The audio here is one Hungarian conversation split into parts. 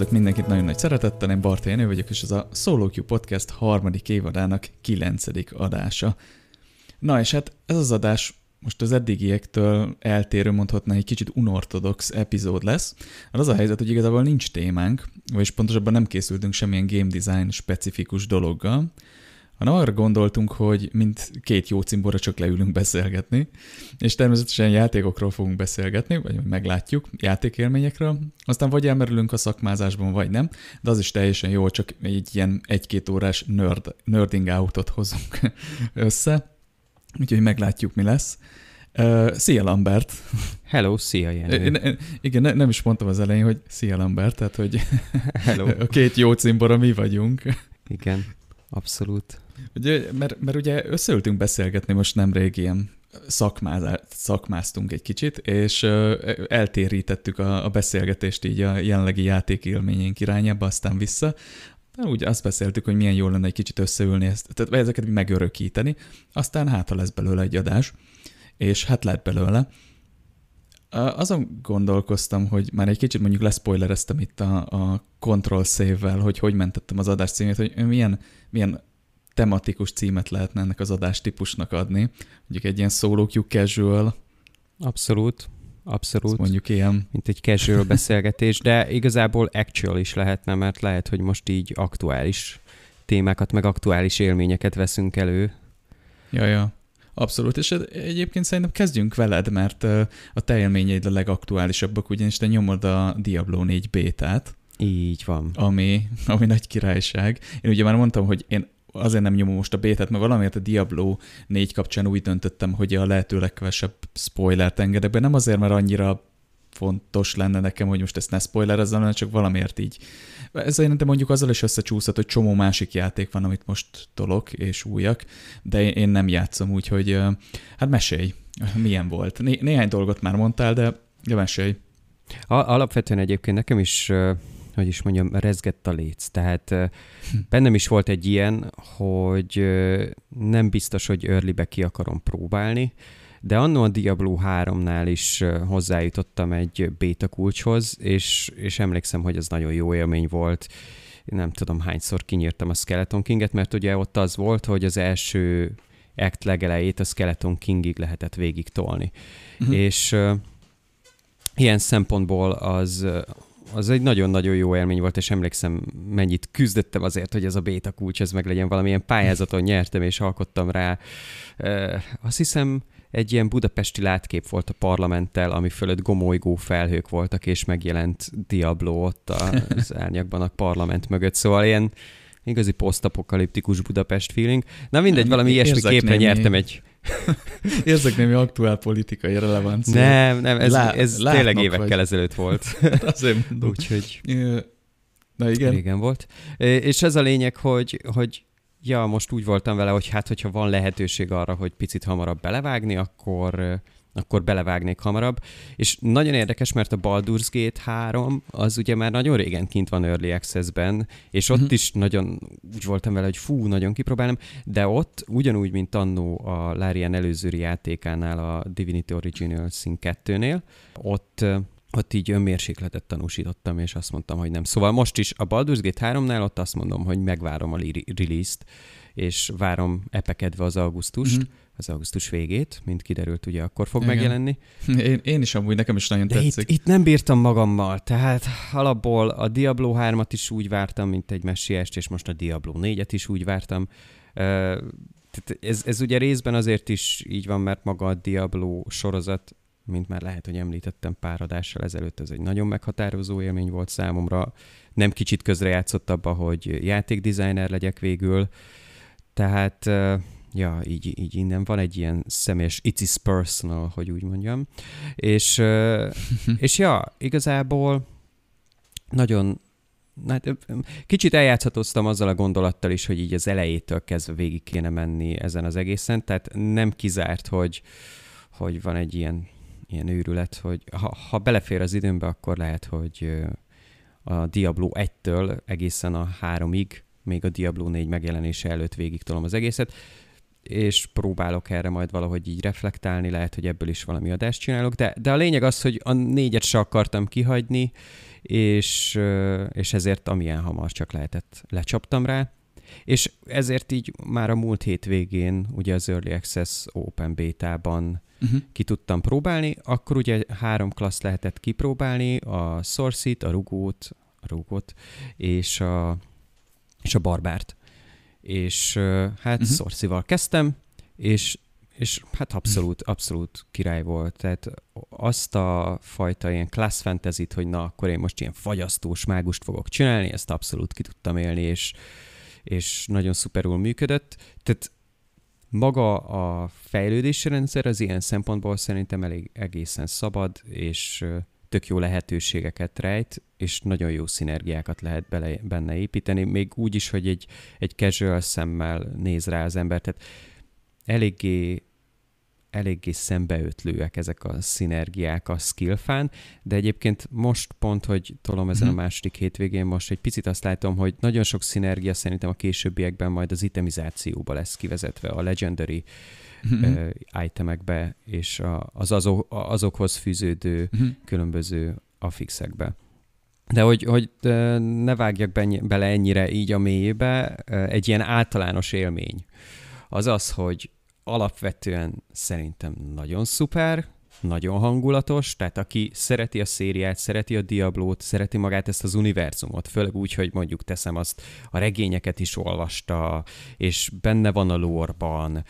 Üdvözlök mindenkit nagyon nagy szeretettel, én Barta Jenő vagyok, és ez a Solo Q Podcast harmadik évadának kilencedik adása. Na és hát ez az adás most az eddigiektől eltérő, mondhatná egy kicsit unortodox epizód lesz. Az a helyzet, hogy igazából nincs témánk, vagyis pontosabban nem készültünk semmilyen game design specifikus dologgal, hanem arra gondoltunk, hogy mint két jó cimbora csak leülünk beszélgetni, és természetesen játékokról fogunk beszélgetni, vagy meglátjuk, játékélményekről, aztán vagy elmerülünk a szakmázásban, vagy nem, de az is teljesen jó, csak egy ilyen egy-két órás nerd, nerding outot hozunk össze, úgyhogy meglátjuk, mi lesz. Uh, szia Lambert! Hello, szia Jenő! Igen, ne, nem is mondtam az elején, hogy szia Lambert, tehát hogy Hello. a két jó cimbora mi vagyunk. Igen, abszolút. Ugye, mert, mert ugye összeültünk beszélgetni most nemrég ilyen szakmáztunk egy kicsit, és eltérítettük a, a beszélgetést így a jelenlegi játékélményénk irányába, aztán vissza. Úgy azt beszéltük, hogy milyen jó lenne egy kicsit összeülni, ezt, tehát ezeket megörökíteni, aztán hát, ha lesz belőle egy adás, és hát lett belőle. Azon gondolkoztam, hogy már egy kicsit mondjuk leszpoilereztem itt a, a Control Save-vel, hogy hogy mentettem az adás címét, hogy milyen, milyen tematikus címet lehetne ennek az adástípusnak adni. Mondjuk egy ilyen solo queue casual. Abszolút. Abszolút. Ezt mondjuk ilyen. Mint egy casual beszélgetés, de igazából actual is lehetne, mert lehet, hogy most így aktuális témákat, meg aktuális élményeket veszünk elő. Ja, ja. Abszolút, és egyébként szerintem kezdjünk veled, mert a te élményeid a legaktuálisabbak, ugyanis te nyomod a Diablo 4 bétát. Így van. Ami, ami nagy királyság. Én ugye már mondtam, hogy én azért nem nyomom most a bétát, mert valamiért a Diablo 4 kapcsán úgy döntöttem, hogy a lehető legkevesebb spoilert engedek be. Nem azért, mert annyira fontos lenne nekem, hogy most ezt ne spoilerezzem, hanem csak valamiért így. Ez szerintem mondjuk azzal is összecsúszott, hogy csomó másik játék van, amit most tolok, és újak, de én nem játszom, úgyhogy hát mesélj, milyen volt. Né- néhány dolgot már mondtál, de, de mesélj. Alapvetően egyébként nekem is hogy is mondjam, rezgett a léc. Tehát bennem is volt egy ilyen, hogy nem biztos, hogy early ki akarom próbálni, de annó a Diablo 3-nál is hozzájutottam egy beta kulcshoz, és, és emlékszem, hogy ez nagyon jó élmény volt. Nem tudom hányszor kinyírtam a Skeleton Kinget, mert ugye ott az volt, hogy az első act legelejét a Skeleton Kingig lehetett végig tolni. Uh-huh. És uh, ilyen szempontból az, az egy nagyon-nagyon jó élmény volt, és emlékszem, mennyit küzdöttem azért, hogy ez a béta kulcs, ez meg legyen valamilyen pályázaton nyertem, és alkottam rá. Azt hiszem, egy ilyen budapesti látkép volt a parlamenttel, ami fölött gomolygó felhők voltak, és megjelent Diablo ott az árnyakban a parlament mögött. Szóval ilyen igazi posztapokaliptikus Budapest feeling. Na mindegy, valami ilyesmi képre némi... nyertem egy... Érzek némi aktuál politikai relevancia. Nem, nem, ez, Lá, ez tényleg évekkel vagy. ezelőtt volt. Azért mondom. Úgyhogy... Na igen. Régen volt. És ez a lényeg, hogy, hogy ja, most úgy voltam vele, hogy hát, hogyha van lehetőség arra, hogy picit hamarabb belevágni, akkor, akkor belevágnék hamarabb. És nagyon érdekes, mert a Baldur's Gate 3 az ugye már nagyon régen kint van Early Access-ben, és ott uh-huh. is nagyon úgy voltam vele, hogy fú, nagyon kipróbálom, de ott ugyanúgy, mint annó a Larian előző játékánál, a Divinity Original Sin 2-nél, ott ott így önmérsékletet tanúsítottam, és azt mondtam, hogy nem. Szóval most is a Baldur's Gate 3-nál ott azt mondom, hogy megvárom a release-t, és várom epekedve az augusztust, mm-hmm. Az augusztus végét, mint kiderült, ugye akkor fog Igen. megjelenni. Én, én is amúgy, nekem is nagyon De tetszik. Itt, itt nem bírtam magammal, tehát alapból a Diablo 3-at is úgy vártam, mint egy messiást, és most a Diablo 4-et is úgy vártam. Uh, ez, ez ugye részben azért is így van, mert maga a Diablo sorozat mint már lehet, hogy említettem pár adással ezelőtt, ez egy nagyon meghatározó élmény volt számomra. Nem kicsit közrejátszott abba, hogy játékdesigner legyek végül. Tehát, ja, így, így innen van egy ilyen személyes, it is personal, hogy úgy mondjam. És, és ja, igazából nagyon, Hát, kicsit eljátszhatóztam azzal a gondolattal is, hogy így az elejétől kezdve végig kéne menni ezen az egészen, tehát nem kizárt, hogy, hogy van egy ilyen ilyen őrület, hogy ha, ha belefér az időmbe, akkor lehet, hogy a Diablo 1-től egészen a 3-ig, még a Diablo 4 megjelenése előtt végig tolom az egészet. És próbálok erre majd valahogy így reflektálni, lehet, hogy ebből is valami adást csinálok, de, de a lényeg az, hogy a négyet se akartam kihagyni, és, és ezért amilyen hamar csak lehetett, lecsaptam rá, és ezért így már a múlt hétvégén, ugye az Early Access Open Beta-ban uh-huh. ki tudtam próbálni, akkor ugye három klassz lehetett kipróbálni, a Source-it, a Rugót, a Rugót és a, és a Barbárt. És hát uh-huh. Source-val kezdtem, és és hát abszolút, abszolút király volt. Tehát azt a fajta ilyen class fantasy hogy na, akkor én most ilyen fagyasztós mágust fogok csinálni, ezt abszolút ki tudtam élni, és, és nagyon szuperul működött. Tehát maga a fejlődési rendszer az ilyen szempontból szerintem elég egészen szabad, és tök jó lehetőségeket rejt, és nagyon jó szinergiákat lehet bele, benne építeni, még úgy is, hogy egy, egy casual szemmel néz rá az ember, tehát eléggé eléggé szembeötlőek ezek a szinergiák a skillfán, de egyébként most pont, hogy tolom ezen a mhm. második hétvégén, most egy picit azt látom, hogy nagyon sok szinergia szerintem a későbbiekben majd az itemizációba lesz kivezetve, a legendary uh, itemekbe és a, az azok, azokhoz fűződő uh-huh. különböző affixekbe. De hogy, hogy ne vágjak bele ennyire így a mélyébe, egy ilyen általános élmény az az, hogy alapvetően szerintem nagyon szuper, nagyon hangulatos, tehát aki szereti a szériát, szereti a Diablót, szereti magát ezt az univerzumot, főleg úgy, hogy mondjuk teszem azt, a regényeket is olvasta, és benne van a lórban,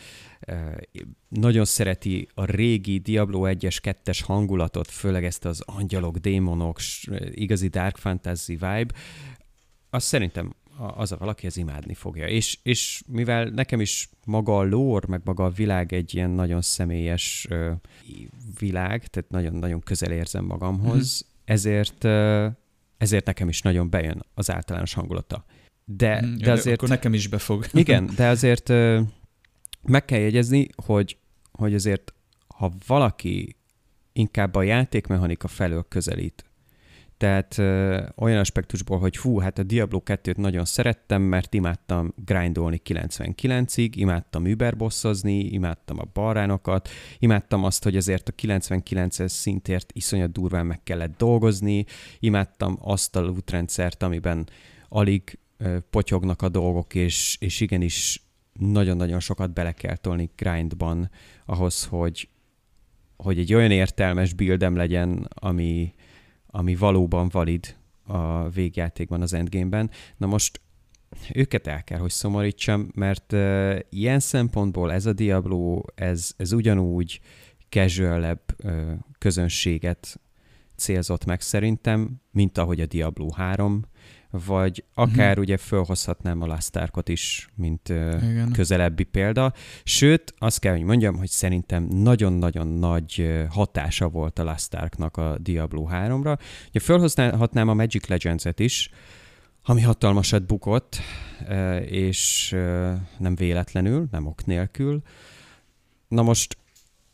nagyon szereti a régi Diablo 1-es, 2-es hangulatot, főleg ezt az angyalok, démonok, igazi dark fantasy vibe, azt szerintem az a valaki az imádni fogja. És, és mivel nekem is maga a lore, meg maga a világ egy ilyen nagyon személyes uh, világ, tehát nagyon-nagyon közel érzem magamhoz, mm-hmm. ezért, uh, ezért nekem is nagyon bejön az általános hangulata. De, mm, de azért... Akkor nekem is befog. Igen, de azért uh, meg kell jegyezni, hogy, hogy azért ha valaki inkább a játékmechanika felől közelít, tehát ö, olyan aspektusból, hogy fú, hát a Diablo 2-t nagyon szerettem, mert imádtam grindolni 99-ig, imádtam überbossozni, imádtam a baránokat, imádtam azt, hogy azért a 99-es szintért iszonyat durván meg kellett dolgozni, imádtam azt a lootrendszert, amiben alig ö, potyognak a dolgok, és, és igenis nagyon-nagyon sokat bele kell tolni grindban ahhoz, hogy, hogy egy olyan értelmes buildem legyen, ami, ami valóban valid a végjátékban, az endgame-ben. Na most őket el kell, hogy szomorítsam, mert uh, ilyen szempontból ez a Diablo, ez, ez ugyanúgy casual uh, közönséget célzott meg szerintem, mint ahogy a Diablo 3, vagy akár uh-huh. ugye felhozhatnám a Lasztárkot is, mint Igen. közelebbi példa. Sőt, azt kell, hogy mondjam, hogy szerintem nagyon-nagyon nagy hatása volt a Lasztárknak a Diablo 3-ra. Ugye felhozhatnám a Magic Legends-et is, ami hatalmasat bukott, és nem véletlenül, nem ok nélkül. Na most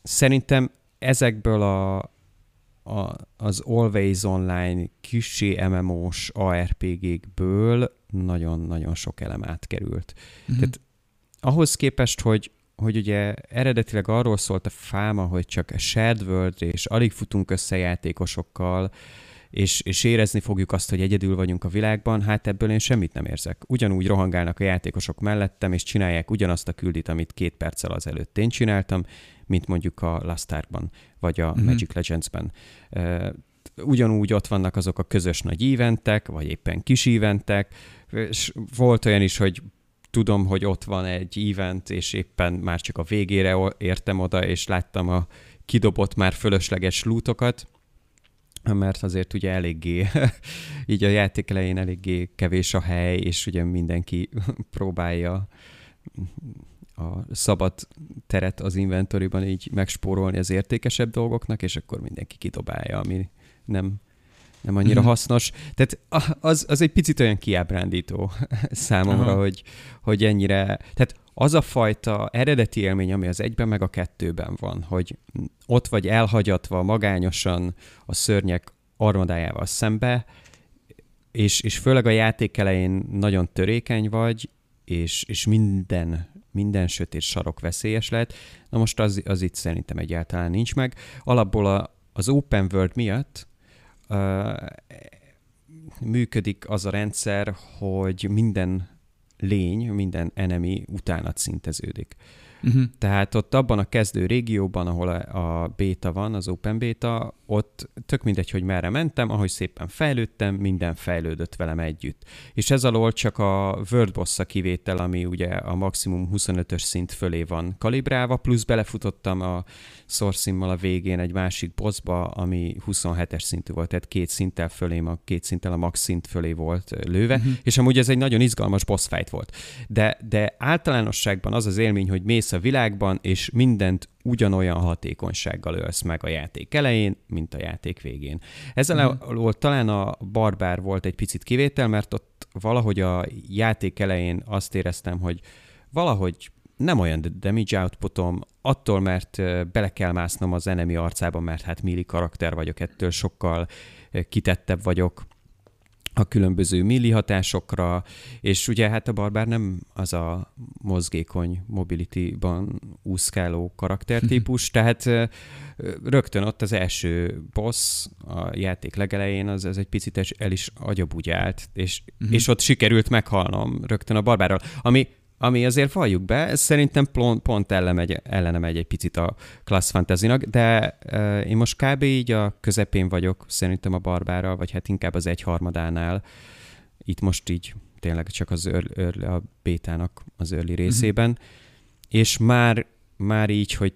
szerintem ezekből a, a, az Always Online kissé MMO-s ARPG-kből nagyon-nagyon sok elem átkerült. Mm-hmm. Tehát ahhoz képest, hogy, hogy ugye eredetileg arról szólt a fáma, hogy csak a shared world és alig futunk össze játékosokkal, és, és érezni fogjuk azt, hogy egyedül vagyunk a világban, hát ebből én semmit nem érzek. Ugyanúgy rohangálnak a játékosok mellettem, és csinálják ugyanazt a küldit, amit két perccel azelőtt én csináltam, mint mondjuk a Last Ark-ban, vagy a mm-hmm. Magic Legends-ben. Ugyanúgy ott vannak azok a közös nagy eventek, vagy éppen kis eventek, és volt olyan is, hogy tudom, hogy ott van egy event, és éppen már csak a végére értem oda, és láttam a kidobott már fölösleges lútokat, mert azért ugye eléggé, így a játék elején eléggé kevés a hely, és ugye mindenki próbálja a szabad teret az inventoriban így megspórolni az értékesebb dolgoknak, és akkor mindenki kidobálja, ami nem, nem annyira mm-hmm. hasznos. Tehát az, az egy picit olyan kiábrándító számomra, hogy, hogy ennyire... Tehát az a fajta eredeti élmény, ami az egyben meg a kettőben van, hogy ott vagy elhagyatva magányosan a szörnyek armadájával szembe, és, és főleg a játék elején nagyon törékeny vagy, és, és minden minden sötét sarok veszélyes lehet. Na most az, az itt szerintem egyáltalán nincs meg. Alapból a, az open world miatt uh, működik az a rendszer, hogy minden lény, minden enemy utánat szinteződik. Uh-huh. Tehát ott abban a kezdő régióban, ahol a, a béta van, az open beta, ott tök mindegy, hogy merre mentem, ahogy szépen fejlődtem, minden fejlődött velem együtt. És ez alól csak a World boss kivétel, ami ugye a maximum 25-ös szint fölé van kalibrálva, plusz belefutottam a szorszimmal a végén egy másik bossba, ami 27-es szintű volt, tehát két szinttel fölé, a két szinttel a max szint fölé volt lőve, uh-huh. és amúgy ez egy nagyon izgalmas boss fight volt. De, de általánosságban az az élmény, hogy mész a világban, és mindent ugyanolyan hatékonysággal ölsz meg a játék elején, mint a játék végén. Ezzel uh-huh. alól talán a Barbár volt egy picit kivétel, mert ott valahogy a játék elején azt éreztem, hogy valahogy nem olyan damage outputom, attól, mert bele kell másznom az enemi arcába, mert hát milli karakter vagyok, ettől sokkal kitettebb vagyok a különböző milli hatásokra, és ugye hát a barbár nem az a mozgékony mobility-ban úszkáló karaktertípus, tehát rögtön ott az első boss a játék legelején, az, az egy picit el is agyabugyált, és, uh-huh. és ott sikerült meghalnom rögtön a barbárral, ami ami azért valljuk be, ez szerintem pont, pont ellen megy, ellene megy egy picit a class fantasy de uh, én most kb. így a közepén vagyok, szerintem a barbára, vagy hát inkább az egyharmadánál. Itt most így tényleg csak az early, early, a bétának az early mhm. részében, uh-huh. és már, már így, hogy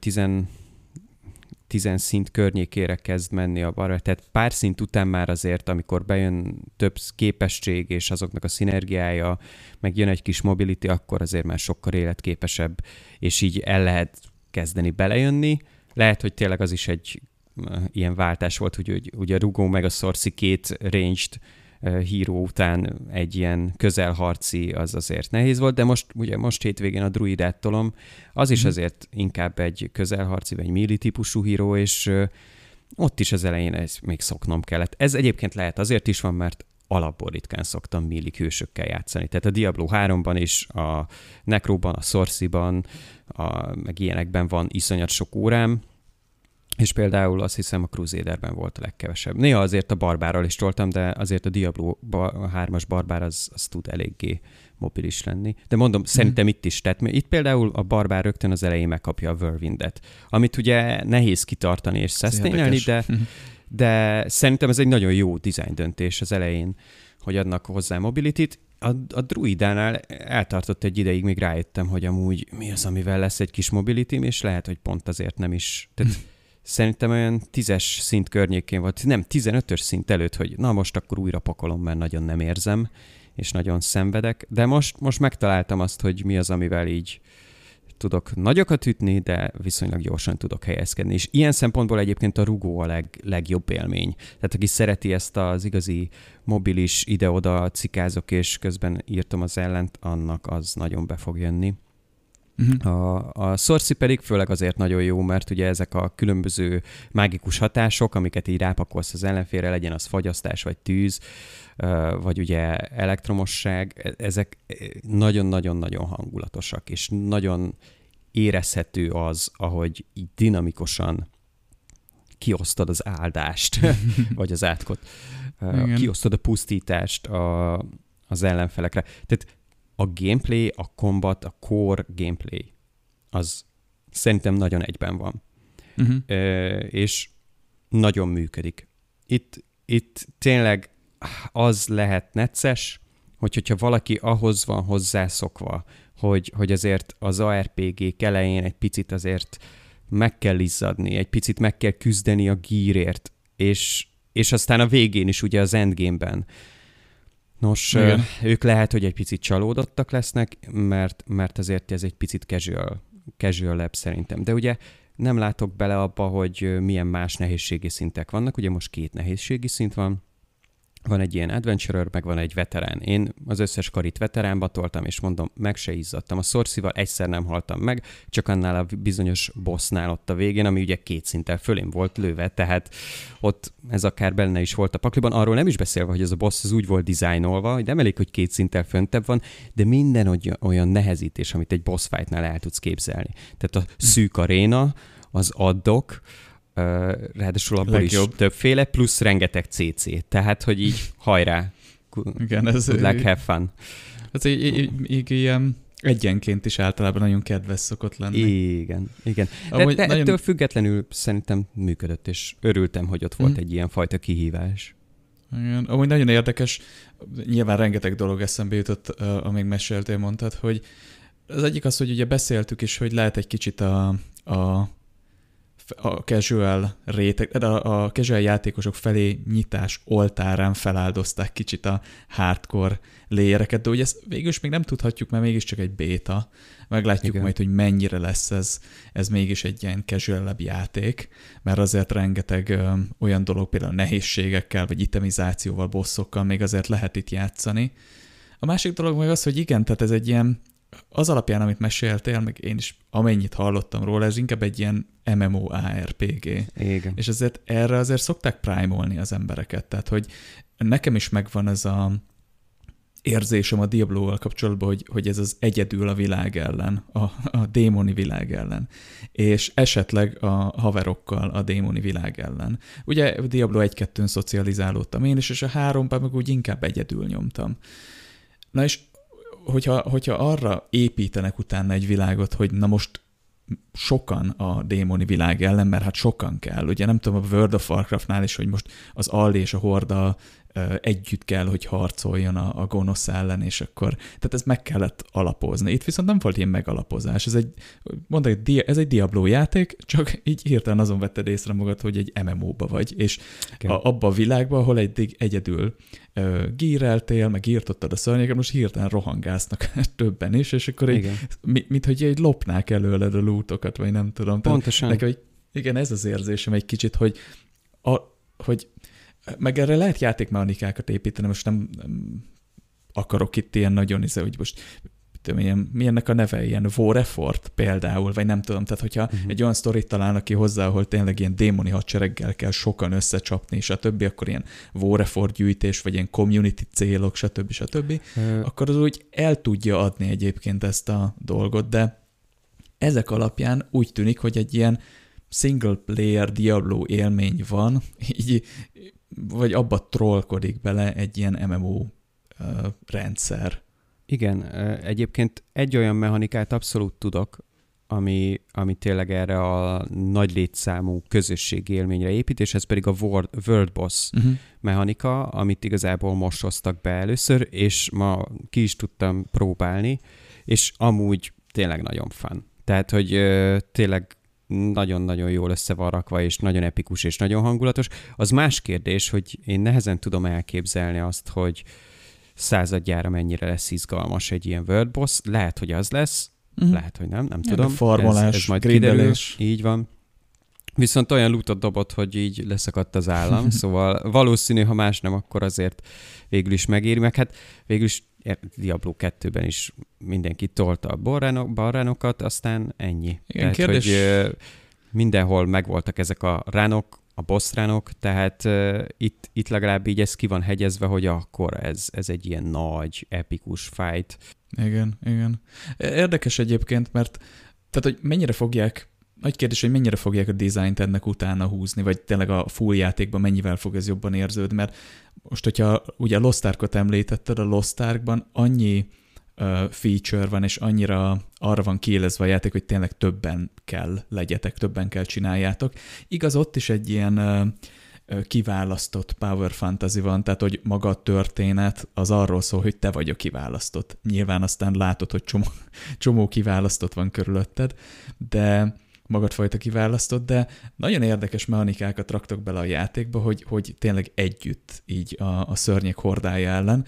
tizen, 10 szint környékére kezd menni a balra. Tehát pár szint után már azért, amikor bejön több képesség és azoknak a szinergiája, meg jön egy kis mobility, akkor azért már sokkal életképesebb, és így el lehet kezdeni belejönni. Lehet, hogy tényleg az is egy ilyen váltás volt, hogy, hogy ugye a Rugó meg a Sorci két ranged híró után egy ilyen közelharci az azért nehéz volt, de most ugye most hétvégén a druidát tolom, az is mhm. azért inkább egy közelharci vagy milli típusú híró, és ott is az elején ez még szoknom kellett. Ez egyébként lehet azért is van, mert alapból ritkán szoktam milli hősökkel játszani. Tehát a Diablo 3-ban is, a Necroban, a Sorciban, a, meg ilyenekben van iszonyat sok órám, és például azt hiszem a Crusaderben volt a legkevesebb. Néha azért a barbárral is toltam, de azért a Diablo 3-as barbár az, az tud eléggé mobilis lenni. De mondom, mm. szerintem itt is. Tehát itt például a barbár rögtön az elején megkapja a Whirlwindet, amit ugye nehéz kitartani és szesztényelni, de, mhm. de szerintem ez egy nagyon jó design döntés az elején, hogy adnak hozzá mobilitit. A, a druidánál eltartott egy ideig, még rájöttem, hogy amúgy mi az, amivel lesz egy kis mobility és lehet, hogy pont azért nem is. Tehát szerintem olyan tízes szint környékén volt, nem, 15-ös szint előtt, hogy na most akkor újra pakolom, mert nagyon nem érzem, és nagyon szenvedek, de most, most megtaláltam azt, hogy mi az, amivel így tudok nagyokat ütni, de viszonylag gyorsan tudok helyezkedni. És ilyen szempontból egyébként a rugó a leg, legjobb élmény. Tehát aki szereti ezt az igazi mobilis ide-oda cikázok, és közben írtam az ellent, annak az nagyon be fog jönni. Uh-huh. A, a Sorci pedig főleg azért nagyon jó, mert ugye ezek a különböző mágikus hatások, amiket így rápakolsz az ellenfélre, legyen az fagyasztás, vagy tűz, vagy ugye elektromosság, e, ezek nagyon-nagyon-nagyon hangulatosak, és nagyon érezhető az, ahogy így dinamikusan kiosztod az áldást, vagy az átkot, Igen. kiosztod a pusztítást a, az ellenfelekre. Tehát a gameplay, a combat, a core gameplay, az szerintem nagyon egyben van. Uh-huh. Ö, és nagyon működik. Itt, itt tényleg az lehet necces, hogy hogyha valaki ahhoz van hozzászokva, hogy, hogy azért az ARPG elején egy picit azért meg kell izzadni, egy picit meg kell küzdeni a gírért, és, és aztán a végén is ugye az endgame-ben Nos, Igen. ők lehet, hogy egy picit csalódottak lesznek, mert, mert azért ez egy picit casual, casual szerintem. De ugye nem látok bele abba, hogy milyen más nehézségi szintek vannak. Ugye most két nehézségi szint van. Van egy ilyen adventurer, meg van egy veterán. Én az összes karit veteránba toltam, és mondom, meg se izzadtam. A szorszival egyszer nem haltam meg, csak annál a bizonyos bossnál ott a végén, ami ugye két szinten fölém volt lőve, tehát ott ez akár benne is volt a pakliban. Arról nem is beszélve, hogy ez a boss az úgy volt dizájnolva, hogy nem elég, hogy két szinten föntebb van, de minden olyan nehezítés, amit egy boss fightnál el tudsz képzelni. Tehát a szűk aréna, az addok, ráadásul abból Legjobb. is többféle, plusz rengeteg CC. Tehát, hogy így hajrá. Igen, ez... Good luck, have fun. Ez így, így, így ilyen egyenként is általában nagyon kedves szokott lenni. Igen, igen. De, Amúgy de nagyon... ettől függetlenül szerintem működött, és örültem, hogy ott volt mm. egy ilyen fajta kihívás. Igen, amúgy nagyon érdekes, nyilván rengeteg dolog eszembe jutott, amíg meséltél, mondtad, hogy az egyik az, hogy ugye beszéltük is, hogy lehet egy kicsit a, a a casual réteg, a, a casual játékosok felé nyitás oltárán feláldozták kicsit a hardcore léjereket, de ugye ezt végül is még nem tudhatjuk, mert mégiscsak egy béta. Meglátjuk Igen. majd, hogy mennyire lesz ez, ez mégis egy ilyen casual játék, mert azért rengeteg ö, olyan dolog, például nehézségekkel, vagy itemizációval, bosszokkal még azért lehet itt játszani. A másik dolog meg az, hogy igen, tehát ez egy ilyen az alapján, amit meséltél, meg én is amennyit hallottam róla, ez inkább egy ilyen MMORPG. Igen. És azért erre azért szokták primolni az embereket. Tehát, hogy nekem is megvan ez a érzésem a Diablo-val kapcsolatban, hogy, hogy ez az egyedül a világ ellen, a, a démoni világ ellen, és esetleg a haverokkal a démoni világ ellen. Ugye Diablo 1-2-n szocializálódtam én is, és a háromban meg úgy inkább egyedül nyomtam. Na és hogyha, hogyha arra építenek utána egy világot, hogy na most sokan a démoni világ ellen, mert hát sokan kell. Ugye nem tudom, a World of Warcraftnál is, hogy most az Aldi és a Horda együtt kell, hogy harcoljon a, a gonosz ellen, és akkor, tehát ez meg kellett alapozni. Itt viszont nem volt ilyen megalapozás. Ez egy, mondom, ez egy Diablo játék, csak így hirtelen azon vetted észre magad, hogy egy MMO-ba vagy, és okay. a, abba a világban, ahol eddig egyedül uh, gíreltél, meg írtottad a szörnyeket, most hirtelen rohangásznak többen is, és akkor így, mi, mint hogy egy lopnák előled a lútokat, vagy nem tudom. Pontosan. Nekem, egy, igen, ez az érzésem egy kicsit, hogy, a, hogy meg erre lehet játékmechanikákat építeni, most nem, nem akarok itt ilyen nagyon, izé, hogy most tudom, ilyen, mi ennek a neve, ilyen war effort például, vagy nem tudom, tehát hogyha uh-huh. egy olyan sztorit találnak ki hozzá, ahol tényleg ilyen démoni hadsereggel kell sokan összecsapni, és a többi, akkor ilyen war effort gyűjtés, vagy ilyen community célok, stb. stb., uh. akkor az úgy el tudja adni egyébként ezt a dolgot, de ezek alapján úgy tűnik, hogy egy ilyen single player Diablo élmény van, így vagy abba trollkodik bele egy ilyen MMO rendszer. Igen, egyébként egy olyan mechanikát abszolút tudok, ami, ami tényleg erre a nagy létszámú közösségi élményre épít, és ez pedig a World, World Boss uh-huh. mechanika, amit igazából most hoztak be először, és ma ki is tudtam próbálni, és amúgy tényleg nagyon fun. Tehát, hogy ö, tényleg nagyon-nagyon jól össze van rakva, és nagyon epikus, és nagyon hangulatos. Az más kérdés, hogy én nehezen tudom elképzelni azt, hogy századjára mennyire lesz izgalmas egy ilyen World Boss. Lehet, hogy az lesz, uh-huh. lehet, hogy nem, nem ja, tudom. Formolás, ez, ez majd kiderül. Így van. Viszont olyan lootot dobott, hogy így leszakadt az állam, szóval valószínű, ha más nem, akkor azért végül is megéri, meg hát végül is Diablo 2-ben is mindenki tolta a barránok, barránokat, aztán ennyi. Igen, Tehát, kérdés... hogy mindenhol megvoltak ezek a ránok, a boss ránok, tehát uh, itt, itt legalább így ez ki van hegyezve, hogy akkor ez, ez egy ilyen nagy, epikus fight. Igen, igen. Érdekes egyébként, mert tehát, hogy mennyire fogják nagy kérdés, hogy mennyire fogják a dizájnt ennek utána húzni, vagy tényleg a full játékban mennyivel fog ez jobban érződni, mert most, hogyha ugye a Lost Ark-ot említetted, a Lost Ark-ban annyi uh, feature van, és annyira arra van kiélezve a játék, hogy tényleg többen kell legyetek, többen kell csináljátok. Igaz, ott is egy ilyen uh, kiválasztott power fantasy van, tehát hogy maga a történet az arról szól, hogy te vagy a kiválasztott. Nyilván aztán látod, hogy csomó, csomó kiválasztott van körülötted, de magadfajta kiválasztott, de nagyon érdekes mechanikákat raktak bele a játékba, hogy, hogy tényleg együtt így a, a szörnyek hordája ellen.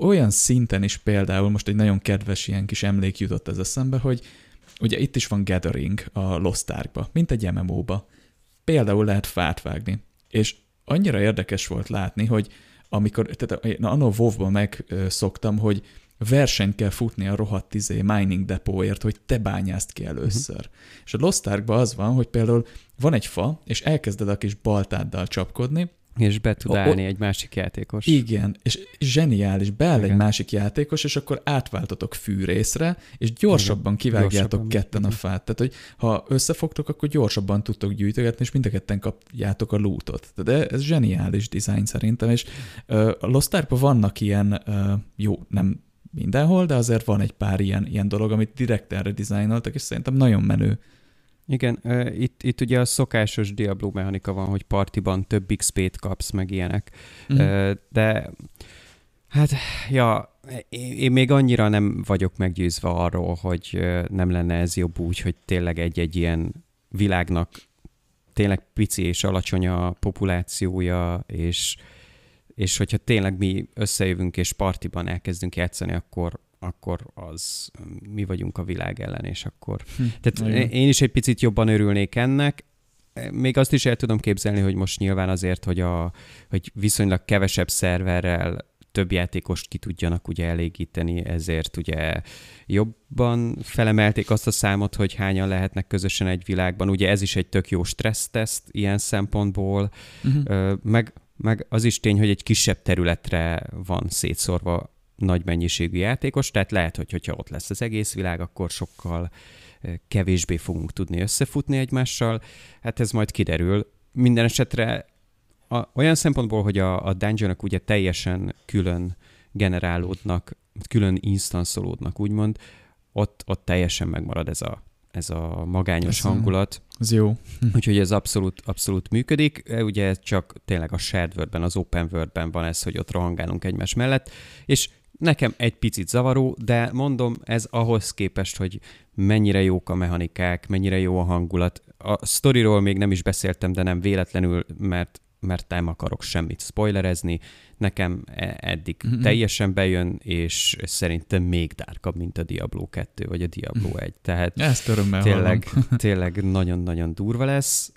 Olyan szinten is például, most egy nagyon kedves ilyen kis emlék jutott ez eszembe, hogy ugye itt is van gathering a Lost Arkba, mint egy MMO-ba. Például lehet fát vágni, és annyira érdekes volt látni, hogy amikor, tehát én anno WoW-ban megszoktam, hogy versenyt kell futni a rohadt izé mining depóért, hogy te bányászt ki először. Uh-huh. És a Lost Arkban az van, hogy például van egy fa, és elkezded a kis baltáddal csapkodni, és be tud állni o, egy másik játékos. Igen, és zseniális, beáll igen. egy másik játékos, és akkor átváltatok fűrészre, és gyorsabban kivágjátok gyorsabban. ketten a fát. Tehát, hogy ha összefogtok, akkor gyorsabban tudtok gyűjtögetni, és mind a ketten kapjátok a lootot. De ez zseniális design szerintem, és uh, a Lost Ark vannak ilyen, uh, jó, nem mindenhol, de azért van egy pár ilyen, ilyen dolog, amit direkt erre dizájnoltak, és szerintem nagyon menő. Igen, uh, itt, itt ugye a szokásos Diablo mechanika van, hogy partiban több XP-t kapsz, meg ilyenek. Mm. Uh, de hát, ja, én még annyira nem vagyok meggyőzve arról, hogy nem lenne ez jobb úgy, hogy tényleg egy-egy ilyen világnak tényleg pici és alacsony a populációja, és és hogyha tényleg mi összejövünk és partiban elkezdünk játszani, akkor, akkor az mi vagyunk a világ ellen, és akkor... Hm, Tehát igen. én is egy picit jobban örülnék ennek, még azt is el tudom képzelni, hogy most nyilván azért, hogy, a, hogy viszonylag kevesebb szerverrel több játékost ki tudjanak ugye elégíteni, ezért ugye jobban felemelték azt a számot, hogy hányan lehetnek közösen egy világban. Ugye ez is egy tök jó stresszteszt ilyen szempontból, uh-huh. meg meg az is tény, hogy egy kisebb területre van szétszórva nagy mennyiségű játékos, tehát lehet, hogy hogyha ott lesz az egész világ, akkor sokkal eh, kevésbé fogunk tudni összefutni egymással. Hát ez majd kiderül. Minden esetre a, olyan szempontból, hogy a, a dungeonok ugye teljesen külön generálódnak, külön instanszolódnak, úgymond, ott, ott teljesen megmarad ez a ez a magányos ez hangulat. Ez jó. Úgyhogy ez abszolút, abszolút működik. Ugye csak tényleg a shared world az open world van ez, hogy ott rohangálunk egymás mellett, és nekem egy picit zavaró, de mondom, ez ahhoz képest, hogy mennyire jók a mechanikák, mennyire jó a hangulat. A sztoriról még nem is beszéltem, de nem véletlenül, mert mert nem akarok semmit spoilerezni. Nekem e- eddig mm-hmm. teljesen bejön, és szerintem még dárkabb, mint a Diablo 2 vagy a Diablo 1. Tehát Ezt örömmel tényleg, tényleg nagyon-nagyon durva lesz,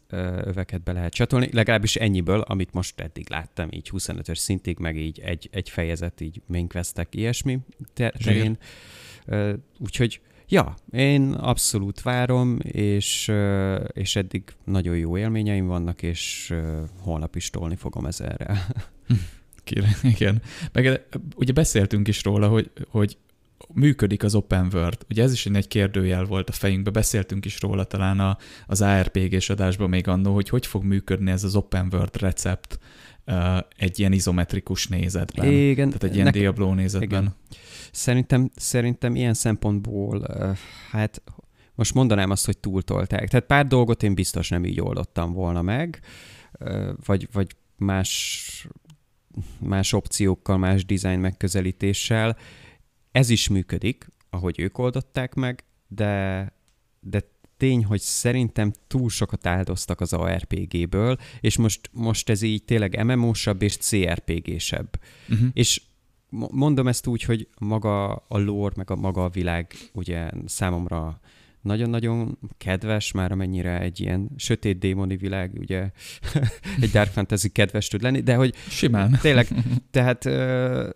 öveket be lehet csatolni, legalábbis ennyiből, amit most eddig láttam, így 25-ös szintig, meg így egy, egy fejezet, így main questek, ilyesmi terén. Úgyhogy Ja, én abszolút várom, és, és eddig nagyon jó élményeim vannak, és holnap is tolni fogom ezerrel. Igen. Meg ugye beszéltünk is róla, hogy, hogy működik az open world. Ugye ez is egy kérdőjel volt a fejünkben, beszéltünk is róla talán a, az ARPG-s adásban még annó, hogy hogy fog működni ez az open world recept uh, egy ilyen izometrikus nézetben. Igen. Tehát egy ilyen ne- Diablo nézetben. Igen. Szerintem, szerintem ilyen szempontból, hát most mondanám azt, hogy túltolták. Tehát pár dolgot én biztos nem így oldottam volna meg, vagy, vagy más, más opciókkal, más design megközelítéssel. Ez is működik, ahogy ők oldották meg, de, de tény, hogy szerintem túl sokat áldoztak az ARPG-ből, és most, most ez így tényleg MMO-sabb és CRPG-sebb. Uh-huh. És mondom ezt úgy, hogy maga a lore, meg a maga a világ ugye számomra nagyon-nagyon kedves, már amennyire egy ilyen sötét démoni világ, ugye egy Dark Fantasy kedves tud lenni, de hogy Simán. tényleg, tehát uh,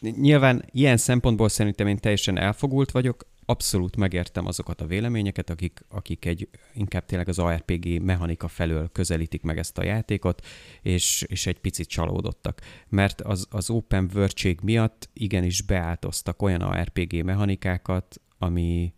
nyilván ilyen szempontból szerintem én teljesen elfogult vagyok, abszolút megértem azokat a véleményeket, akik, akik egy, inkább tényleg az ARPG mechanika felől közelítik meg ezt a játékot, és, és egy picit csalódottak. Mert az, az open world miatt igenis beáltoztak olyan ARPG mechanikákat, ami,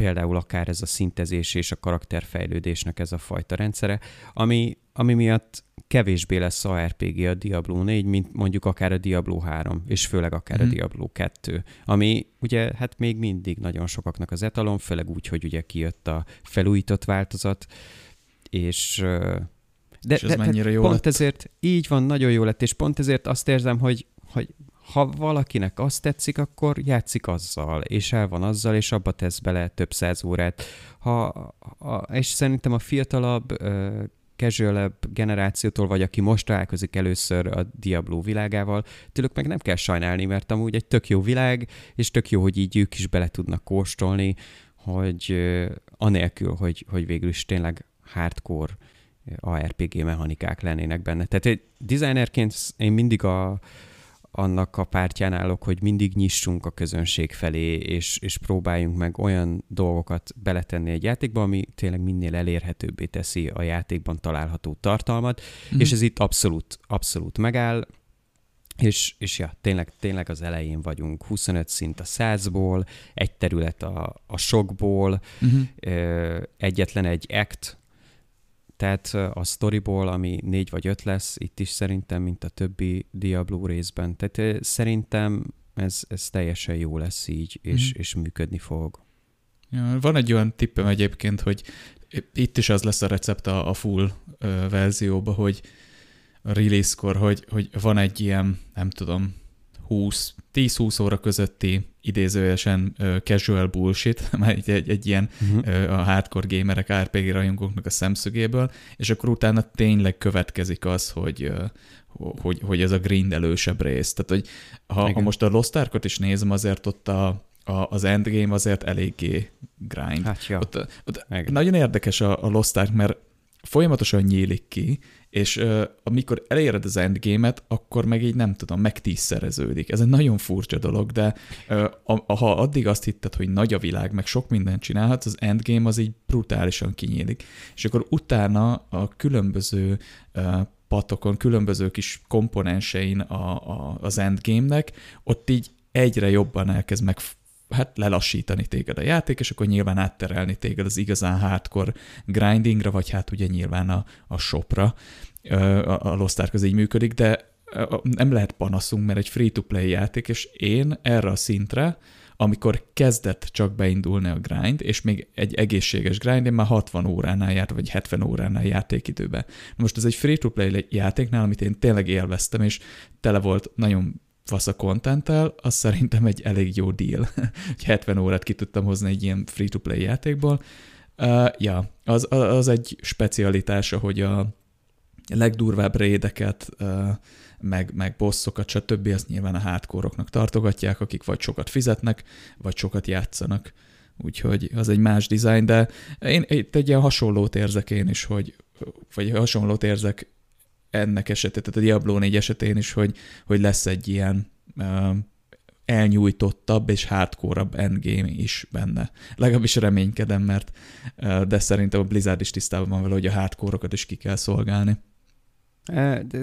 például akár ez a szintezés és a karakterfejlődésnek ez a fajta rendszere, ami, ami miatt kevésbé lesz a RPG a Diablo 4, mint mondjuk akár a Diablo 3, és főleg akár mm. a mhm. Diablo 2, ami ugye hát még mindig nagyon sokaknak az etalon, főleg úgy, hogy ugye kijött a felújított változat, és de, és ez de, mennyire jó pont lett? ezért így van, nagyon jó lett, és pont ezért azt érzem, hogy, hogy ha valakinek azt tetszik, akkor játszik azzal, és el van azzal, és abba tesz bele több száz órát. Ha, a, és szerintem a fiatalabb, casual generációtól, vagy aki most találkozik először a Diablo világával, tőlük meg nem kell sajnálni, mert amúgy egy tök jó világ, és tök jó, hogy így ők is bele tudnak kóstolni, hogy anélkül, hogy, hogy végül is tényleg hardcore ARPG mechanikák lennének benne. Tehát egy designerként én mindig a, annak a pártján állok, hogy mindig nyissunk a közönség felé, és, és próbáljunk meg olyan dolgokat beletenni egy játékba, ami tényleg minél elérhetőbbé teszi a játékban található tartalmat, mm. és ez itt abszolút, abszolút megáll, és, és ja, tényleg, tényleg az elején vagyunk, 25 szint a százból, egy terület a, a sokból, uh-huh. egyetlen egy act, tehát a storyból, ami négy vagy öt lesz, itt is szerintem, mint a többi Diablo részben. Tehát szerintem ez, ez teljesen jó lesz így, és, mm. és működni fog. Ja, van egy olyan tippem egyébként, hogy itt is az lesz a recept a, a full ö, verzióba, hogy a release-kor, hogy, hogy van egy ilyen, nem tudom, 20, 10-20 óra közötti idézőjesen casual bullshit, már egy, egy, egy ilyen uh-huh. uh, a hardcore gamerek, RPG rajongóknak a szemszögéből, és akkor utána tényleg következik az, hogy, hogy, hogy ez a grindelősebb rész. Tehát, hogy ha, ha most a Lost Ark-ot is nézem, azért ott a, a, az endgame azért eléggé grind. Hát ja. ott, ott nagyon érdekes a, a Lost Ark, mert folyamatosan nyílik ki, és uh, amikor eléred az endgame-et, akkor meg így nem tudom, meg tízszereződik. Ez egy nagyon furcsa dolog, de uh, a, ha addig azt hitted, hogy nagy a világ, meg sok mindent csinálhatsz, az endgame az így brutálisan kinyílik. És akkor utána a különböző uh, patokon, különböző kis komponensein a, a, az endgame-nek, ott így egyre jobban elkezd meg hát lelassítani téged a játék, és akkor nyilván átterelni téged az igazán hardcore grindingra, vagy hát ugye nyilván a, a shopra. A, a Lost Ark az így működik, de nem lehet panaszunk, mert egy free-to-play játék, és én erre a szintre, amikor kezdett csak beindulni a grind, és még egy egészséges grind, én már 60 óránál járt, vagy 70 óránál játékidőben. Most ez egy free-to-play játéknál, amit én tényleg élveztem, és tele volt nagyon fasz a contenttel, az szerintem egy elég jó deal. 70 órát ki tudtam hozni egy ilyen free-to-play játékból. Uh, ja, az, az egy specialitása, hogy a legdurvább rédeket, uh, meg, meg bosszokat, stb. azt nyilván a hátkóroknak tartogatják, akik vagy sokat fizetnek, vagy sokat játszanak. Úgyhogy az egy más design, de én itt egy ilyen hasonlót érzek én is, hogy vagy hasonlót érzek ennek esetén, tehát a Diablo 4 esetén is, hogy, hogy lesz egy ilyen uh, elnyújtottabb és hardcore endgame is benne. Legalábbis reménykedem, mert uh, de szerintem a Blizzard is tisztában van vele, hogy a hardcore is ki kell szolgálni.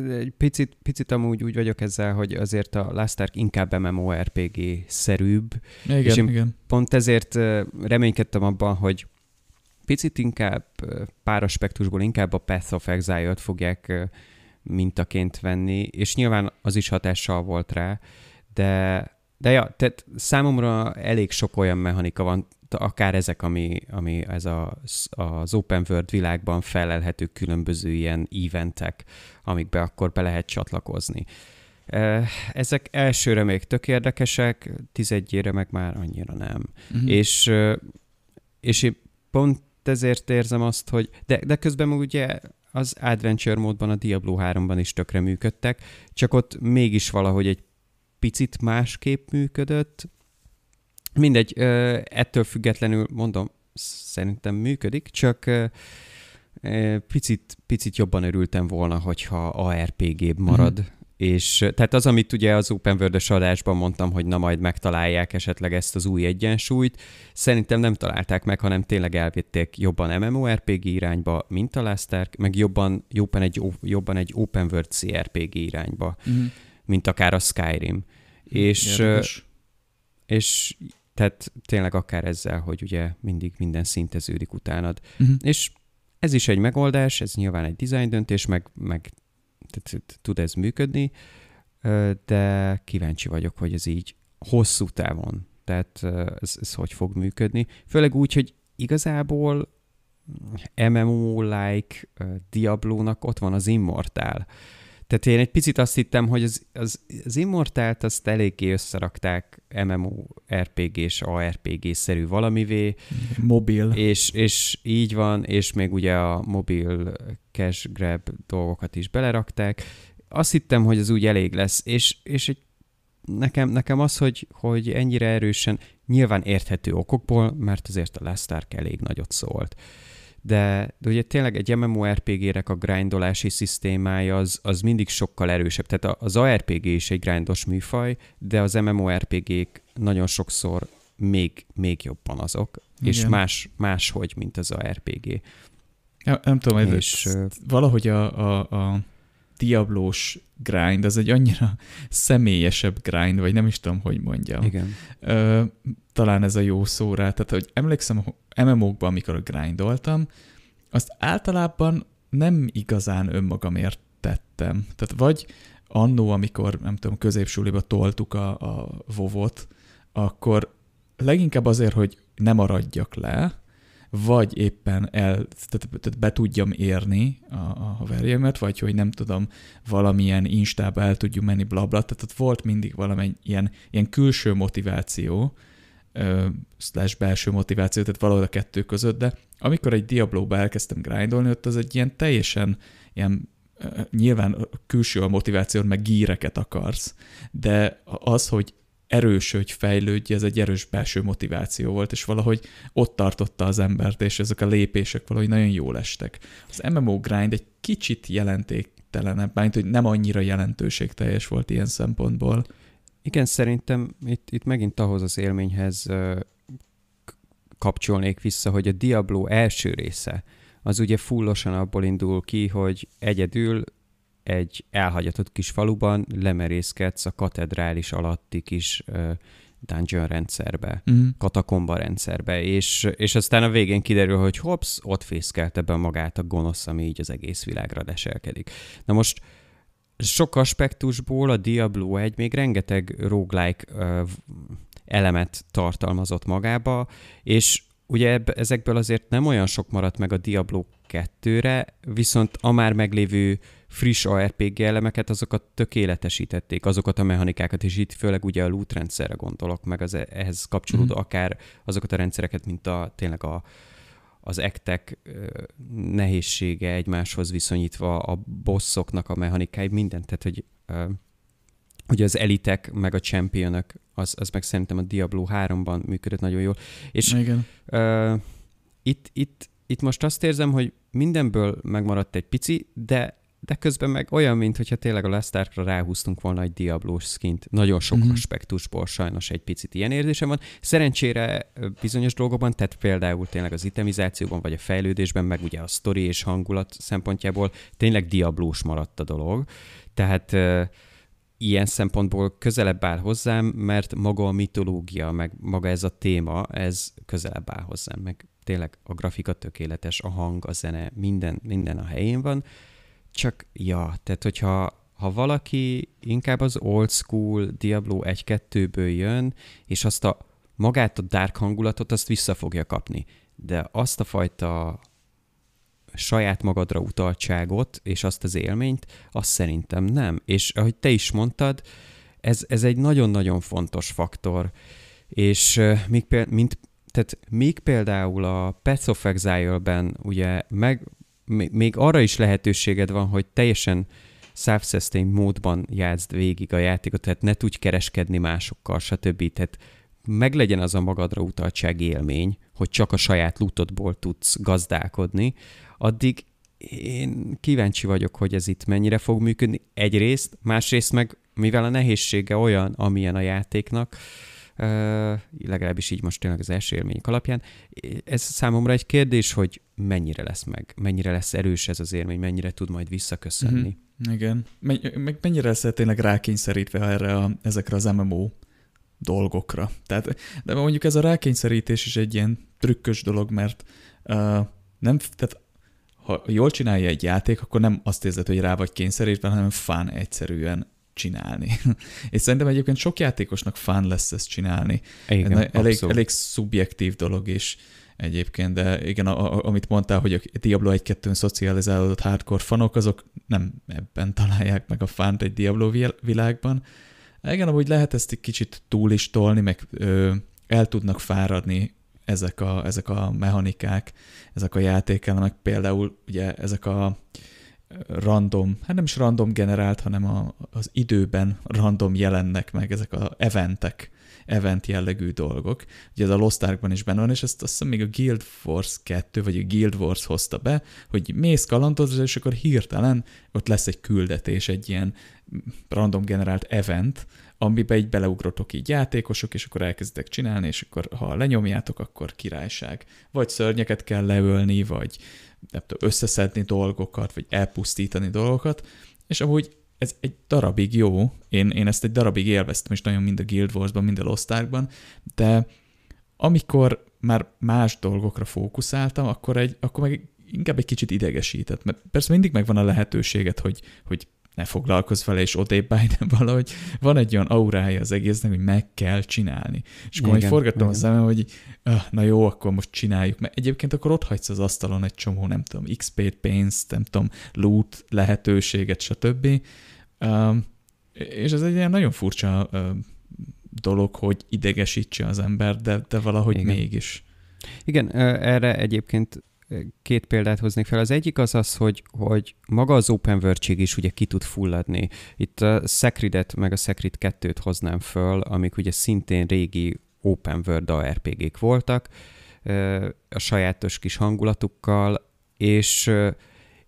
Egy picit, picit amúgy úgy vagyok ezzel, hogy azért a Last Ark inkább MMORPG-szerűbb. Igen, és én igen. pont ezért reménykedtem abban, hogy picit inkább pár aspektusból inkább a Path of Exile-t fogják mintaként venni, és nyilván az is hatással volt rá, de, de ja, tehát számomra elég sok olyan mechanika van, akár ezek, ami, ami ez a, az open world világban felelhető különböző ilyen eventek, amikbe akkor be lehet csatlakozni. Ezek elsőre még tök érdekesek, tizedjére meg már annyira nem. Uh-huh. És, és én pont ezért érzem azt, hogy de, de közben ugye az Adventure módban a Diablo 3-ban is tökre működtek, csak ott mégis valahogy egy picit másképp működött. Mindegy, ettől függetlenül mondom, szerintem működik, csak picit, picit jobban örültem volna, hogyha ARPG marad, mm és tehát az, amit ugye az Open world adásban mondtam, hogy na majd megtalálják esetleg ezt az új egyensúlyt, szerintem nem találták meg, hanem tényleg elvitték jobban MMORPG irányba, mint a Last Ark, meg jobban, jobban, egy, jobban egy Open World CRPG irányba, uh-huh. mint akár a Skyrim. És, és tehát tényleg akár ezzel, hogy ugye mindig minden szinteződik utánad. Uh-huh. És ez is egy megoldás, ez nyilván egy design döntés, meg, meg tud ez működni, de kíváncsi vagyok, hogy ez így hosszú távon, tehát ez, ez hogy fog működni. Főleg úgy, hogy igazából MMO-like Diablo-nak ott van az Immortál. Tehát én egy picit azt hittem, hogy az, az, az Immortált azt eléggé összerakták MMO RPG és ARPG-szerű valamivé. Mobil. És, és így van, és még ugye a mobil cash grab dolgokat is belerakták. Azt hittem, hogy az úgy elég lesz, és, és egy, nekem, nekem az, hogy, hogy ennyire erősen, nyilván érthető okokból, mert azért a Last Ark elég nagyot szólt de, de ugye tényleg egy MMORPG-rek a grindolási szisztémája az, az mindig sokkal erősebb. Tehát az ARPG is egy grindos műfaj, de az MMORPG-k nagyon sokszor még, még jobban azok, Igen. és más, máshogy, mint az ARPG. Ja, nem tudom, és, ez, valahogy a, a, a Diablós grind, az egy annyira személyesebb grind, vagy nem is tudom, hogy mondjam. Igen. Ö, talán ez a jó szó rá. Tehát, hogy emlékszem, MMO-kban, amikor grindoltam, azt általában nem igazán önmagamért tettem. Tehát vagy annó, amikor, nem tudom, középsuliba toltuk a, a vovot, akkor leginkább azért, hogy nem maradjak le, vagy éppen el, tehát, tehát be tudjam érni a, a haverjaimat, vagy hogy nem tudom, valamilyen instába el tudjuk menni, blabla, tehát ott volt mindig valami ilyen, ilyen külső motiváció, slash belső motiváció, tehát valahol a kettő között, de amikor egy Diablo-ba elkezdtem grindolni, ott az egy ilyen teljesen ilyen nyilván külső a motiváció, meg gíreket akarsz, de az, hogy erős, hogy fejlődj, ez egy erős belső motiváció volt, és valahogy ott tartotta az embert, és ezek a lépések valahogy nagyon jól estek. Az MMO grind egy kicsit jelentéktelenebb, bánt, hogy nem annyira jelentőségteljes volt ilyen szempontból. Igen, szerintem itt, itt megint ahhoz az élményhez kapcsolnék vissza, hogy a Diablo első része, az ugye fullosan abból indul ki, hogy egyedül egy elhagyatott kis faluban lemerészkedsz a katedrális alatti kis uh, dungeon rendszerbe, uh-huh. katakomba rendszerbe, és, és aztán a végén kiderül, hogy hops, ott fészkelte be magát a gonosz, ami így az egész világra deselkedik. Na most sok aspektusból a Diablo 1 még rengeteg roguelike uh, elemet tartalmazott magába, és ugye ezekből azért nem olyan sok maradt meg a Diablo 2-re, viszont a már meglévő friss ARPG elemeket, azokat tökéletesítették, azokat a mechanikákat, és itt főleg ugye a loot rendszerre gondolok, meg az e- ehhez kapcsolódó mm. akár azokat a rendszereket, mint a tényleg a, az ektek nehézsége egymáshoz viszonyítva, a bosszoknak a mechanikái, mindent, tehát hogy ugye az elitek, meg a championök, az, az meg szerintem a Diablo 3-ban működött nagyon jól. És Igen. Uh, itt, itt, itt most azt érzem, hogy mindenből megmaradt egy pici, de de közben meg olyan, mintha tényleg a Last Ark-ra ráhúztunk volna egy Diablo skint. Nagyon sok mm-hmm. aspektusból sajnos egy picit ilyen érzésem van. Szerencsére bizonyos dolgokban, tehát például tényleg az itemizációban, vagy a fejlődésben, meg ugye a sztori és hangulat szempontjából tényleg Diablós maradt a dolog. Tehát ilyen szempontból közelebb áll hozzám, mert maga a mitológia, meg maga ez a téma, ez közelebb áll hozzám, meg tényleg a grafika tökéletes, a hang, a zene, minden, minden a helyén van, csak ja, tehát hogyha ha valaki inkább az old school Diablo 1-2-ből jön, és azt a magát a dark hangulatot, azt vissza fogja kapni. De azt a fajta saját magadra utaltságot, és azt az élményt, azt szerintem nem. És ahogy te is mondtad, ez, ez egy nagyon-nagyon fontos faktor. És még, mint, tehát még például a Path of Exile-ben ugye meg, még arra is lehetőséged van, hogy teljesen self-sustain módban játszd végig a játékot, tehát ne tudj kereskedni másokkal, stb. Tehát meglegyen az a magadra utaltság élmény, hogy csak a saját lootodból tudsz gazdálkodni, addig én kíváncsi vagyok, hogy ez itt mennyire fog működni. Egyrészt, másrészt meg, mivel a nehézsége olyan, amilyen a játéknak, legalábbis így most tényleg az első élmények alapján. Ez számomra egy kérdés, hogy mennyire lesz meg, mennyire lesz erős ez az élmény, mennyire tud majd visszaköszönni. Mm-hmm. Igen. Meg mennyire lesz tényleg rákényszerítve erre a, ezekre az MMO dolgokra. Tehát, de mondjuk ez a rákényszerítés is egy ilyen trükkös dolog, mert uh, nem, tehát ha jól csinálja egy játék, akkor nem azt érzed, hogy rá vagy kényszerítve, hanem fán egyszerűen csinálni. És szerintem egyébként sok játékosnak fán lesz ezt csinálni. Igen, elég, elég szubjektív dolog is egyébként, de igen, a, a, amit mondtál, hogy a Diablo 1-2-n szocializálódott hardcore fanok, azok nem ebben találják meg a fánt egy Diablo világban. Igen, amúgy lehet ezt egy kicsit túl is tolni, meg ö, el tudnak fáradni ezek a, ezek a mechanikák, ezek a játékelemek, például ugye ezek a random, hát nem is random generált, hanem a, az időben random jelennek meg ezek a eventek, event jellegű dolgok. Ugye ez a Lost Arkban is benne van, és ezt azt hiszem még a Guild Force 2, vagy a Guild Wars hozta be, hogy mész kalandozni, és akkor hirtelen ott lesz egy küldetés, egy ilyen random generált event, amiben így beleugrotok így játékosok, és akkor elkezditek csinálni, és akkor ha lenyomjátok, akkor királyság. Vagy szörnyeket kell leölni, vagy nem tudom, összeszedni dolgokat, vagy elpusztítani dolgokat, és amúgy ez egy darabig jó, én, én ezt egy darabig élveztem is nagyon mind a Guild Wars-ban, mind a Lost Ark-ban, de amikor már más dolgokra fókuszáltam, akkor, egy, akkor meg inkább egy kicsit idegesített, mert persze mindig megvan a lehetőséget, hogy, hogy ne foglalkozz vele, és odébb állj, de valahogy van egy olyan aurája az egésznek, hogy meg kell csinálni. És akkor igen, forgattam igen. a szemem, hogy ah, na jó, akkor most csináljuk, mert egyébként akkor ott hagysz az asztalon egy csomó, nem tudom, XP-t, pénzt, nem tudom, loot lehetőséget, stb. Um, és ez egy ilyen nagyon furcsa uh, dolog, hogy idegesítse az ember, de, de valahogy igen. mégis. Igen, erre egyébként két példát hoznék fel. Az egyik az az, hogy, hogy maga az open world is ugye ki tud fulladni. Itt a Secridet meg a Secrid 2-t hoznám föl, amik ugye szintén régi open world ARPG-k voltak, a sajátos kis hangulatukkal, és,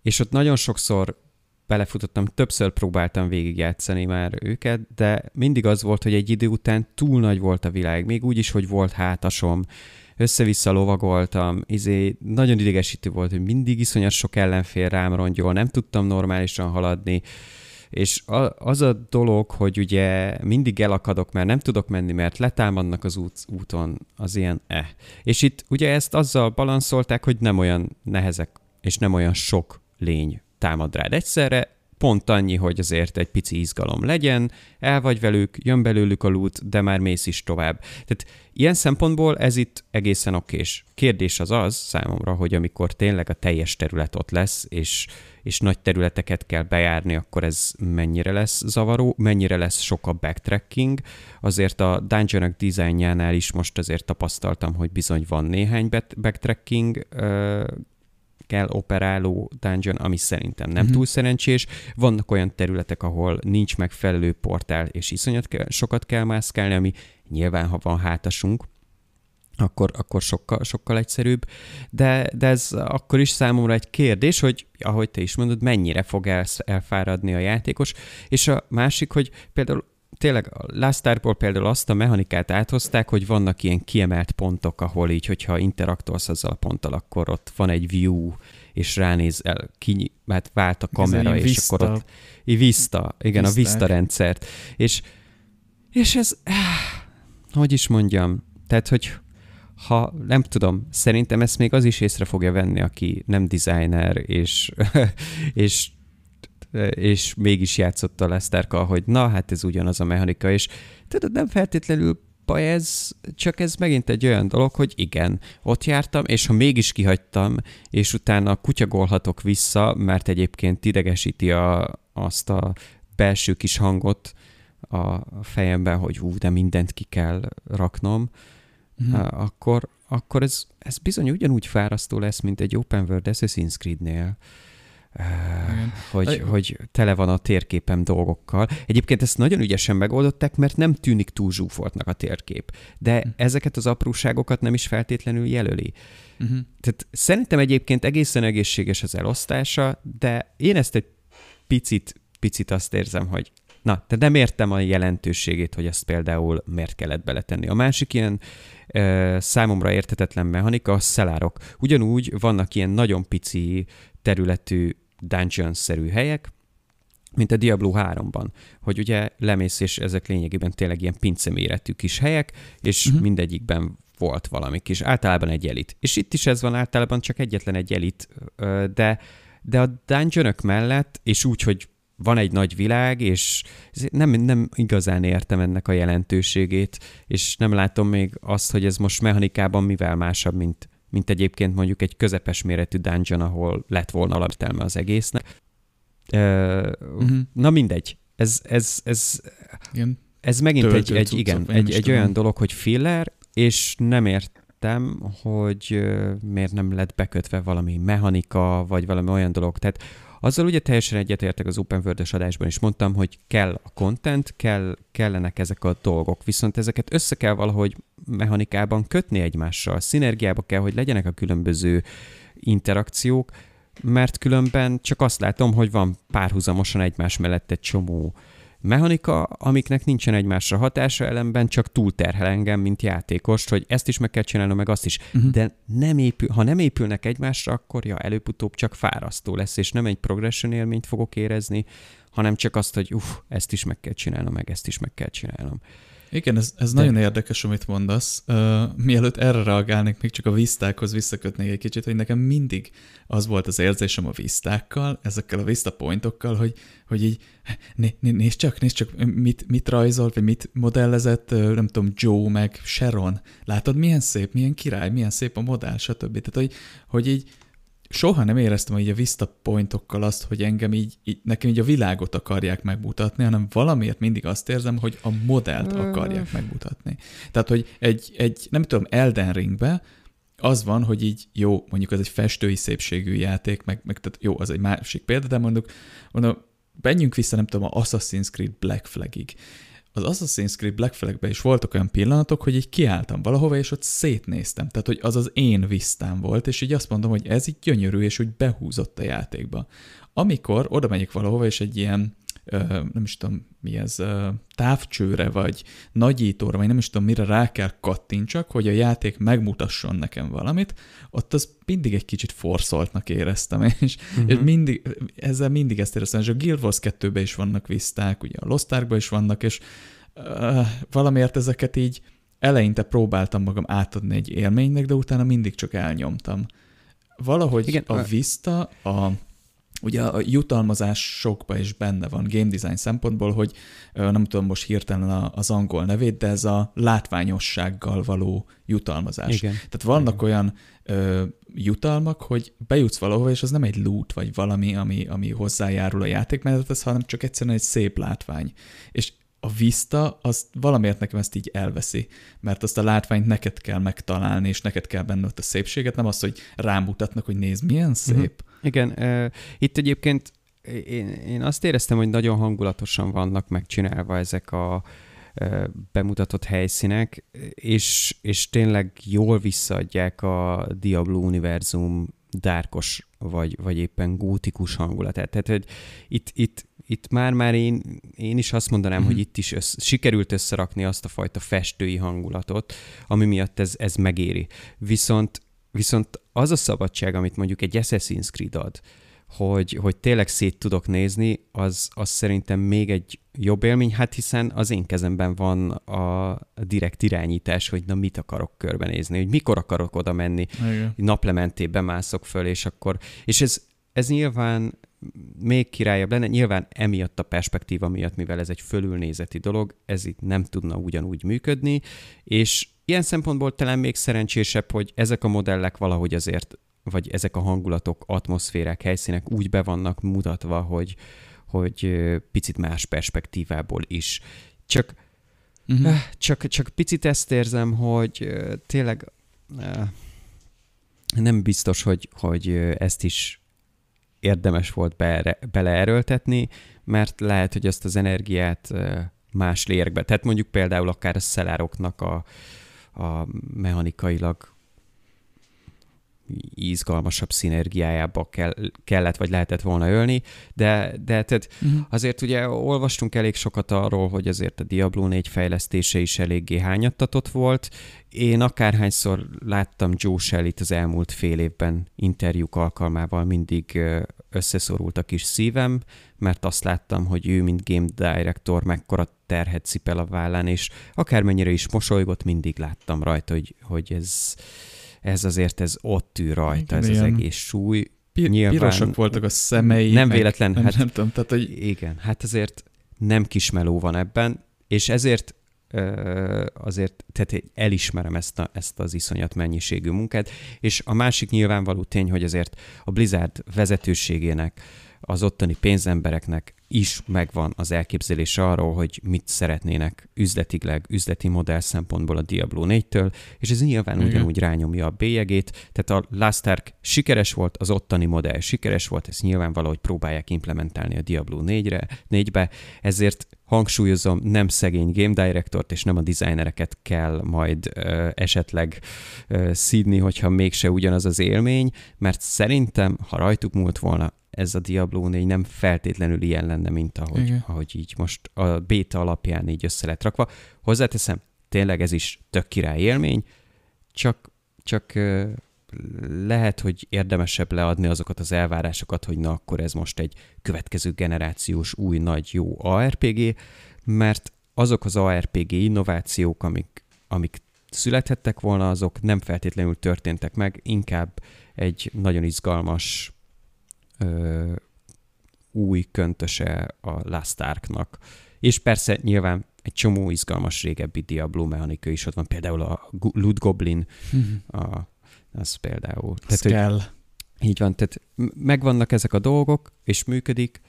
és ott nagyon sokszor belefutottam, többször próbáltam végigjátszani már őket, de mindig az volt, hogy egy idő után túl nagy volt a világ, még úgy is, hogy volt hátasom, össze-vissza lovagoltam, izé, nagyon idegesítő volt, hogy mindig iszonyat sok ellenfél rám rongyol, nem tudtam normálisan haladni, és az a dolog, hogy ugye mindig elakadok, mert nem tudok menni, mert letámadnak az út, úton, az ilyen eh. És itt ugye ezt azzal balanszolták, hogy nem olyan nehezek, és nem olyan sok lény támad rád egyszerre, pont annyi, hogy azért egy pici izgalom legyen, el vagy velük, jön belőlük a lút, de már mész is tovább. Tehát ilyen szempontból ez itt egészen okés. Kérdés az az számomra, hogy amikor tényleg a teljes terület ott lesz, és, és nagy területeket kell bejárni, akkor ez mennyire lesz zavaró, mennyire lesz sok a backtracking. Azért a dungeonok dizájnjánál is most azért tapasztaltam, hogy bizony van néhány backtracking kell operáló dungeon, ami szerintem nem mm-hmm. túl szerencsés. Vannak olyan területek, ahol nincs megfelelő portál, és iszonyat kell, sokat kell mászkálni, ami nyilván, ha van hátasunk, akkor, akkor sokkal, sokkal egyszerűbb. De, de ez akkor is számomra egy kérdés, hogy ahogy te is mondod, mennyire fog el, elfáradni a játékos. És a másik, hogy például tényleg a Last például azt a mechanikát áthozták, hogy vannak ilyen kiemelt pontok, ahol így, hogyha interaktolsz azzal a ponttal, akkor ott van egy view, és ránézel, ki, hát vált a kamera, és vista. akkor ott vista, igen, Visták. a vista rendszert. És, és ez, hogy is mondjam, tehát, hogy ha nem tudom, szerintem ezt még az is észre fogja venni, aki nem designer, és, és és mégis játszott a Leszterka, hogy na, hát ez ugyanaz a mechanika, és tudod, nem feltétlenül baj ez, csak ez megint egy olyan dolog, hogy igen, ott jártam, és ha mégis kihagytam, és utána kutyagolhatok vissza, mert egyébként idegesíti a, azt a belső kis hangot a fejemben, hogy ú, de mindent ki kell raknom, mm. akkor, akkor ez, ez bizony ugyanúgy fárasztó lesz, mint egy Open World Assassin's Creed-nél. Hogy, hogy tele van a térképem dolgokkal. Egyébként ezt nagyon ügyesen megoldották, mert nem tűnik túl zsúfoltnak a térkép. De uh-huh. ezeket az apróságokat nem is feltétlenül jelöli. Uh-huh. Tehát szerintem egyébként egészen egészséges az elosztása, de én ezt egy picit, picit azt érzem, hogy na, de nem értem a jelentőségét, hogy ezt például miért kellett beletenni. A másik ilyen e, számomra értetetlen mechanika a szelárok. Ugyanúgy vannak ilyen nagyon pici területű dungeon-szerű helyek, mint a Diablo 3-ban, hogy ugye lemész, és ezek lényegében tényleg ilyen pinceméretű kis helyek, és uh-huh. mindegyikben volt valami kis, általában egy elit. És itt is ez van, általában csak egyetlen egy elit, de, de a dungeon mellett, és úgy, hogy van egy nagy világ, és nem, nem igazán értem ennek a jelentőségét, és nem látom még azt, hogy ez most mechanikában mivel másabb, mint mint egyébként mondjuk egy közepes méretű dungeon, ahol lett volna alaptelme az egésznek. Uh, uh-huh. Na mindegy. Ez, ez, ez, igen. ez megint egy, egy, igen, egy, egy olyan dolog, hogy filler, és nem értem, hogy miért nem lett bekötve valami mechanika, vagy valami olyan dolog. Tehát Azzal ugye teljesen egyetértek az Open world adásban is. Mondtam, hogy kell a content, kell, kellenek ezek a dolgok, viszont ezeket össze kell valahogy mechanikában kötni egymással, szinergiába kell, hogy legyenek a különböző interakciók, mert különben csak azt látom, hogy van párhuzamosan egymás mellett egy csomó mechanika, amiknek nincsen egymásra hatása, ellenben csak túlterhel engem, mint játékost, hogy ezt is meg kell csinálnom, meg azt is. Uh-huh. De nem épül, ha nem épülnek egymásra, akkor ja, előbb-utóbb csak fárasztó lesz, és nem egy progression élményt fogok érezni, hanem csak azt, hogy uff, ezt is meg kell csinálnom, meg ezt is meg kell csinálnom. Igen, ez, ez De... nagyon érdekes, amit mondasz. Uh, mielőtt erre reagálnék, még csak a visztákhoz visszakötnék egy kicsit, hogy nekem mindig az volt az érzésem a visztákkal, ezekkel a vista pointokkal, hogy, hogy így né, né, nézd csak, nézd csak, mit, mit rajzolt, vagy mit modellezett, nem tudom, Joe meg Sharon. Látod, milyen szép, milyen király, milyen szép a modell, stb. Tehát, hogy, hogy így soha nem éreztem így a Vista pointokkal azt, hogy engem így, így, nekem így a világot akarják megmutatni, hanem valamiért mindig azt érzem, hogy a modellt akarják megmutatni. Tehát, hogy egy, egy nem tudom, Elden Ringbe az van, hogy így jó, mondjuk ez egy festői szépségű játék, meg, meg tehát jó, az egy másik példa, de mondjuk, mondom, menjünk vissza, nem tudom, a Assassin's Creed Black Flagig az Assassin's Creed Black flag is voltak olyan pillanatok, hogy így kiálltam valahova, és ott szétnéztem. Tehát, hogy az az én visztám volt, és így azt mondom, hogy ez így gyönyörű, és úgy behúzott a játékba. Amikor oda megyek valahova, és egy ilyen nem is tudom mi ez, távcsőre, vagy nagyítóra, vagy nem is tudom mire rá kell kattintsak, hogy a játék megmutasson nekem valamit, ott az mindig egy kicsit forszoltnak éreztem, és, uh-huh. és mindig, ezzel mindig ezt éreztem, és a Guild Wars 2 is vannak viszták, ugye a Lost ark is vannak, és uh, valamiért ezeket így eleinte próbáltam magam átadni egy élménynek, de utána mindig csak elnyomtam. Valahogy Igen, a Vista, a Ugye a jutalmazásokban is benne van game design szempontból, hogy nem tudom most hirtelen az angol nevét, de ez a látványossággal való jutalmazás. Igen. Tehát vannak Igen. olyan ö, jutalmak, hogy bejutsz valahova, és az nem egy loot, vagy valami, ami, ami hozzájárul a játékmenetethez, hanem csak egyszerűen egy szép látvány. És a Vista, az valamiért nekem ezt így elveszi, mert azt a látványt neked kell megtalálni, és neked kell benne ott a szépséget, nem az, hogy rámutatnak, hogy nézd, milyen szép. Uh-huh. Igen, uh, itt egyébként én, én azt éreztem, hogy nagyon hangulatosan vannak megcsinálva ezek a uh, bemutatott helyszínek, és, és tényleg jól visszaadják a Diablo univerzum dárkos, vagy, vagy éppen gótikus hangulatát. Tehát, hogy itt, itt itt már-már én, én is azt mondanám, mm-hmm. hogy itt is össz, sikerült összerakni azt a fajta festői hangulatot, ami miatt ez, ez megéri. Viszont, viszont az a szabadság, amit mondjuk egy Assassin's Creed ad, hogy, hogy tényleg szét tudok nézni, az, az szerintem még egy jobb élmény, hát hiszen az én kezemben van a direkt irányítás, hogy na mit akarok körbenézni, hogy mikor akarok oda menni, Igen. naplementében mászok föl, és akkor, és ez, ez nyilván még királyabb lenne. Nyilván emiatt a perspektíva miatt, mivel ez egy fölülnézeti dolog, ez itt nem tudna ugyanúgy működni, és ilyen szempontból talán még szerencsésebb, hogy ezek a modellek valahogy azért, vagy ezek a hangulatok, atmoszférák, helyszínek úgy be vannak mutatva, hogy, hogy picit más perspektívából is. Csak, uh-huh. csak, csak picit ezt érzem, hogy tényleg nem biztos, hogy, hogy ezt is érdemes volt be, beleerőltetni, mert lehet, hogy azt az energiát más lérkbe. Tehát mondjuk például akár a szelároknak a, a mechanikailag izgalmasabb szinergiájába kell, kellett vagy lehetett volna ölni, de, de tehát uh-huh. azért ugye olvastunk elég sokat arról, hogy azért a Diablo 4 fejlesztése is eléggé hányattatott volt. Én akárhányszor láttam Joe shelley az elmúlt fél évben interjúk alkalmával mindig összeszorult a kis szívem, mert azt láttam, hogy ő, mint game director, mekkora terhet cipel a vállán, és akármennyire is mosolygott, mindig láttam rajta, hogy, hogy ez, ez azért ez ott ül rajta, ez az egész súly. Pi- Nyilván pirosak voltak a szemei. Nem meg, véletlen. Nem, hát, nem tudom, tehát, hogy... Igen, hát azért nem kismeló van ebben, és ezért azért tehát elismerem ezt, a, ezt az iszonyat mennyiségű munkát, és a másik nyilvánvaló tény, hogy azért a Blizzard vezetőségének, az ottani pénzembereknek is megvan az elképzelés arról, hogy mit szeretnének üzletileg, üzleti modell szempontból a Diablo 4-től, és ez nyilván Igen. ugyanúgy rányomja a bélyegét, tehát a Last Ark sikeres volt, az ottani modell sikeres volt, ezt nyilván valahogy próbálják implementálni a Diablo 4-re, 4-be, ezért hangsúlyozom, nem szegény game directort és nem a designereket kell majd ö, esetleg ö, szídni, hogyha mégse ugyanaz az élmény, mert szerintem, ha rajtuk múlt volna, ez a Diablo 4 nem feltétlenül ilyen lenne, mint ahogy, ahogy így most a beta alapján így össze lett rakva. Hozzáteszem, tényleg ez is tök király élmény, csak, csak lehet, hogy érdemesebb leadni azokat az elvárásokat, hogy na akkor ez most egy következő generációs új nagy jó ARPG, mert azok az ARPG innovációk, amik, amik születhettek volna, azok nem feltétlenül történtek meg, inkább egy nagyon izgalmas ö, új köntöse a Last Arknak. És persze nyilván egy csomó izgalmas régebbi Diablo mechanika is ott van, például a Loot Goblin, mm-hmm. a, az például. Tehát, kell. Hogy, így van, tehát megvannak ezek a dolgok, és működik,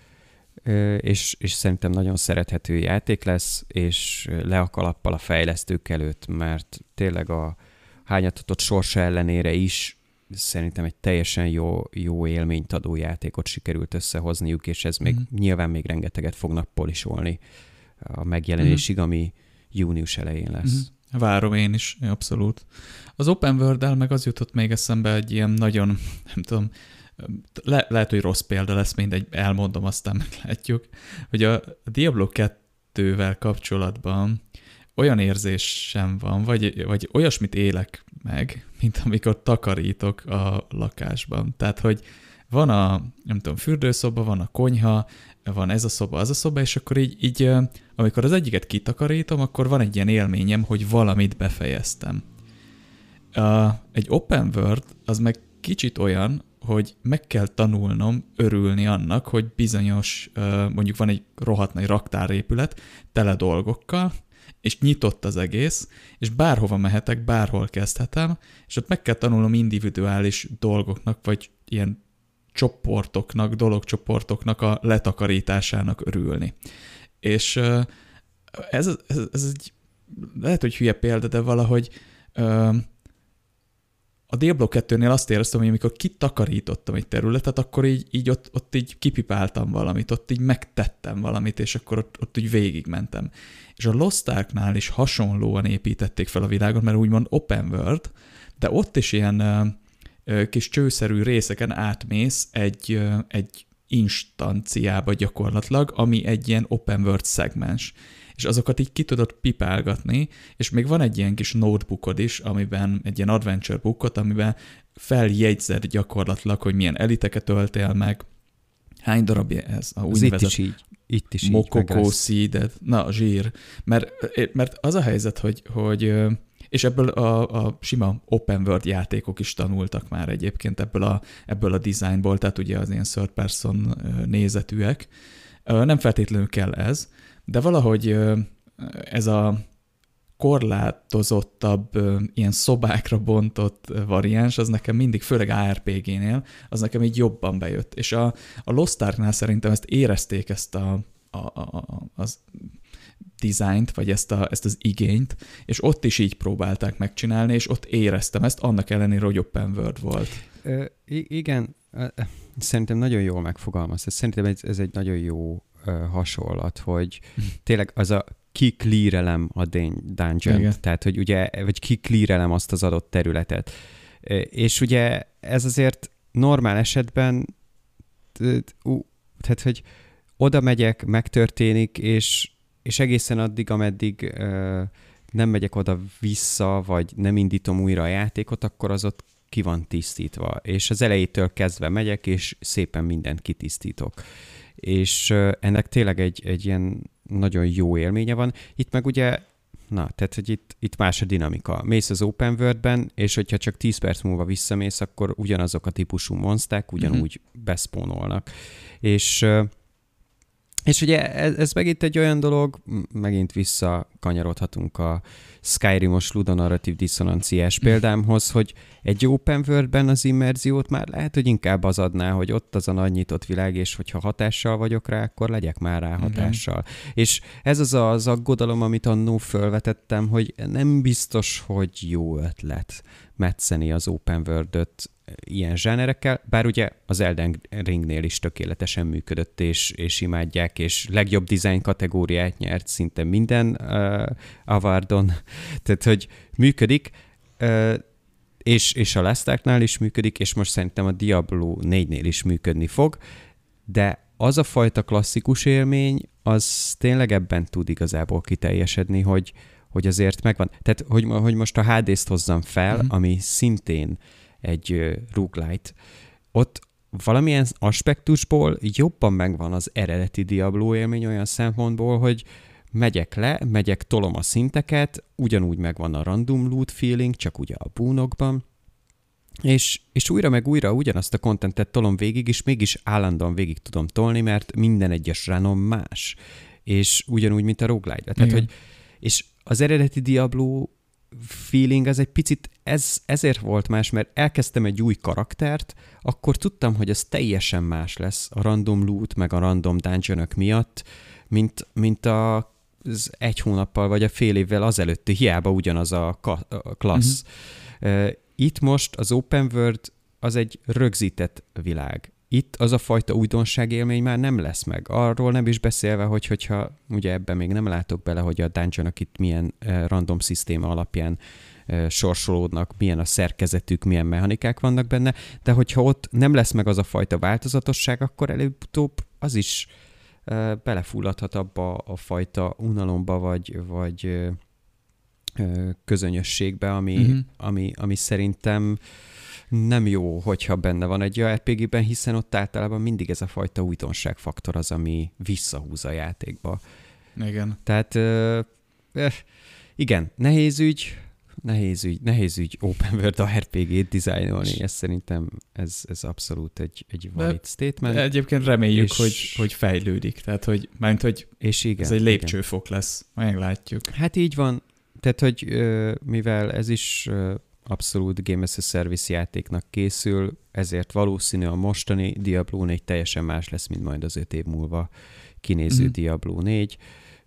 és, és szerintem nagyon szerethető játék lesz, és le a kalappal a fejlesztők előtt, mert tényleg a hányatatott sorsa ellenére is szerintem egy teljesen jó, jó élményt adó játékot sikerült összehozniuk, és ez még mm. nyilván még rengeteget fognak polisolni a megjelenésig, mm. ami június elején lesz. Mm. Várom én is, abszolút. Az Open world meg az jutott még eszembe egy ilyen nagyon, nem tudom, le, lehet, hogy rossz példa lesz, mindegy, elmondom, aztán meglátjuk, hogy a Diablo 2-vel kapcsolatban olyan érzésem van, vagy, vagy olyasmit élek meg, mint amikor takarítok a lakásban. Tehát, hogy van a, nem tudom, fürdőszoba, van a konyha, van ez a szoba, az a szoba, és akkor így, így amikor az egyiket kitakarítom, akkor van egy ilyen élményem, hogy valamit befejeztem. Egy open world az meg kicsit olyan, hogy meg kell tanulnom örülni annak, hogy bizonyos, mondjuk van egy rohadt nagy raktárépület tele dolgokkal, és nyitott az egész, és bárhova mehetek, bárhol kezdhetem, és ott meg kell tanulnom individuális dolgoknak, vagy ilyen csoportoknak, dologcsoportoknak a letakarításának örülni. És ez, ez, ez egy, lehet, hogy hülye példa, de valahogy a Diablo 2-nél azt éreztem, hogy amikor kitakarítottam egy területet, akkor így, így ott, ott így kipipáltam valamit, ott így megtettem valamit, és akkor ott, ott úgy végigmentem. És a Lost Arknál is hasonlóan építették fel a világot, mert úgymond open world, de ott is ilyen kis csőszerű részeken átmész egy, egy instanciába gyakorlatilag, ami egy ilyen open world szegmens. És azokat így ki tudod pipálgatni, és még van egy ilyen kis notebookod is, amiben egy ilyen adventure bookot, amiben feljegyzed gyakorlatilag, hogy milyen eliteket öltél meg, hány darabja ez a úgynevezett itt is mokokó seeded, na zsír, mert, mert az a helyzet, hogy, hogy és ebből a, a sima open world játékok is tanultak már egyébként ebből a, ebből a designból, tehát ugye az ilyen third person nézetűek. Nem feltétlenül kell ez, de valahogy ez a korlátozottabb, ilyen szobákra bontott variáns, az nekem mindig, főleg ARPG-nél, az nekem így jobban bejött. És a, a Lost Ark-nál szerintem ezt érezték, ezt a, a, a, az dizájnt, vagy ezt, a, ezt az igényt, és ott is így próbálták megcsinálni, és ott éreztem ezt, annak ellenére, hogy open world volt. Ö, igen, szerintem nagyon jól megfogalmaz. Szerintem ez, ez egy nagyon jó hasonlat, hogy hm. tényleg az a kiklírelem a dungeon, Igen. tehát hogy ugye, vagy kiklírelem azt az adott területet. És ugye ez azért normál esetben, tehát hogy oda megyek, megtörténik, és, és egészen addig, ameddig nem megyek oda vissza, vagy nem indítom újra a játékot, akkor az ott ki van tisztítva. És az elejétől kezdve megyek, és szépen mindent kitisztítok és ennek tényleg egy, egy ilyen nagyon jó élménye van. Itt meg ugye, na, tehát, hogy itt, itt más a dinamika. Mész az open world-ben, és hogyha csak 10 perc múlva visszamész, akkor ugyanazok a típusú monszták ugyanúgy uh-huh. beszpónolnak. És És ugye ez, ez megint egy olyan dolog, megint visszakanyarodhatunk a Skyrim-os ludonarratív diszonanciás példámhoz, hogy egy open world-ben az immerziót már lehet, hogy inkább az adná, hogy ott az a nagy nyitott világ, és hogyha hatással vagyok rá, akkor legyek már rá hatással. Igen. És ez az az aggodalom, amit annó felvetettem, hogy nem biztos, hogy jó ötlet metszeni az open world ilyen zsánerekkel, bár ugye az Elden Ringnél is tökéletesen működött, és, és imádják, és legjobb design kategóriát nyert szinte minden uh, avardon, tehát hogy működik, uh, és, és a Lestáknál is működik, és most szerintem a Diablo 4-nél is működni fog, de az a fajta klasszikus élmény, az tényleg ebben tud igazából kiteljesedni, hogy, hogy azért megvan. Tehát, hogy, hogy most a HD-t hozzam fel, mm-hmm. ami szintén egy roguelite, ott valamilyen aspektusból jobban megvan az eredeti Diablo élmény olyan szempontból, hogy megyek le, megyek, tolom a szinteket, ugyanúgy megvan a random loot feeling, csak ugye a búnokban, és, és újra meg újra ugyanazt a kontentet tolom végig, és mégis állandóan végig tudom tolni, mert minden egyes ránom más. És ugyanúgy, mint a roguelite Tehát, hogy, és az eredeti Diablo feeling az egy picit ez, ezért volt más, mert elkezdtem egy új karaktert, akkor tudtam, hogy ez teljesen más lesz a random loot, meg a random dungeon miatt, mint, mint a, az egy hónappal vagy a fél évvel azelőtti, hiába ugyanaz a, ka, a klassz. Uh-huh. Itt most az open world az egy rögzített világ itt az a fajta újdonságélmény már nem lesz meg. Arról nem is beszélve, hogy hogyha ugye ebben még nem látok bele, hogy a dungeonok itt milyen uh, random szisztéma alapján uh, sorsolódnak, milyen a szerkezetük, milyen mechanikák vannak benne, de hogyha ott nem lesz meg az a fajta változatosság, akkor előbb-utóbb az is uh, belefulladhat abba a fajta unalomba, vagy, vagy közönösségbe, ami, uh-huh. ami, ami szerintem uh, nem jó, hogyha benne van egy RPG-ben, hiszen ott általában mindig ez a fajta újdonságfaktor az, ami visszahúz a játékba. Igen. Tehát euh, igen, nehéz ügy, nehéz ügy, nehéz ügy open world RPG-t dizájnolni, ez szerintem ez, ez abszolút egy, egy valid de, statement. Egyébként reméljük, és, hogy, hogy fejlődik, tehát hogy, mert hogy és igen, ez egy lépcsőfok igen. lesz, meglátjuk. Hát így van, tehát hogy mivel ez is abszolút Game as a Service játéknak készül, ezért valószínű a mostani Diablo 4 teljesen más lesz, mint majd az 5 év múlva kinéző mm. Diablo 4.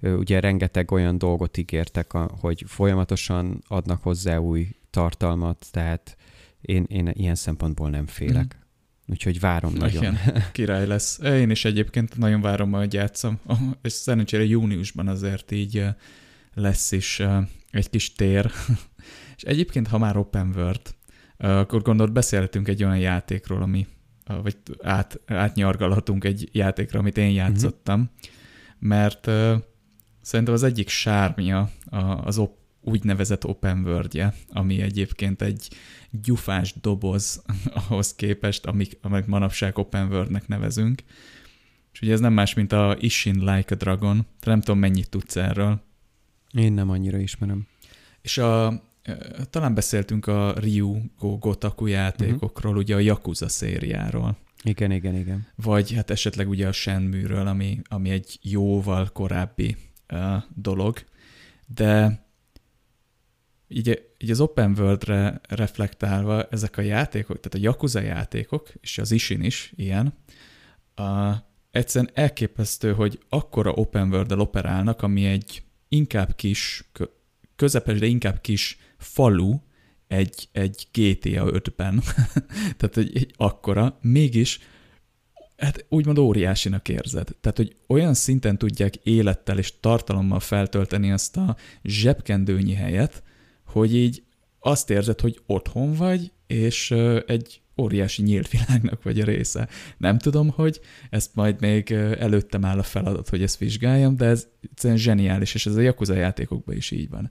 Ugye rengeteg olyan dolgot ígértek, hogy folyamatosan adnak hozzá új tartalmat, tehát én, én ilyen szempontból nem félek. Mm. Úgyhogy várom nagyon. Igen, király lesz. Én is egyébként nagyon várom, hogy játszom. És szerencsére júniusban azért így lesz is egy kis tér egyébként, ha már open world, akkor gondolod, beszélhetünk egy olyan játékról, ami, vagy át, átnyargalhatunk egy játékra, amit én játszottam, mm-hmm. mert uh, szerintem az egyik sármia az op, úgynevezett open world ami egyébként egy gyufás doboz ahhoz képest, amik, amit manapság open world nevezünk. És ugye ez nem más, mint a Ishin Like a Dragon. Te nem tudom, mennyit tudsz erről. Én nem annyira ismerem. És a, talán beszéltünk a Ryu Gotaku játékokról, uh-huh. ugye a Yakuza szériáról. Igen, igen, igen. Vagy hát esetleg ugye a Shenmue-ről, ami, ami egy jóval korábbi uh, dolog, de így, így az open world-re reflektálva ezek a játékok, tehát a Yakuza játékok, és az Ishin is ilyen, uh, egyszerűen elképesztő, hogy akkora open world operálnak, ami egy inkább kis, közepes, de inkább kis falu egy, egy GTA 5-ben, tehát egy, egy akkora, mégis hát úgymond óriásinak érzed. Tehát, hogy olyan szinten tudják élettel és tartalommal feltölteni azt a zsebkendőnyi helyet, hogy így azt érzed, hogy otthon vagy, és egy óriási nyílt világnak vagy a része. Nem tudom, hogy ezt majd még előttem áll a feladat, hogy ezt vizsgáljam, de ez egyszerűen zseniális, és ez a Yakuza játékokban is így van.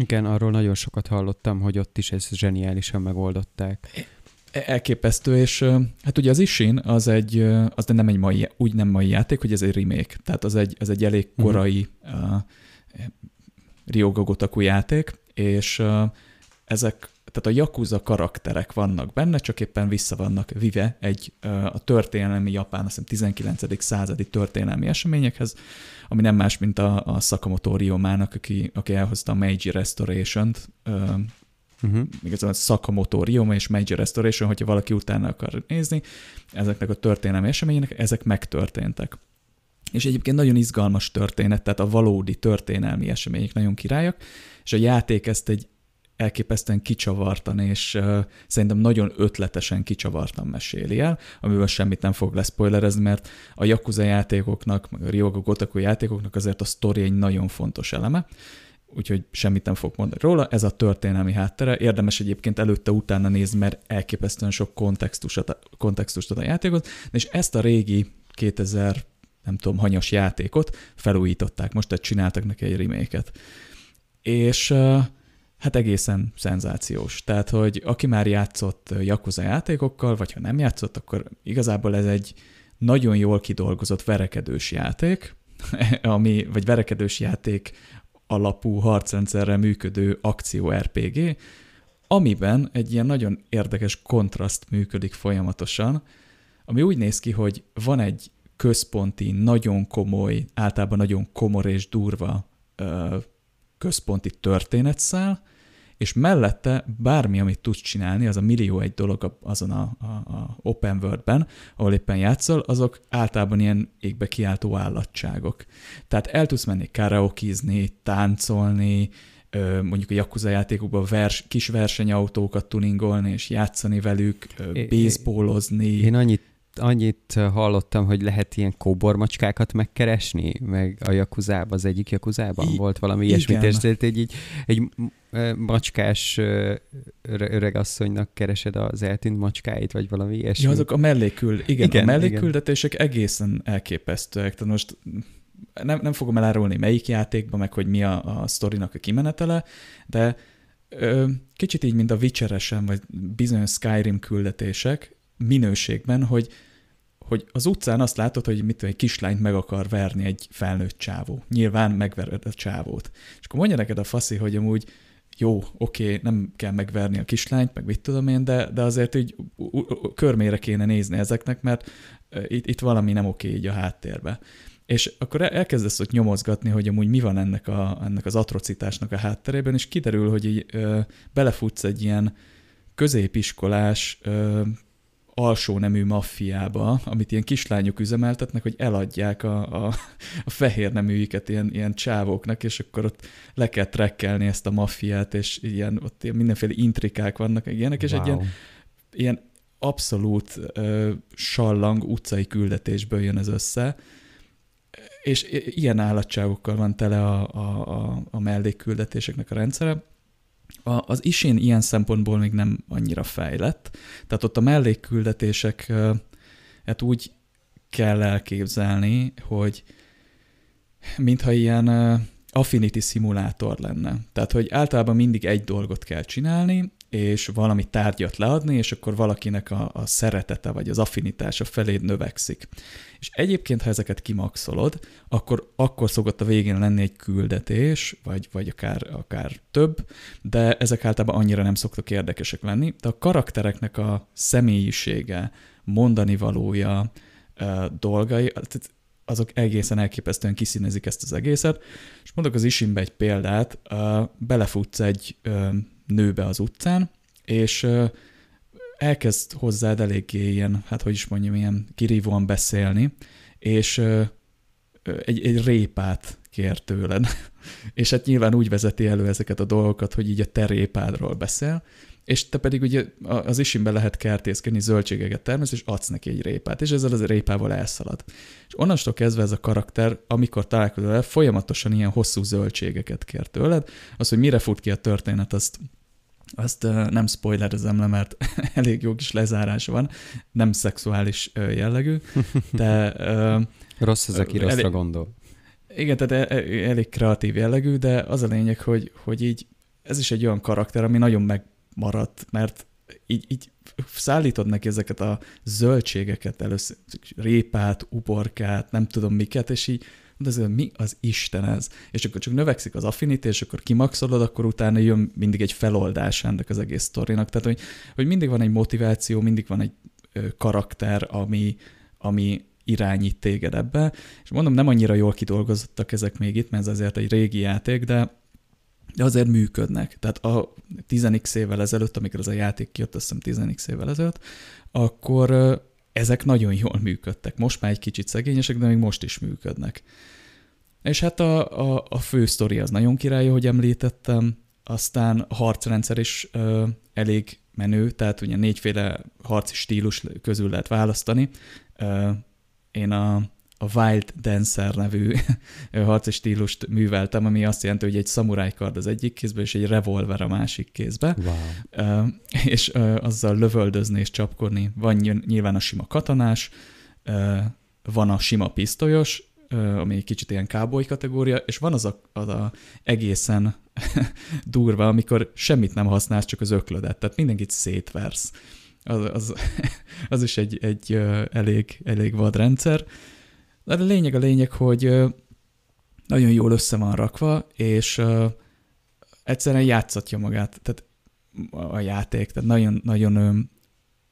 Igen, arról nagyon sokat hallottam, hogy ott is ezt zseniálisan megoldották. E, elképesztő, és hát ugye az Ishin az egy, az nem egy mai, úgy nem mai játék, hogy ez egy remake, tehát az egy, az egy elég mhm. korai uh-huh. uh, Ryoga Gotaku játék, és uh, ezek, tehát a Yakuza karakterek vannak benne, csak éppen vissza vannak vive egy a történelmi japán, azt hiszem 19. századi történelmi eseményekhez, ami nem más, mint a, a Sakamoto Ryomának, aki, aki elhozta a Meiji Restoration-t, Uh-huh. Igazán Sakamoto Ryoma és Meiji Restoration, hogyha valaki utána akar nézni, ezeknek a történelmi események, ezek megtörténtek. És egyébként nagyon izgalmas történet, tehát a valódi történelmi események nagyon királyak, és a játék ezt egy elképesztően kicsavartan, és uh, szerintem nagyon ötletesen kicsavartan meséli el, amivel semmit nem fog leszpoilerezni, mert a Yakuza játékoknak, meg a Ryoga Gotaku játékoknak azért a sztori egy nagyon fontos eleme, úgyhogy semmit nem fog mondani róla. Ez a történelmi háttere. Érdemes egyébként előtte-utána nézni, mert elképesztően sok kontextusot, kontextust ad a játékot, és ezt a régi 2000 nem tudom, hanyas játékot felújították, most tehát csináltak neki egy reméket. És hát egészen szenzációs. Tehát, hogy aki már játszott Yakuza játékokkal, vagy ha nem játszott, akkor igazából ez egy nagyon jól kidolgozott verekedős játék, ami, vagy verekedős játék alapú harcrendszerrel működő akció RPG, amiben egy ilyen nagyon érdekes kontraszt működik folyamatosan, ami úgy néz ki, hogy van egy központi, nagyon komoly, általában nagyon komor és durva központi történetszál, és mellette bármi, amit tudsz csinálni, az a millió egy dolog azon a, a, a open world-ben, ahol éppen játszol, azok általában ilyen égbe kiáltó állatságok. Tehát el tudsz menni karaokizni, táncolni, mondjuk a Yakuza játékokban vers, kis versenyautókat tuningolni és játszani velük, baseballozni. Én annyit annyit hallottam, hogy lehet ilyen kóbormacskákat megkeresni, meg a Jakuzában, az egyik Jakuzában I- volt valami ilyesmit, és egy, egy, egy macskás öregasszonynak keresed az eltűnt macskáit, vagy valami ilyesmi. Ja, azok a mellékül, igen, igen a mellékküldetések igen. egészen elképesztőek. Tehát most nem, nem fogom elárulni melyik játékban, meg hogy mi a, a sztorinak a kimenetele, de ö, kicsit így, mint a Witcheresen, vagy bizonyos Skyrim küldetések, minőségben, hogy hogy az utcán azt látod, hogy mit egy kislányt meg akar verni egy felnőtt csávó. Nyilván megvered a csávót. És akkor mondja neked a faszi, hogy amúgy jó, oké, nem kell megverni a kislányt, meg mit tudom én, de, de azért így körmére kéne nézni ezeknek, mert itt, itt valami nem oké így a háttérbe. És akkor elkezdesz ott nyomozgatni, hogy amúgy mi van ennek, a, ennek az atrocitásnak a hátterében, és kiderül, hogy így ö, belefutsz egy ilyen középiskolás, ö, alsó nemű maffiába, amit ilyen kislányok üzemeltetnek, hogy eladják a, a, a fehér neműiket ilyen, ilyen csávóknak, és akkor ott le kell trekkelni ezt a maffiát, és ilyen, ott ilyen mindenféle intrikák vannak, ilyenek, és wow. egy ilyen, ilyen abszolút uh, sallang utcai küldetésből jön ez össze, és ilyen állatságokkal van tele a, a, a, a mellékküldetéseknek a rendszere, a, az isén ilyen szempontból még nem annyira fejlett, tehát ott a mellékküldetések hát úgy kell elképzelni, hogy mintha ilyen affinity szimulátor lenne. Tehát, hogy általában mindig egy dolgot kell csinálni, és valami tárgyat leadni, és akkor valakinek a, a szeretete vagy az affinitása feléd növekszik. És egyébként, ha ezeket kimaxolod, akkor, akkor szokott a végén lenni egy küldetés, vagy, vagy akár, akár több, de ezek általában annyira nem szoktak érdekesek lenni. De a karaktereknek a személyisége, mondani valója, dolgai, azok egészen elképesztően kiszínezik ezt az egészet. És mondok az Isimbe egy példát, belefutsz egy nőbe az utcán, és elkezd hozzád eléggé ilyen, hát hogy is mondjam, ilyen kirívóan beszélni, és egy, egy répát kér tőled. és hát nyilván úgy vezeti elő ezeket a dolgokat, hogy így a te répádról beszél, és te pedig ugye az isimbe lehet kertészkedni, zöldségeket termesz, és adsz neki egy répát, és ezzel az répával elszalad. És onnantól kezdve ez a karakter, amikor találkozol el, folyamatosan ilyen hosszú zöldségeket kér tőled. Az, hogy mire fut ki a történet, azt azt nem spoilerezem le, mert elég jó kis lezárás van, nem szexuális jellegű, de... Rossz ez, aki rosszra elég, gondol. Igen, tehát e, e, elég kreatív jellegű, de az a lényeg, hogy, hogy így ez is egy olyan karakter, ami nagyon megmaradt, mert így, így szállítod neki ezeket a zöldségeket először, répát, uborkát, nem tudom miket, és így de ez mi az Isten ez? És akkor csak növekszik az affinity, és akkor kimaxolod, akkor utána jön mindig egy feloldás ennek az egész sztorinak. Tehát, hogy, hogy mindig van egy motiváció, mindig van egy ö, karakter, ami, ami irányít téged ebbe. És mondom, nem annyira jól kidolgozottak ezek még itt, mert ez azért egy régi játék, de de azért működnek. Tehát a 10x évvel ezelőtt, amikor ez a játék kijött, azt hiszem 10x évvel ezelőtt, akkor ezek nagyon jól működtek. Most már egy kicsit szegényesek, de még most is működnek. És hát a, a, a fő sztori az nagyon király, hogy említettem, aztán a harcrendszer is ö, elég menő, tehát ugye négyféle harci stílus közül lehet választani. Ö, én a a Wild Dancer nevű harci stílust műveltem, ami azt jelenti, hogy egy szamuráj kard az egyik kézbe, és egy revolver a másik kézbe. Wow. És azzal lövöldözni és csapkodni. Van nyilván a sima katonás, van a sima pisztolyos, ami egy kicsit ilyen káboly kategória, és van az a, az a egészen durva, amikor semmit nem használsz, csak az öklödet, tehát mindenkit szétversz. Az, az, az is egy, egy elég, elég vad rendszer. De a lényeg a lényeg, hogy nagyon jól össze van rakva, és egyszerűen játszatja magát, tehát a játék, tehát nagyon, nagyon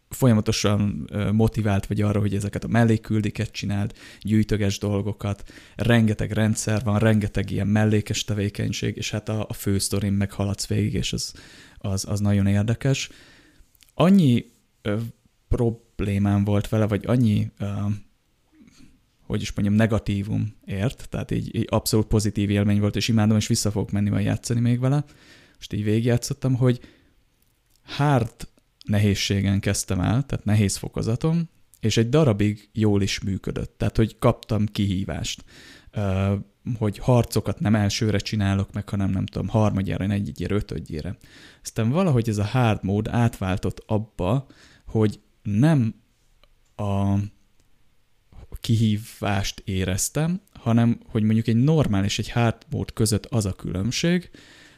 folyamatosan motivált vagy arra, hogy ezeket a melléküldiket csináld, gyűjtöges dolgokat, rengeteg rendszer van, rengeteg ilyen mellékes tevékenység, és hát a, a fő sztorin meg haladsz végig, és az, az, az nagyon érdekes. Annyi ö, problémám volt vele, vagy annyi ö, hogy is mondjam, negatívum ért, tehát így, így abszolút pozitív élmény volt, és imádom, és vissza fogok menni majd játszani még vele. Most így végigjátszottam, hogy hard nehézségen kezdtem el, tehát nehéz fokozatom, és egy darabig jól is működött. Tehát, hogy kaptam kihívást, hogy harcokat nem elsőre csinálok meg, hanem nem tudom, harmadjára, negyedjére, ötödjére. Aztán valahogy ez a hard mód átváltott abba, hogy nem a kihívást éreztem, hanem hogy mondjuk egy normál és egy hard mód között az a különbség,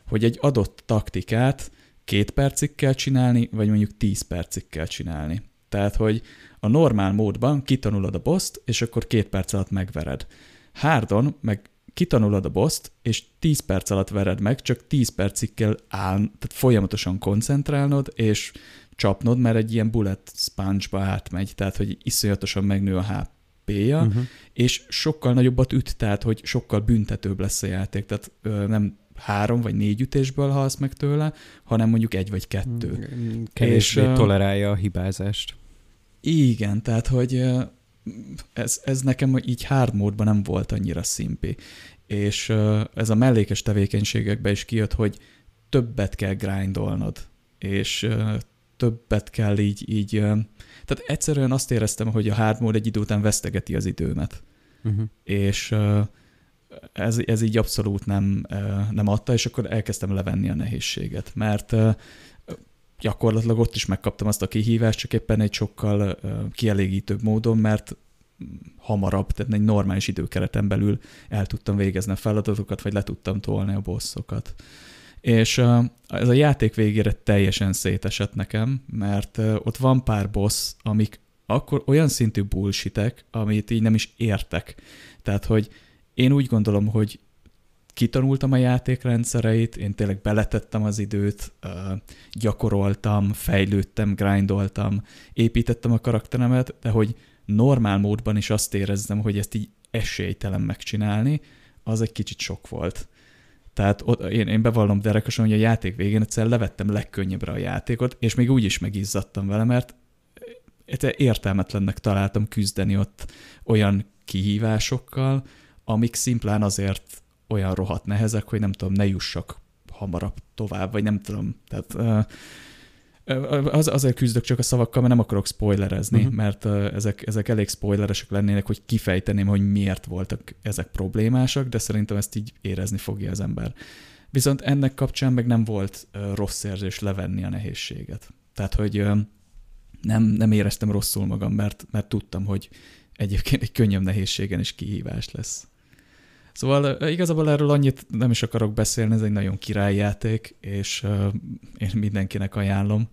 hogy egy adott taktikát két percig kell csinálni, vagy mondjuk tíz percig kell csinálni. Tehát, hogy a normál módban kitanulod a boszt, és akkor két perc alatt megvered. Hardon meg kitanulod a boszt, és 10 perc alatt vered meg, csak 10 percig kell áll, tehát folyamatosan koncentrálnod, és csapnod, mert egy ilyen bullet sponge-ba átmegy, tehát hogy iszonyatosan megnő a HP HP-ja, uh-huh. és sokkal nagyobbat üt, tehát hogy sokkal büntetőbb lesz a játék, tehát ö, nem három vagy négy ütésből halsz meg tőle, hanem mondjuk egy vagy kettő. Mm, kevésbé és, tolerálja a hibázást. Igen, tehát hogy ez, ez nekem így hard módban nem volt annyira szimpi. És ez a mellékes tevékenységekbe is kijött, hogy többet kell grindolnod, és többet kell így, így tehát egyszerűen azt éreztem, hogy a hard mode egy idő után vesztegeti az időmet. Uh-huh. És ez, ez így abszolút nem, nem adta, és akkor elkezdtem levenni a nehézséget, mert gyakorlatilag ott is megkaptam azt a kihívást, csak éppen egy sokkal kielégítőbb módon, mert hamarabb, tehát egy normális időkereten belül el tudtam végezni a feladatokat, vagy le tudtam tolni a bosszokat. És ez a játék végére teljesen szétesett nekem, mert ott van pár boss, amik akkor olyan szintű bullshitek, amit így nem is értek. Tehát, hogy én úgy gondolom, hogy kitanultam a játékrendszereit, én tényleg beletettem az időt, gyakoroltam, fejlődtem, grindoltam, építettem a karakteremet, de hogy normál módban is azt érezzem, hogy ezt így esélytelen megcsinálni, az egy kicsit sok volt. Tehát ott, én, én bevallom derekosan, hogy a játék végén egyszer levettem legkönnyebbre a játékot, és még úgy is megizzadtam vele, mert értelmetlennek találtam küzdeni ott olyan kihívásokkal, amik szimplán azért olyan rohadt nehezek, hogy nem tudom, ne jussak hamarabb tovább, vagy nem tudom. Tehát uh, az, azért küzdök csak a szavakkal, mert nem akarok spoilerezni, uh-huh. mert ezek, ezek elég spoileresek lennének, hogy kifejteném, hogy miért voltak ezek problémásak, de szerintem ezt így érezni fogja az ember. Viszont ennek kapcsán meg nem volt rossz érzés levenni a nehézséget. Tehát, hogy nem, nem éreztem rosszul magam, mert, mert tudtam, hogy egyébként egy könnyebb nehézségen is kihívás lesz. Szóval igazából erről annyit nem is akarok beszélni, ez egy nagyon királyjáték, és uh, én mindenkinek ajánlom.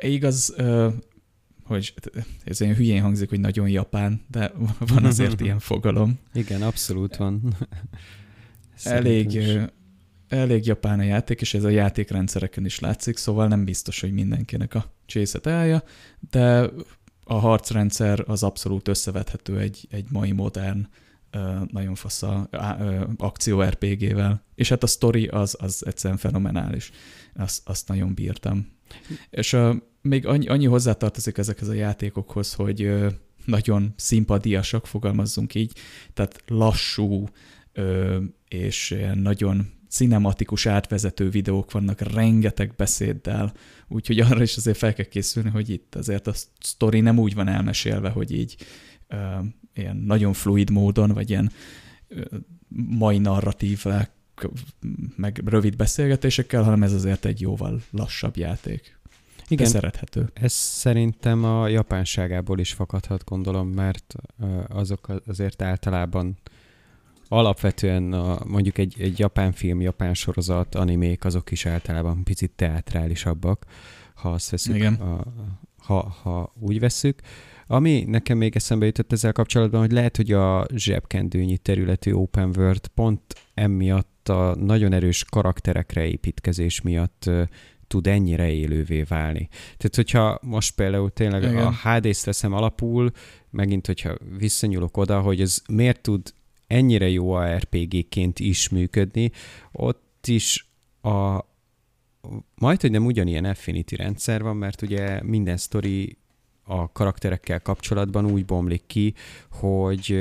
Igaz, uh, hogy ez olyan hülyén hangzik, hogy nagyon japán, de van azért ilyen fogalom. Igen, abszolút van. elég, elég japán a játék, és ez a játékrendszereken is látszik, szóval nem biztos, hogy mindenkinek a csészet állja, de a harcrendszer az abszolút összevethető egy, egy mai modern, nagyon fasz a, akció RPG-vel. És hát a story az, az egyszerűen fenomenális. Azt, azt nagyon bírtam. És uh, még annyi, annyi hozzátartozik ezekhez a játékokhoz, hogy nagyon szimpadiasak, fogalmazzunk így, tehát lassú és nagyon cinematikus átvezető videók vannak, rengeteg beszéddel, úgyhogy arra is azért fel kell készülni, hogy itt azért a sztori nem úgy van elmesélve, hogy így uh, ilyen nagyon fluid módon, vagy ilyen uh, mai narratívák, meg rövid beszélgetésekkel, hanem ez azért egy jóval lassabb játék. Igen, De szerethető. Ez szerintem a japánságából is fakadhat, gondolom, mert azok azért általában alapvetően a, mondjuk egy, egy japán film, japán sorozat, animék, azok is általában picit teátrálisabbak, ha azt veszük, Igen. A, ha, ha úgy veszük. Ami nekem még eszembe jutott ezzel kapcsolatban, hogy lehet, hogy a zsebkendőnyi területű open world pont emiatt a nagyon erős karakterekre építkezés miatt tud ennyire élővé válni. Tehát, hogyha most például tényleg Igen. a HD-t teszem alapul, megint, hogyha visszanyúlok oda, hogy ez miért tud ennyire jó a RPG-ként is működni, ott is a majd, hogy nem ugyanilyen Affinity rendszer van, mert ugye minden sztori a karakterekkel kapcsolatban úgy bomlik ki, hogy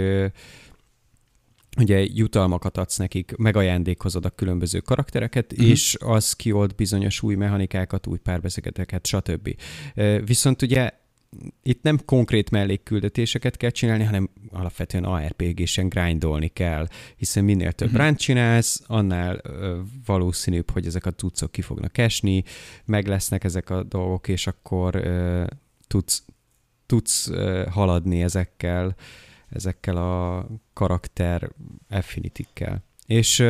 ugye jutalmakat adsz nekik, megajándékozod a különböző karaktereket, uh-huh. és az kiold bizonyos új mechanikákat, új párbeszédeket, stb. Viszont ugye itt nem konkrét mellékküldetéseket kell csinálni, hanem alapvetően ARPG-sen grindolni kell, hiszen minél több uh-huh. ránt csinálsz, annál ö, valószínűbb, hogy ezek a cuccok ki fognak esni, meg lesznek ezek a dolgok, és akkor ö, tudsz, tudsz haladni ezekkel, ezekkel a karakter affinitikkel. És,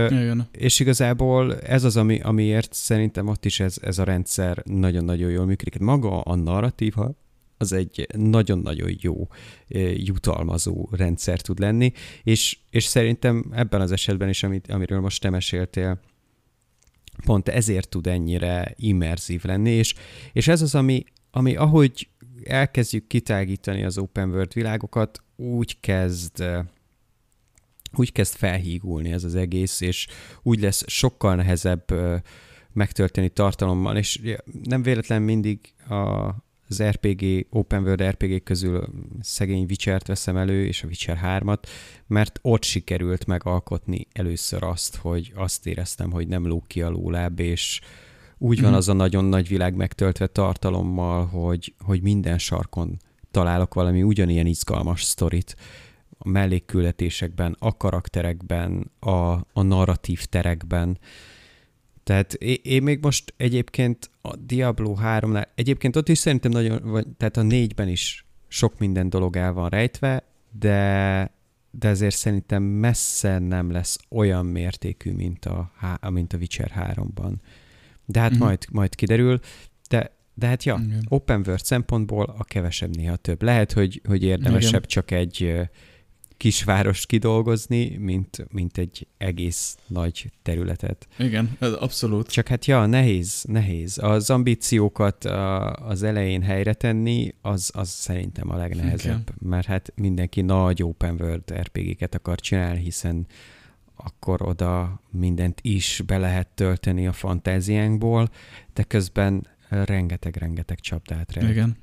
és igazából ez az, ami, amiért szerintem ott is ez, ez a rendszer nagyon-nagyon jól működik. Maga a narratíva az egy nagyon-nagyon jó jutalmazó rendszer tud lenni, és, és szerintem ebben az esetben is, amit, amiről most te meséltél, pont ezért tud ennyire immerzív lenni, és, és ez az, ami, ami ahogy elkezdjük kitágítani az open world világokat, úgy kezd úgy kezd felhígulni ez az egész, és úgy lesz sokkal nehezebb megtörténni tartalommal, és nem véletlen mindig a, az RPG, Open World RPG közül szegény Witcher-t veszem elő, és a Witcher 3-at, mert ott sikerült megalkotni először azt, hogy azt éreztem, hogy nem lók ki a lóláb, és úgy van mhm. az a nagyon nagy világ megtöltve tartalommal, hogy, hogy minden sarkon találok valami ugyanilyen izgalmas sztorit a mellékküldetésekben, a karakterekben, a, a narratív terekben, tehát én még most egyébként a Diablo 3-nál, egyébként ott is szerintem nagyon, vagy, tehát a négyben is sok minden dolog el van rejtve, de, de ezért szerintem messze nem lesz olyan mértékű, mint a, mint a Witcher 3-ban. De hát mm-hmm. majd, majd kiderül. De, de hát ja, Igen. open world szempontból a kevesebb néha több. Lehet, hogy, hogy érdemesebb Igen. csak egy kisvárost kidolgozni, mint, mint egy egész nagy területet. Igen, ez abszolút. Csak hát ja, nehéz, nehéz. Az ambíciókat az elején helyre tenni, az, az szerintem a legnehezebb, Igen. mert hát mindenki nagy open world RPG-ket akar csinálni, hiszen akkor oda mindent is be lehet tölteni a fantáziánkból, de közben rengeteg-rengeteg csapdát rejt. Igen.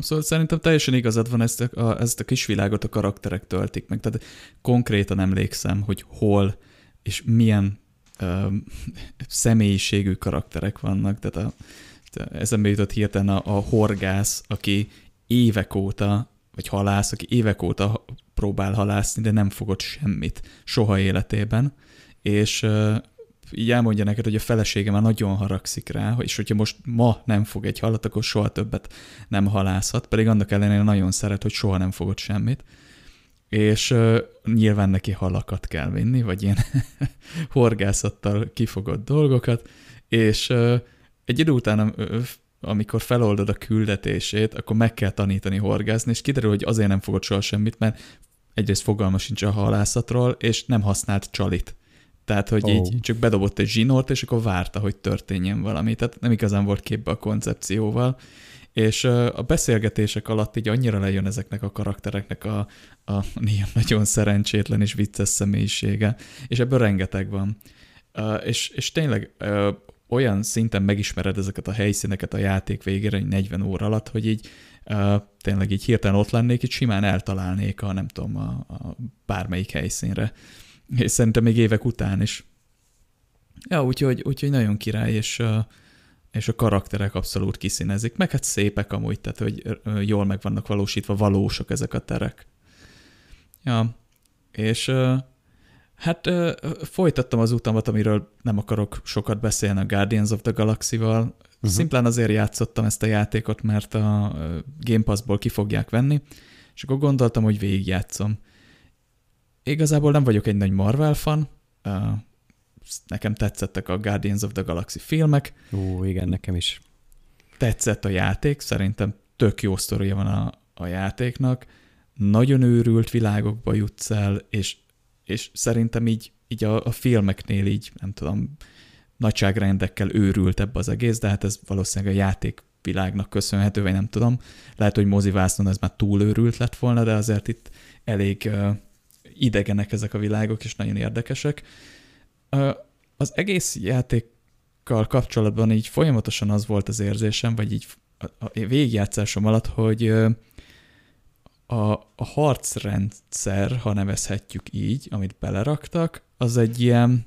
Szóval szerintem teljesen igazad van, ezt a, ezt a kis világot a karakterek töltik meg. Tehát konkrétan emlékszem, hogy hol és milyen ö, személyiségű karakterek vannak. Tehát a, eszembe jutott hirtelen a, a horgász, aki évek óta, vagy halász, aki évek óta próbál halászni, de nem fogott semmit soha életében, és így elmondja neked, hogy a felesége már nagyon haragszik rá, és hogyha most ma nem fog egy halat, akkor soha többet nem halászhat, pedig annak ellenére nagyon szeret, hogy soha nem fogott semmit. És nyilván neki halakat kell vinni, vagy ilyen horgászattal kifogott dolgokat, és uh, egy idő után amikor feloldod a küldetését, akkor meg kell tanítani horgászni, és kiderül, hogy azért nem fogod soha semmit, mert egyrészt fogalma sincs a halászatról, és nem használt csalit. Tehát, hogy oh. így csak bedobott egy zsinort, és akkor várta, hogy történjen valami. Tehát nem igazán volt képbe a koncepcióval. És a beszélgetések alatt így annyira lejön ezeknek a karaktereknek a, a nagyon szerencsétlen és vicces személyisége, és ebből rengeteg van. És, és tényleg olyan szinten megismered ezeket a helyszíneket a játék végére, 40 óra alatt, hogy így tényleg így hirtelen ott lennék, így simán eltalálnék a nem tudom, a, a bármelyik helyszínre. És szerintem még évek után is. Ja, úgyhogy, úgyhogy nagyon király, és, és a karakterek abszolút kiszínezik, meg hát szépek amúgy, tehát hogy jól meg vannak valósítva, valósok ezek a terek. Ja, és hát folytattam az utamat, amiről nem akarok sokat beszélni a Guardians of the Galaxy-val. Uh-huh. Szimplán azért játszottam ezt a játékot, mert a Game Pass-ból ki fogják venni, és akkor gondoltam, hogy végigjátszom. Igazából nem vagyok egy nagy Marvel fan, nekem tetszettek a Guardians of the Galaxy filmek. Ó, igen, nekem is. Tetszett a játék, szerintem tök jó sztoria van a, a játéknak, nagyon őrült világokba jutsz el, és, és szerintem így, így a, a filmeknél így, nem tudom, nagyságrendekkel őrült ebbe az egész, de hát ez valószínűleg a játék világnak köszönhető, vagy nem tudom. Lehet, hogy mozivászon ez már túl őrült lett volna, de azért itt elég uh, idegenek ezek a világok, és nagyon érdekesek. Az egész játékkal kapcsolatban így folyamatosan az volt az érzésem, vagy így a végigjátszásom alatt, hogy a, a harcrendszer, ha nevezhetjük így, amit beleraktak, az egy ilyen,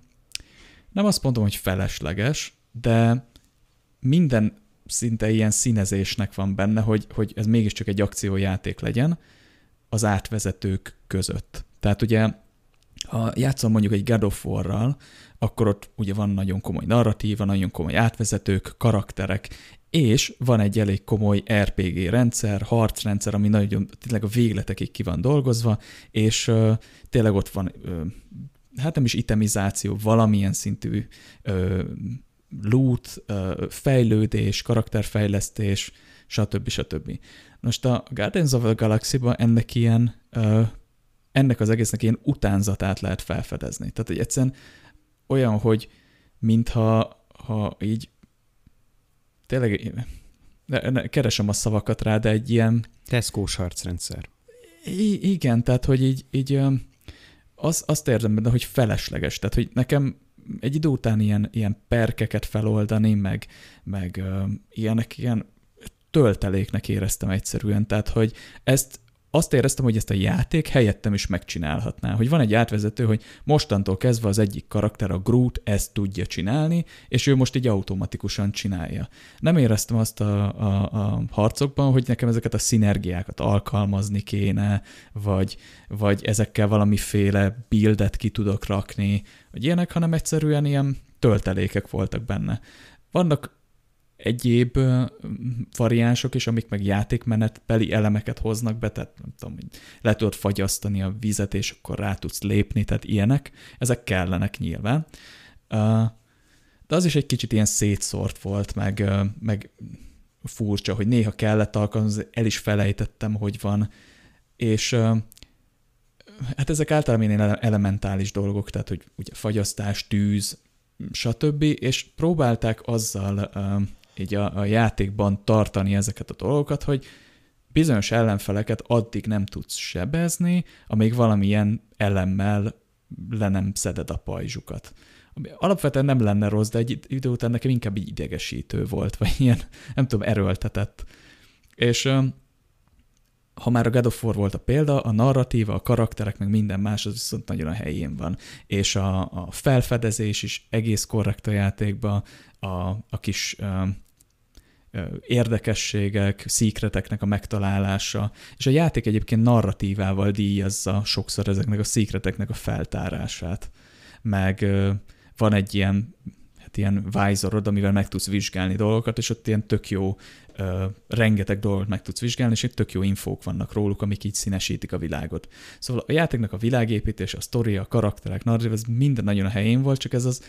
nem azt mondom, hogy felesleges, de minden szinte ilyen színezésnek van benne, hogy, hogy ez mégiscsak egy akciójáték legyen az átvezetők között. Tehát ugye ha játszom mondjuk egy God of War-ral, akkor ott ugye van nagyon komoly narratíva, nagyon komoly átvezetők, karakterek, és van egy elég komoly RPG rendszer, harcrendszer, ami nagyon tényleg a végletekig ki van dolgozva, és uh, tényleg ott van, uh, hát nem is itemizáció, valamilyen szintű uh, loot, uh, fejlődés, karakterfejlesztés, stb. stb. Most a Guardians of the Galaxy-ban ennek ilyen uh, ennek az egésznek ilyen utánzatát lehet felfedezni. Tehát, hogy egyszerűen olyan, hogy mintha ha így tényleg ne, ne, keresem a szavakat rá, de egy ilyen... Tesco-s harcrendszer. I- igen, tehát, hogy így, így az, azt érzem benne, hogy felesleges. Tehát, hogy nekem egy idő után ilyen, ilyen perkeket feloldani, meg, meg ilyenek, ilyen tölteléknek éreztem egyszerűen. Tehát, hogy ezt azt éreztem, hogy ezt a játék helyettem is megcsinálhatná. Hogy van egy átvezető, hogy mostantól kezdve az egyik karakter, a Groot, ezt tudja csinálni, és ő most így automatikusan csinálja. Nem éreztem azt a, a, a harcokban, hogy nekem ezeket a szinergiákat alkalmazni kéne, vagy, vagy ezekkel valamiféle buildet ki tudok rakni, vagy ilyenek, hanem egyszerűen ilyen töltelékek voltak benne. Vannak egyéb variánsok is, amik meg játékmenetbeli elemeket hoznak be, tehát nem tudom, hogy le tudod fagyasztani a vizet, és akkor rá tudsz lépni, tehát ilyenek, ezek kellenek nyilván. De az is egy kicsit ilyen szétszórt volt, meg, meg furcsa, hogy néha kellett alkalmazni, el is felejtettem, hogy van, és hát ezek általában ilyen elementális dolgok, tehát hogy ugye fagyasztás, tűz, stb., és próbálták azzal így a, a játékban tartani ezeket a dolgokat, hogy bizonyos ellenfeleket addig nem tudsz sebezni, amíg valamilyen elemmel le nem szeded a pajzsukat. Ami alapvetően nem lenne rossz, de egy idő után nekem inkább így idegesítő volt, vagy ilyen, nem tudom, erőltetett. És ha már a God of War volt a példa, a narratíva, a karakterek, meg minden más, az viszont nagyon a helyén van. És a, a felfedezés is egész korrekt a játékban, a, a kis érdekességek, szíkreteknek a megtalálása, és a játék egyébként narratívával díjazza sokszor ezeknek a szíkreteknek a feltárását. Meg van egy ilyen, hát ilyen vájzorod, amivel meg tudsz vizsgálni dolgokat, és ott ilyen tök jó, rengeteg dolgot meg tudsz vizsgálni, és itt tök jó infók vannak róluk, amik így színesítik a világot. Szóval a játéknak a világépítés, a sztoria, a karakterek, narratív, ez minden nagyon a helyén volt, csak ez az,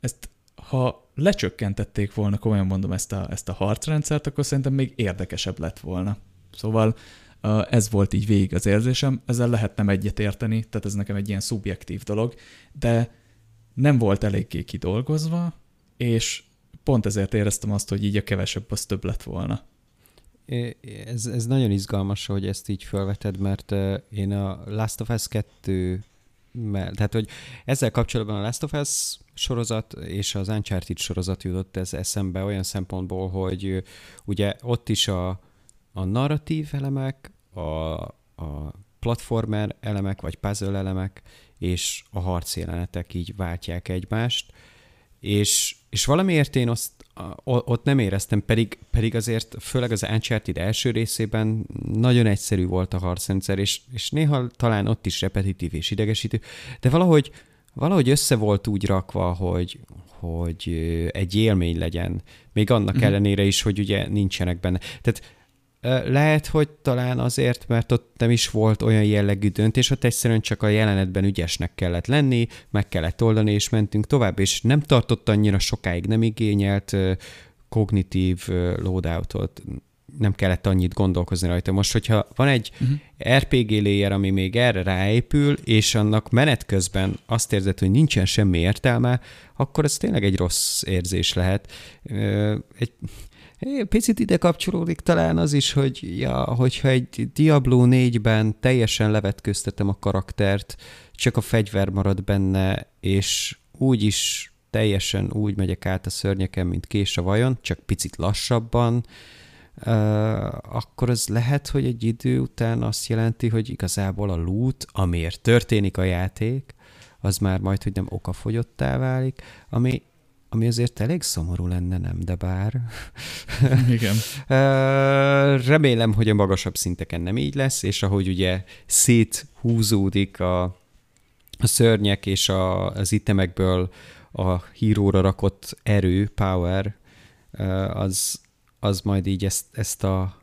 ezt ha lecsökkentették volna, komolyan mondom ezt a, ezt a harcrendszert, akkor szerintem még érdekesebb lett volna. Szóval ez volt így végig az érzésem, ezzel lehet nem egyet tehát ez nekem egy ilyen szubjektív dolog, de nem volt eléggé kidolgozva, és pont ezért éreztem azt, hogy így a kevesebb az több lett volna. Ez, ez nagyon izgalmas, hogy ezt így felveted, mert én a Last of Us 2 tehát, hogy ezzel kapcsolatban a Last of Us sorozat és az Uncharted sorozat jutott ez eszembe olyan szempontból, hogy ugye ott is a, a narratív elemek, a, a platformer elemek, vagy puzzle elemek, és a harcjelenetek így váltják egymást, és, és valamiért én azt ott nem éreztem, pedig, pedig azért főleg az Uncharted első részében nagyon egyszerű volt a harcrendszer, és, és néha talán ott is repetitív és idegesítő, de valahogy, valahogy össze volt úgy rakva, hogy, hogy egy élmény legyen, még annak mm. ellenére is, hogy ugye nincsenek benne. Tehát lehet, hogy talán azért, mert ott nem is volt olyan jellegű döntés, ott egyszerűen csak a jelenetben ügyesnek kellett lenni, meg kellett oldani, és mentünk tovább, és nem tartott annyira sokáig, nem igényelt kognitív loadoutot, nem kellett annyit gondolkozni rajta. Most, hogyha van egy uh-huh. RPG layer, ami még erre ráépül, és annak menet közben azt érzed, hogy nincsen semmi értelme, akkor ez tényleg egy rossz érzés lehet. Egy, Picit ide kapcsolódik talán az is, hogy ja, hogyha egy Diablo 4-ben teljesen levetköztetem a karaktert, csak a fegyver marad benne, és úgy is teljesen úgy megyek át a szörnyeken, mint kés a vajon, csak picit lassabban, akkor az lehet, hogy egy idő után azt jelenti, hogy igazából a loot, amiért történik a játék, az már majd, hogy nem okafogyottá válik, ami ami azért elég szomorú lenne, nem? De bár... Igen. Remélem, hogy a magasabb szinteken nem így lesz, és ahogy ugye széthúzódik a, a szörnyek és a, az itemekből a híróra rakott erő, power, az, az majd így ezt, ezt a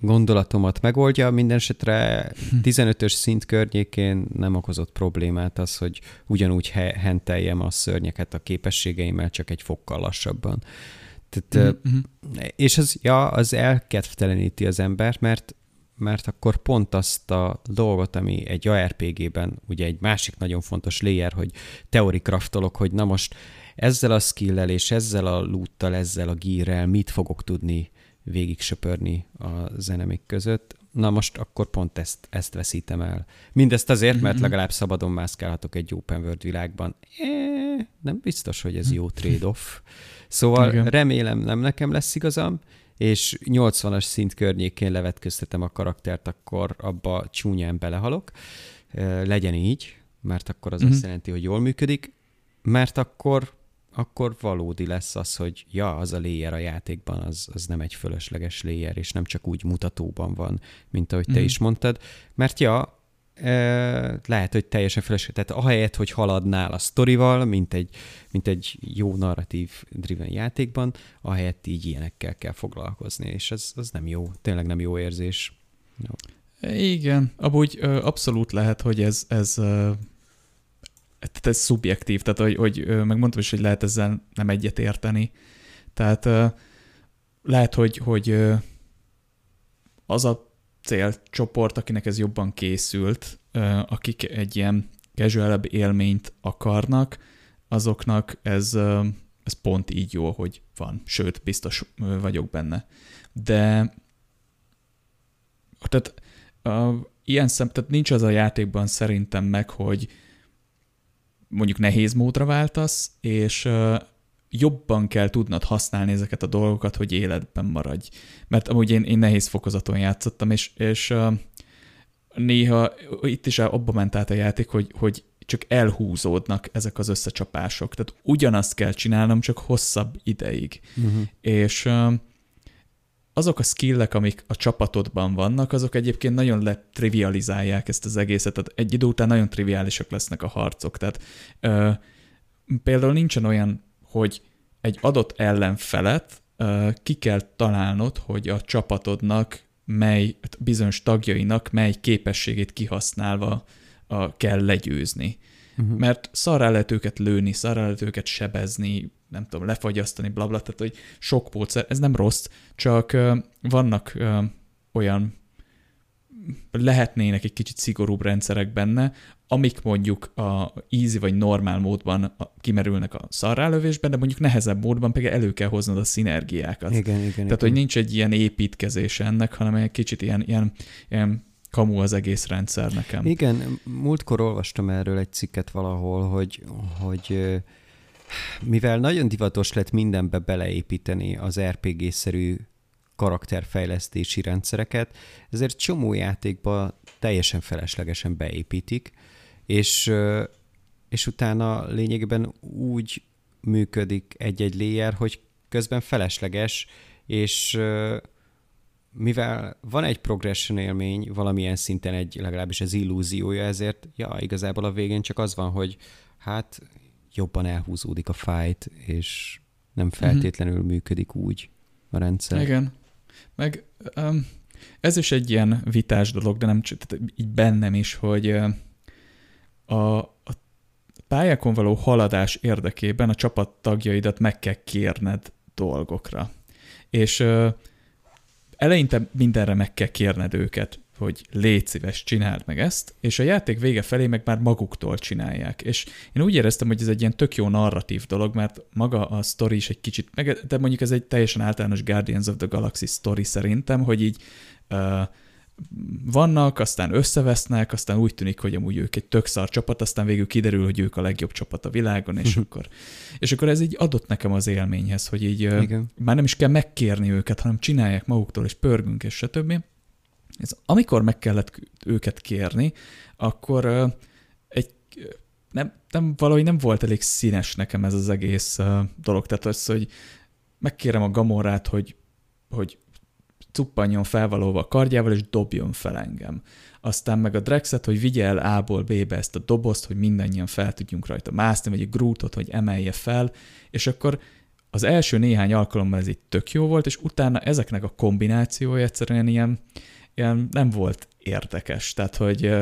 gondolatomat megoldja. Minden esetre 15-ös szint környékén nem okozott problémát az, hogy ugyanúgy henteljem a szörnyeket a képességeimmel, csak egy fokkal lassabban. Tehát, mm-hmm. És az, ja, az elkedvteleníti az embert, mert mert akkor pont azt a dolgot, ami egy ARPG-ben ugye egy másik nagyon fontos layer, hogy teori craftolok, hogy na most ezzel a skill és ezzel a loottal, ezzel a gírrel mit fogok tudni végig söpörni a zenemik között. Na most akkor pont ezt, ezt veszítem el. Mindezt azért, mert mhm. legalább szabadon mászkálhatok egy open world világban. É, nem biztos, hogy ez jó trade-off. Szóval Igen. remélem nem nekem lesz igazam, és 80-as szint környékén levetköztetem a karaktert, akkor abba csúnyán belehalok. Legyen így, mert akkor az uh-huh. azt jelenti, hogy jól működik, mert akkor akkor valódi lesz az, hogy ja, az a layer a játékban, az, az nem egy fölösleges layer, és nem csak úgy mutatóban van, mint ahogy te mm. is mondtad. Mert ja, lehet, hogy teljesen fölösleges. Tehát ahelyett, hogy haladnál a sztorival, mint egy, mint egy jó narratív driven játékban, ahelyett így ilyenekkel kell foglalkozni, és ez, az nem jó, tényleg nem jó érzés. Jó. Igen, abúgy abszolút lehet, hogy ez, ez tehát ez szubjektív, tehát hogy, hogy megmondtam is, hogy lehet ezzel nem egyet érteni. Tehát lehet, hogy, hogy az a célcsoport, akinek ez jobban készült, akik egy ilyen casual élményt akarnak, azoknak ez, ez pont így jó, hogy van. Sőt, biztos vagyok benne. De tehát uh, ilyen szem, tehát nincs az a játékban szerintem meg, hogy mondjuk nehéz módra váltasz, és jobban kell tudnod használni ezeket a dolgokat, hogy életben maradj. Mert amúgy én, én nehéz fokozaton játszottam, és, és néha itt is abba ment át a játék, hogy, hogy csak elhúzódnak ezek az összecsapások. Tehát ugyanazt kell csinálnom, csak hosszabb ideig. Uh-huh. És azok a skillek, amik a csapatodban vannak, azok egyébként nagyon letrivializálják ezt az egészet. Tehát egy idő után nagyon triviálisak lesznek a harcok. Tehát ö, például nincsen olyan, hogy egy adott ellenfelet ö, ki kell találnod, hogy a csapatodnak mely bizonyos tagjainak mely képességét kihasználva a, kell legyőzni. Uh-huh. Mert szarrá lehet őket lőni, szarrá lehet őket sebezni, nem tudom, lefagyasztani, blabla, tehát hogy sok pótszer, ez nem rossz, csak vannak olyan lehetnének egy kicsit szigorúbb rendszerek benne, amik mondjuk a easy vagy normál módban kimerülnek a szarrálövésben, de mondjuk nehezebb módban pedig elő kell hoznod a szinergiákat. Igen, igen, Tehát, igen. hogy nincs egy ilyen építkezés ennek, hanem egy kicsit ilyen, ilyen, ilyen kamu az egész rendszer nekem. Igen, múltkor olvastam erről egy cikket valahol, hogy, hogy mivel nagyon divatos lett mindenbe beleépíteni az RPG-szerű karakterfejlesztési rendszereket, ezért csomó játékba teljesen feleslegesen beépítik, és, és utána lényegében úgy működik egy-egy layer, hogy közben felesleges, és mivel van egy progression élmény, valamilyen szinten egy, legalábbis az illúziója, ezért ja, igazából a végén csak az van, hogy hát jobban elhúzódik a fight, és nem mhm. feltétlenül uh-huh. működik úgy a rendszer. Igen. Meg um, ez is egy ilyen vitás dolog, de nem csak így bennem is, hogy a, a pályákon való haladás érdekében a csapat tagjaidat meg kell kérned dolgokra. És uh, eleinte mindenre meg kell kérned őket, hogy légy szíves, csináld meg ezt, és a játék vége felé meg már maguktól csinálják. És én úgy éreztem, hogy ez egy ilyen tök jó narratív dolog, mert maga a story is egy kicsit, meg, de mondjuk ez egy teljesen általános Guardians of the Galaxy story szerintem, hogy így uh, vannak, aztán összevesznek, aztán úgy tűnik, hogy amúgy ők egy tök szar csapat, aztán végül kiderül, hogy ők a legjobb csapat a világon, és, uh-huh. akkor, és akkor ez így adott nekem az élményhez, hogy így Igen. már nem is kell megkérni őket, hanem csinálják maguktól, és pörgünk, és stb. Ez, amikor meg kellett őket kérni, akkor egy nem, nem, valahogy nem volt elég színes nekem ez az egész dolog. Tehát az, hogy megkérem a Gamorát, hogy, hogy cuppanjon felvalóva a kardjával, és dobjon fel engem. Aztán meg a Drexet, hogy vigye el A-ból B-be ezt a dobozt, hogy mindannyian fel tudjunk rajta mászni, vagy a Grootot, hogy emelje fel, és akkor az első néhány alkalommal ez itt tök jó volt, és utána ezeknek a kombinációja egyszerűen ilyen, ilyen nem volt érdekes. Tehát, hogy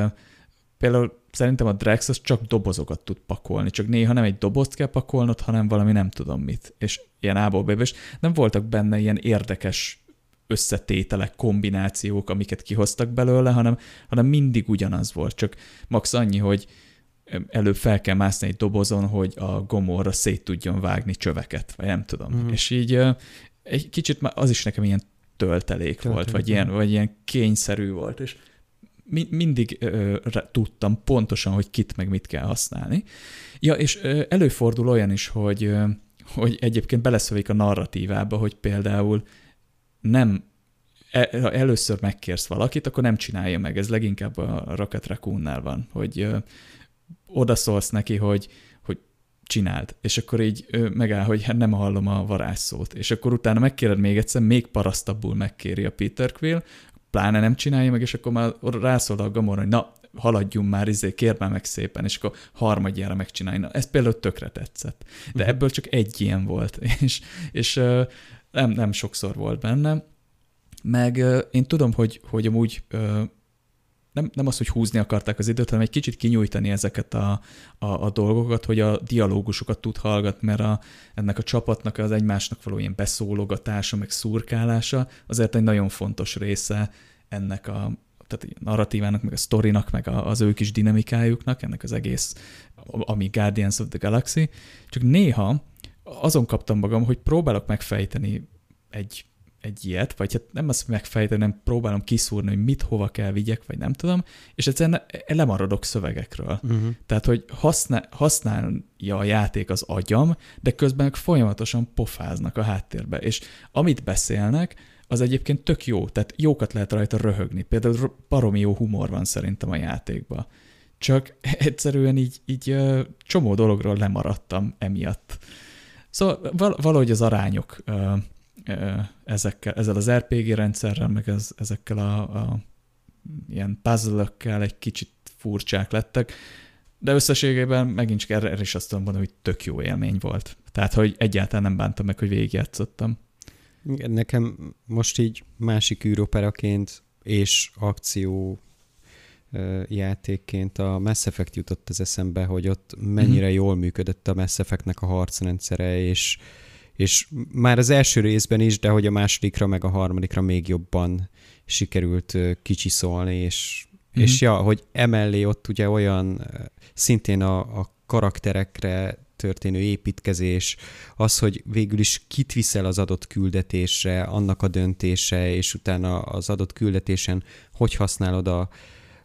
például szerintem a Drex az csak dobozokat tud pakolni, csak néha nem egy dobozt kell pakolnod, hanem valami nem tudom mit, és ilyen ából és nem voltak benne ilyen érdekes összetételek, kombinációk, amiket kihoztak belőle, hanem, hanem mindig ugyanaz volt, csak max annyi, hogy előbb fel kell mászni egy dobozon, hogy a gomorra szét tudjon vágni csöveket, vagy nem tudom. Mm. És így egy kicsit már az is nekem ilyen töltelék, töltelék volt, vagy ilyen, vagy ilyen kényszerű volt, és mi, mindig ö, tudtam pontosan, hogy kit meg mit kell használni. Ja, és ö, előfordul olyan is, hogy, ö, hogy egyébként beleszövik a narratívába, hogy például nem e, ha először megkérsz valakit, akkor nem csinálja meg. Ez leginkább a Rocket Raccoon-nál van, hogy ö, odaszólsz neki, hogy, hogy csináld, és akkor így megáll, hogy hát nem hallom a varázsszót, és akkor utána megkéred még egyszer, még parasztabbul megkéri a Peter Quill, pláne nem csinálja meg, és akkor már rászól a Gamora, hogy na, haladjunk már, izé, kérd már meg szépen, és akkor harmadjára megcsinálja. Na, ez például tökre tetszett. De uh-huh. ebből csak egy ilyen volt, és, és nem, nem sokszor volt benne. Meg én tudom, hogy, hogy amúgy nem, nem az, hogy húzni akarták az időt, hanem egy kicsit kinyújtani ezeket a, a, a dolgokat, hogy a dialógusokat tud hallgatni, mert a, ennek a csapatnak az egymásnak való ilyen beszólogatása, meg szurkálása azért egy nagyon fontos része ennek a, tehát a narratívának, meg a sztorinak, meg a, az ő kis dinamikájuknak, ennek az egész, ami Guardians of the Galaxy. Csak néha azon kaptam magam, hogy próbálok megfejteni egy egy ilyet, vagy hát nem azt megfejteni, nem próbálom kiszúrni, hogy mit hova kell vigyek, vagy nem tudom, és egyszerűen lemaradok szövegekről. Uh-huh. Tehát, hogy használ, használja a játék az agyam, de közben folyamatosan pofáznak a háttérbe, és amit beszélnek, az egyébként tök jó, tehát jókat lehet rajta röhögni. Például baromi jó humor van szerintem a játékban. Csak egyszerűen így, így csomó dologról lemaradtam emiatt. Szóval valahogy az arányok ezekkel, ezzel az RPG rendszerrel, meg ez, ezekkel a, a ilyen puzzle egy kicsit furcsák lettek, de összességében megint csak erre, erre is azt tudom mondani, hogy tök jó élmény volt. Tehát, hogy egyáltalán nem bántam meg, hogy végigjátszottam. Nekem most így másik űroperaként és akció játékként a Mass Effect jutott az eszembe, hogy ott mennyire mm-hmm. jól működött a Mass Effectnek a harcrendszere, és, és már az első részben is, de hogy a másodikra meg a harmadikra még jobban sikerült kicsiszolni, és, mm-hmm. és ja, hogy emellé ott ugye olyan szintén a, a karakterekre történő építkezés, az, hogy végül is kit viszel az adott küldetésre, annak a döntése, és utána az adott küldetésen hogy használod a,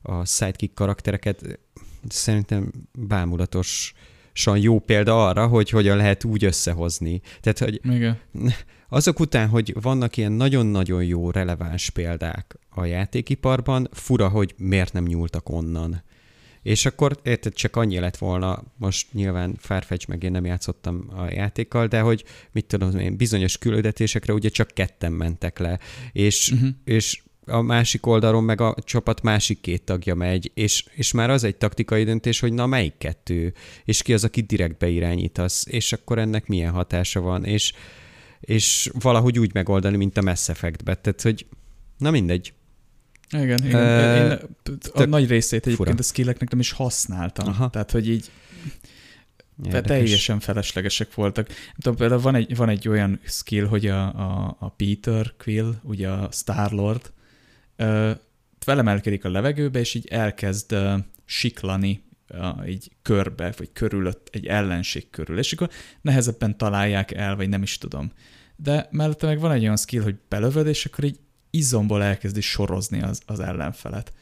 a sidekick karaktereket, szerintem bámulatosan jó példa arra, hogy hogyan lehet úgy összehozni. Tehát, hogy Igen. azok után, hogy vannak ilyen nagyon-nagyon jó, releváns példák a játékiparban, fura, hogy miért nem nyúltak onnan. És akkor érted, csak annyi lett volna, most nyilván Farfetch meg én nem játszottam a játékkal, de hogy mit tudom én, bizonyos küldetésekre ugye csak ketten mentek le, és, uh-huh. és a másik oldalon meg a csapat másik két tagja megy, és, és már az egy taktikai döntés, hogy na melyik kettő, és ki az, aki direkt beirányítasz, és akkor ennek milyen hatása van, és, és valahogy úgy megoldani, mint a Mass Effect-be, tehát hogy na mindegy. Igen, igen. Uh, Én a nagy részét egyébként fura. a skilleknek nem is használtam. Aha. Tehát, hogy így Érdekes. teljesen feleslegesek voltak. Tudom, például van egy, van egy olyan skill, hogy a, a, a Peter Quill, ugye a Star-Lord, felemelkedik a levegőbe, és így elkezd siklani egy körbe, vagy körülött, egy ellenség körül, és akkor nehezebben találják el, vagy nem is tudom. De mellette meg van egy olyan skill, hogy belövöd, és akkor így izomból elkezdi sorozni az, az ellenfelet.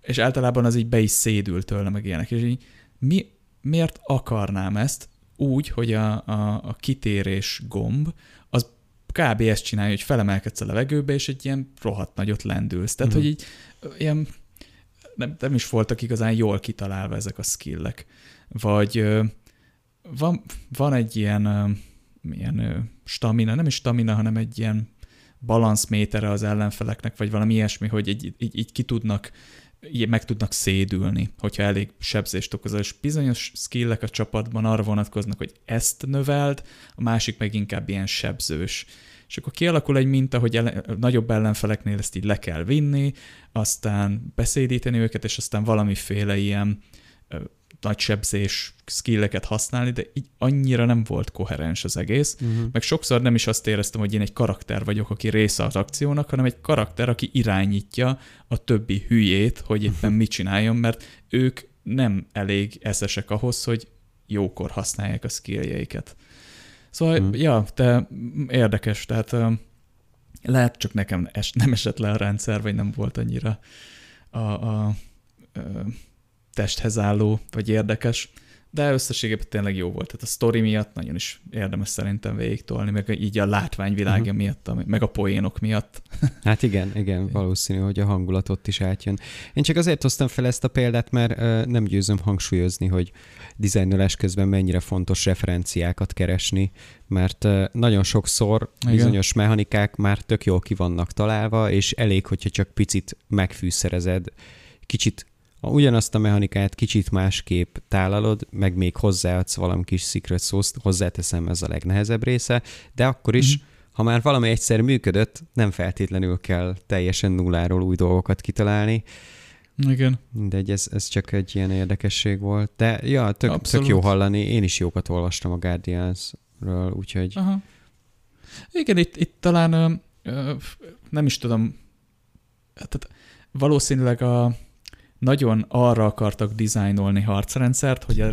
És általában az így be is szédül tőle, meg ilyenek. És így mi, miért akarnám ezt úgy, hogy a, a, a kitérés gomb kb. ezt csinálja, hogy felemelkedsz a levegőbe, és egy ilyen rohadt nagyot lendülsz. Tehát, uh-huh. hogy így ilyen nem, nem is voltak igazán jól kitalálva ezek a skillek. Vagy van, van egy ilyen, ilyen stamina, nem is stamina, hanem egy ilyen balanszmétere az ellenfeleknek, vagy valami ilyesmi, hogy így, így, így ki tudnak, meg tudnak szédülni, hogyha elég sebzést okozol, és bizonyos skillek a csapatban arra vonatkoznak, hogy ezt növeld, a másik meg inkább ilyen sebzős. És akkor kialakul egy minta, hogy ele, nagyobb ellenfeleknél ezt így le kell vinni, aztán beszédíteni őket, és aztán valamiféle ilyen nagy sebzés skilleket használni, de így annyira nem volt koherens az egész, uh-huh. meg sokszor nem is azt éreztem, hogy én egy karakter vagyok, aki része az akciónak, hanem egy karakter, aki irányítja a többi hülyét, hogy éppen mit csináljon, mert ők nem elég eszesek ahhoz, hogy jókor használják a skilljeiket. Szóval, uh-huh. ja, te érdekes, tehát lehet csak nekem es, nem esett le a rendszer, vagy nem volt annyira a, a, a testhez álló, vagy érdekes, de összességében tényleg jó volt. Tehát a sztori miatt nagyon is érdemes szerintem végig tolni, meg így a látványvilágja uh-huh. miatt, meg a poénok miatt. Hát igen, igen, valószínű, hogy a hangulatot is átjön. Én csak azért hoztam fel ezt a példát, mert nem győzöm hangsúlyozni, hogy dizájnolás közben mennyire fontos referenciákat keresni, mert nagyon sokszor igen. bizonyos mechanikák már tök jól ki vannak találva, és elég, hogyha csak picit megfűszerezed, kicsit ugyanazt a mechanikát kicsit másképp tálalod, meg még hozzáadsz valami kis secret sauce hozzáteszem, ez a legnehezebb része, de akkor is, mm-hmm. ha már valami egyszer működött, nem feltétlenül kell teljesen nulláról új dolgokat kitalálni. Igen. De ez, ez csak egy ilyen érdekesség volt. De ja, tök, tök jó hallani. Én is jókat olvastam a Guardians-ről, úgyhogy... Aha. Igen, itt, itt talán nem is tudom, tehát valószínűleg a, nagyon arra akartak dizájnolni harcrendszert, hogy a,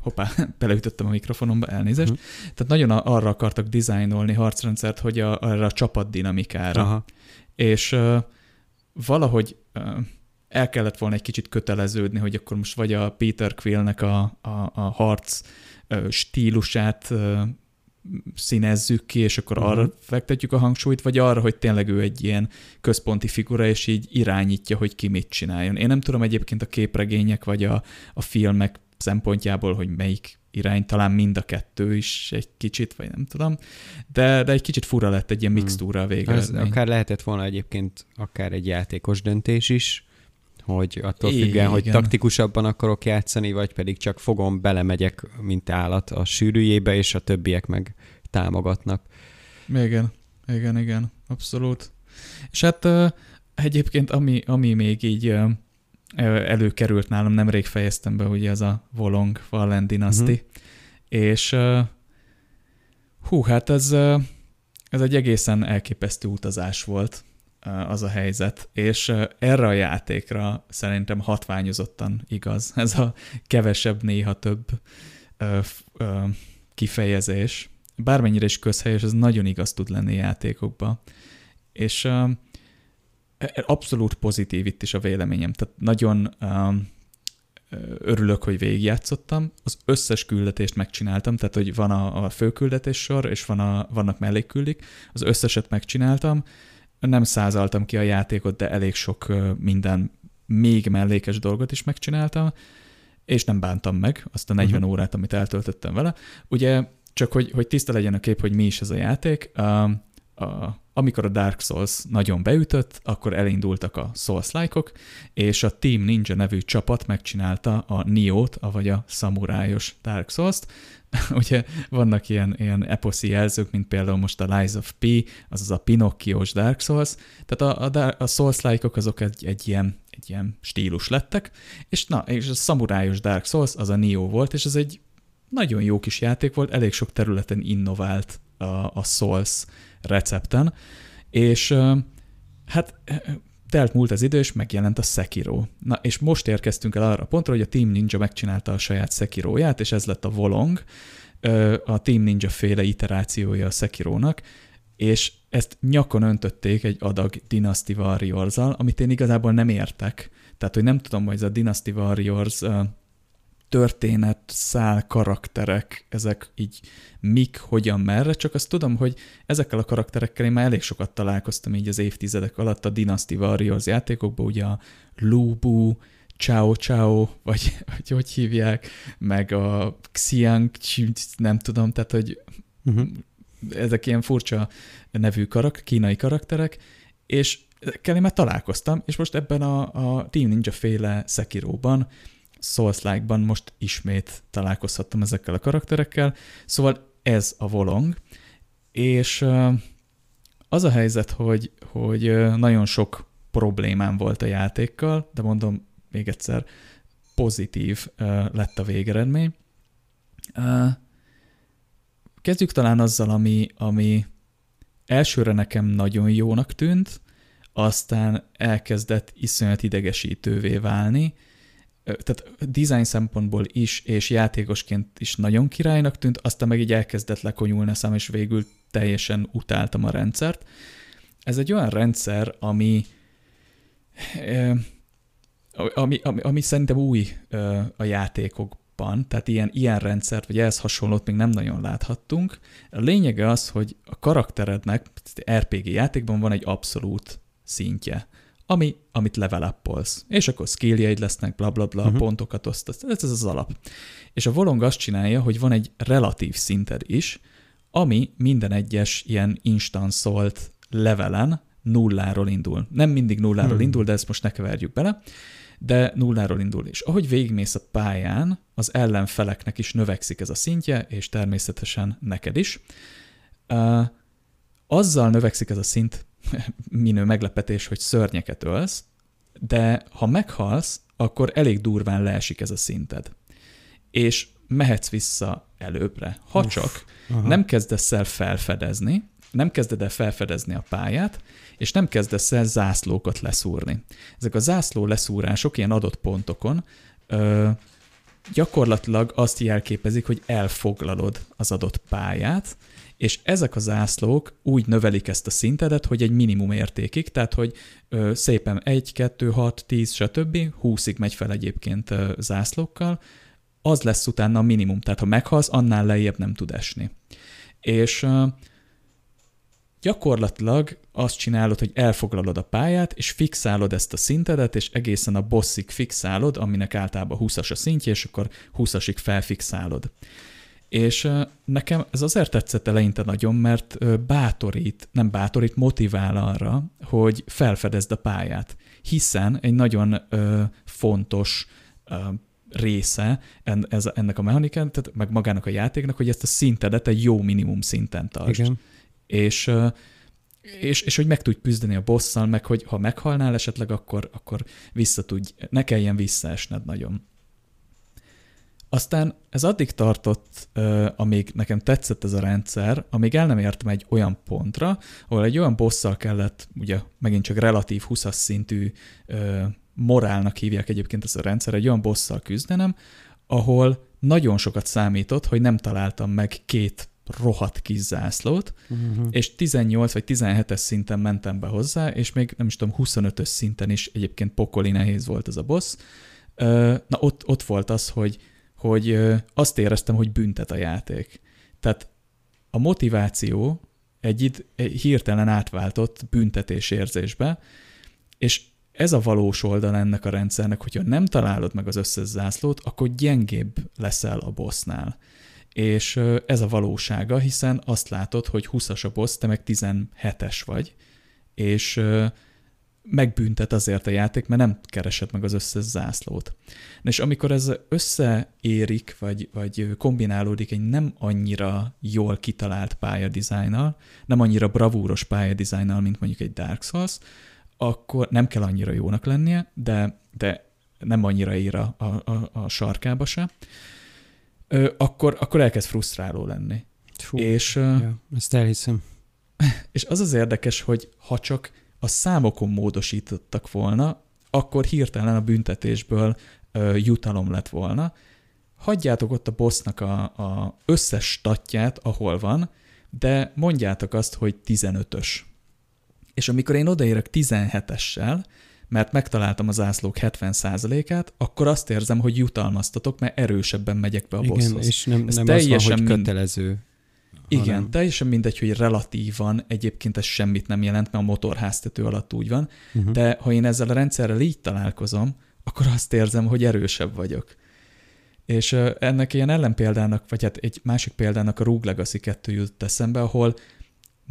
hoppá, beleütöttem a mikrofonomba, elnézést. Uh-huh. Tehát nagyon arra akartak dizájnolni harcrendszert, hogy a, arra a csapat dinamikára. Aha. És uh, valahogy uh, el kellett volna egy kicsit köteleződni, hogy akkor most vagy a Peter Quillnek a, a, a harc uh, stílusát uh, színezzük ki, és akkor uh-huh. arra fektetjük a hangsúlyt, vagy arra, hogy tényleg ő egy ilyen központi figura, és így irányítja, hogy ki mit csináljon. Én nem tudom egyébként a képregények, vagy a, a filmek szempontjából, hogy melyik irány, talán mind a kettő is egy kicsit, vagy nem tudom, de, de egy kicsit fura lett egy ilyen hmm. mixtúra a végeredmény. akár lehetett volna egyébként akár egy játékos döntés is, hogy attól függően, hogy taktikusabban akarok játszani, vagy pedig csak fogom, belemegyek, mint állat a sűrűjébe, és a többiek meg támogatnak. Igen, igen, igen, abszolút. És hát egyébként ami, ami még így előkerült nálam, nemrég fejeztem be, ugye az a Volong Fallen Dynasty, uh-huh. és hú, hát ez, ez egy egészen elképesztő utazás volt az a helyzet, és erre a játékra szerintem hatványozottan igaz. Ez a kevesebb, néha több kifejezés. Bármennyire is közhelyes, ez nagyon igaz tud lenni játékokba. És abszolút pozitív itt is a véleményem. Tehát nagyon örülök, hogy végigjátszottam. Az összes küldetést megcsináltam, tehát hogy van a, a főküldetés és van a, vannak mellékküldik. Az összeset megcsináltam. Nem százaltam ki a játékot, de elég sok minden még mellékes dolgot is megcsináltam, és nem bántam meg azt a 40 uh-huh. órát, amit eltöltöttem vele. Ugye, csak hogy, hogy tiszta legyen a kép, hogy mi is ez a játék, a, a, amikor a Dark Souls nagyon beütött, akkor elindultak a Souls-like-ok, és a Team Ninja nevű csapat megcsinálta a Nioh-t, avagy a szamurájos Dark Souls-t. Ugye vannak ilyen, ilyen eposzi jelzők, mint például most a Lies of P, azaz a Pinocchios Dark Souls, tehát a, a, a Souls-like-ok azok egy, egy, ilyen, egy ilyen stílus lettek, és na, és a szamurájos Dark Souls az a Nioh volt, és ez egy nagyon jó kis játék volt, elég sok területen innovált a, a Souls recepten, és hát telt múlt az idő, és megjelent a Sekiro. Na, és most érkeztünk el arra a pontra, hogy a Team Ninja megcsinálta a saját Sekiróját, és ez lett a Volong, a Team Ninja féle iterációja a Sekirónak, és ezt nyakon öntötték egy adag Dynasty warriors amit én igazából nem értek. Tehát, hogy nem tudom, hogy ez a Dynasty Warriors történet, szál, karakterek, ezek így mik, hogyan, merre, csak azt tudom, hogy ezekkel a karakterekkel én már elég sokat találkoztam így az évtizedek alatt a Dynasty Warriors játékokban, ugye a Lubu, Ciao Ciao, vagy hogy, hogy hívják, meg a Xiang, nem tudom, tehát hogy uh-huh. ezek ilyen furcsa nevű karak, kínai karakterek, és ezekkel én már találkoztam, és most ebben a, a Team Ninja féle Sekiroban Souls-like-ban most ismét találkozhattam ezekkel a karakterekkel, szóval ez a volong, és az a helyzet, hogy, hogy nagyon sok problémám volt a játékkal, de mondom még egyszer, pozitív lett a végeredmény. Kezdjük talán azzal, ami, ami elsőre nekem nagyon jónak tűnt, aztán elkezdett iszonyat idegesítővé válni, tehát design szempontból is, és játékosként is nagyon királynak tűnt, aztán meg így elkezdett lekonyulni a szám, és végül teljesen utáltam a rendszert. Ez egy olyan rendszer, ami, ami, ami, ami szerintem új a játékokban, tehát ilyen, ilyen rendszert, vagy ehhez hasonlót még nem nagyon láthattunk. A lényege az, hogy a karakterednek RPG játékban van egy abszolút szintje ami, amit level up-olsz. És akkor skilljeid lesznek, bla bla bla, uh-huh. pontokat osztasz. Ez, ez az alap. És a Volong azt csinálja, hogy van egy relatív szinted is, ami minden egyes ilyen instanszolt levelen nulláról indul. Nem mindig nulláról hmm. indul, de ezt most ne keverjük bele, de nulláról indul. És ahogy végigmész a pályán, az ellenfeleknek is növekszik ez a szintje, és természetesen neked is. Uh, azzal növekszik ez a szint minő meglepetés, hogy szörnyeket ölsz, de ha meghalsz, akkor elég durván leesik ez a szinted. És mehetsz vissza előbbre. Ha Uff, csak aha. nem kezdesz el felfedezni, nem kezded el felfedezni a pályát, és nem kezdesz el zászlókat leszúrni. Ezek a zászló leszúrások ilyen adott pontokon ö, gyakorlatilag azt jelképezik, hogy elfoglalod az adott pályát, és ezek a zászlók úgy növelik ezt a szintedet, hogy egy minimum értékig, tehát hogy ö, szépen 1, 2, 6, 10, stb. 20-ig megy fel egyébként ö, zászlókkal, az lesz utána a minimum, tehát ha meghalsz, annál lejjebb nem tud esni. És ö, gyakorlatilag azt csinálod, hogy elfoglalod a pályát, és fixálod ezt a szintedet, és egészen a bosszig fixálod, aminek általában 20-as a szintje, és akkor 20-asig felfixálod. És nekem ez azért tetszett eleinte nagyon, mert bátorít, nem bátorít, motivál arra, hogy felfedezd a pályát. Hiszen egy nagyon ö, fontos ö, része ez, ennek a mechanikán, tehát meg magának a játéknak, hogy ezt a szintedet egy jó minimum szinten tartsd. Igen. És ö, és, és hogy meg tudj küzdeni a bosszal, meg hogy ha meghalnál esetleg, akkor, akkor vissza tudj, ne kelljen visszaesned nagyon. Aztán ez addig tartott, amíg nekem tetszett ez a rendszer, amíg el nem értem egy olyan pontra, ahol egy olyan bosszal kellett, ugye megint csak relatív 20 szintű morálnak hívják egyébként ezt a rendszer, egy olyan bosszal küzdenem, ahol nagyon sokat számított, hogy nem találtam meg két rohadt kis zászlót, uh-huh. és 18 vagy 17-es szinten mentem be hozzá, és még nem is tudom, 25-ös szinten is egyébként pokoli nehéz volt ez a boss. Na ott, ott volt az, hogy, hogy azt éreztem, hogy büntet a játék. Tehát a motiváció egy, id, egy hirtelen átváltott büntetés érzésbe, és ez a valós oldal ennek a rendszernek, hogyha nem találod meg az összes zászlót, akkor gyengébb leszel a bossnál. És ez a valósága, hiszen azt látod, hogy 20-as a boss, te meg 17-es vagy, és megbüntet azért a játék, mert nem keresed meg az összes zászlót. És amikor ez összeérik, vagy, vagy kombinálódik egy nem annyira jól kitalált pályadizájnnal, nem annyira bravúros pályadizájnnal, mint mondjuk egy Dark Souls, akkor nem kell annyira jónak lennie, de, de nem annyira ír a, a, a, sarkába se, akkor, akkor elkezd frusztráló lenni. Fú, és, ja, ezt elhiszem. És az az érdekes, hogy ha csak a számokon módosítottak volna, akkor hirtelen a büntetésből ö, jutalom lett volna. Hagyjátok ott a bossnak a, a összes statját, ahol van, de mondjátok azt, hogy 15-ös és amikor én odaérek 17-essel, mert megtaláltam az zászlók 70%-át, akkor azt érzem, hogy jutalmaztatok, mert erősebben megyek be a Igen, bosshoz. és nem, ez nem teljesen az van, hogy kötelező. Igen, hanem... teljesen mindegy, hogy relatívan egyébként ez semmit nem jelent, mert a motorháztető alatt úgy van, uh-huh. de ha én ezzel a rendszerrel így találkozom, akkor azt érzem, hogy erősebb vagyok. És ennek ilyen ellenpéldának, vagy hát egy másik példának a Rogue Legacy 2 jut eszembe, ahol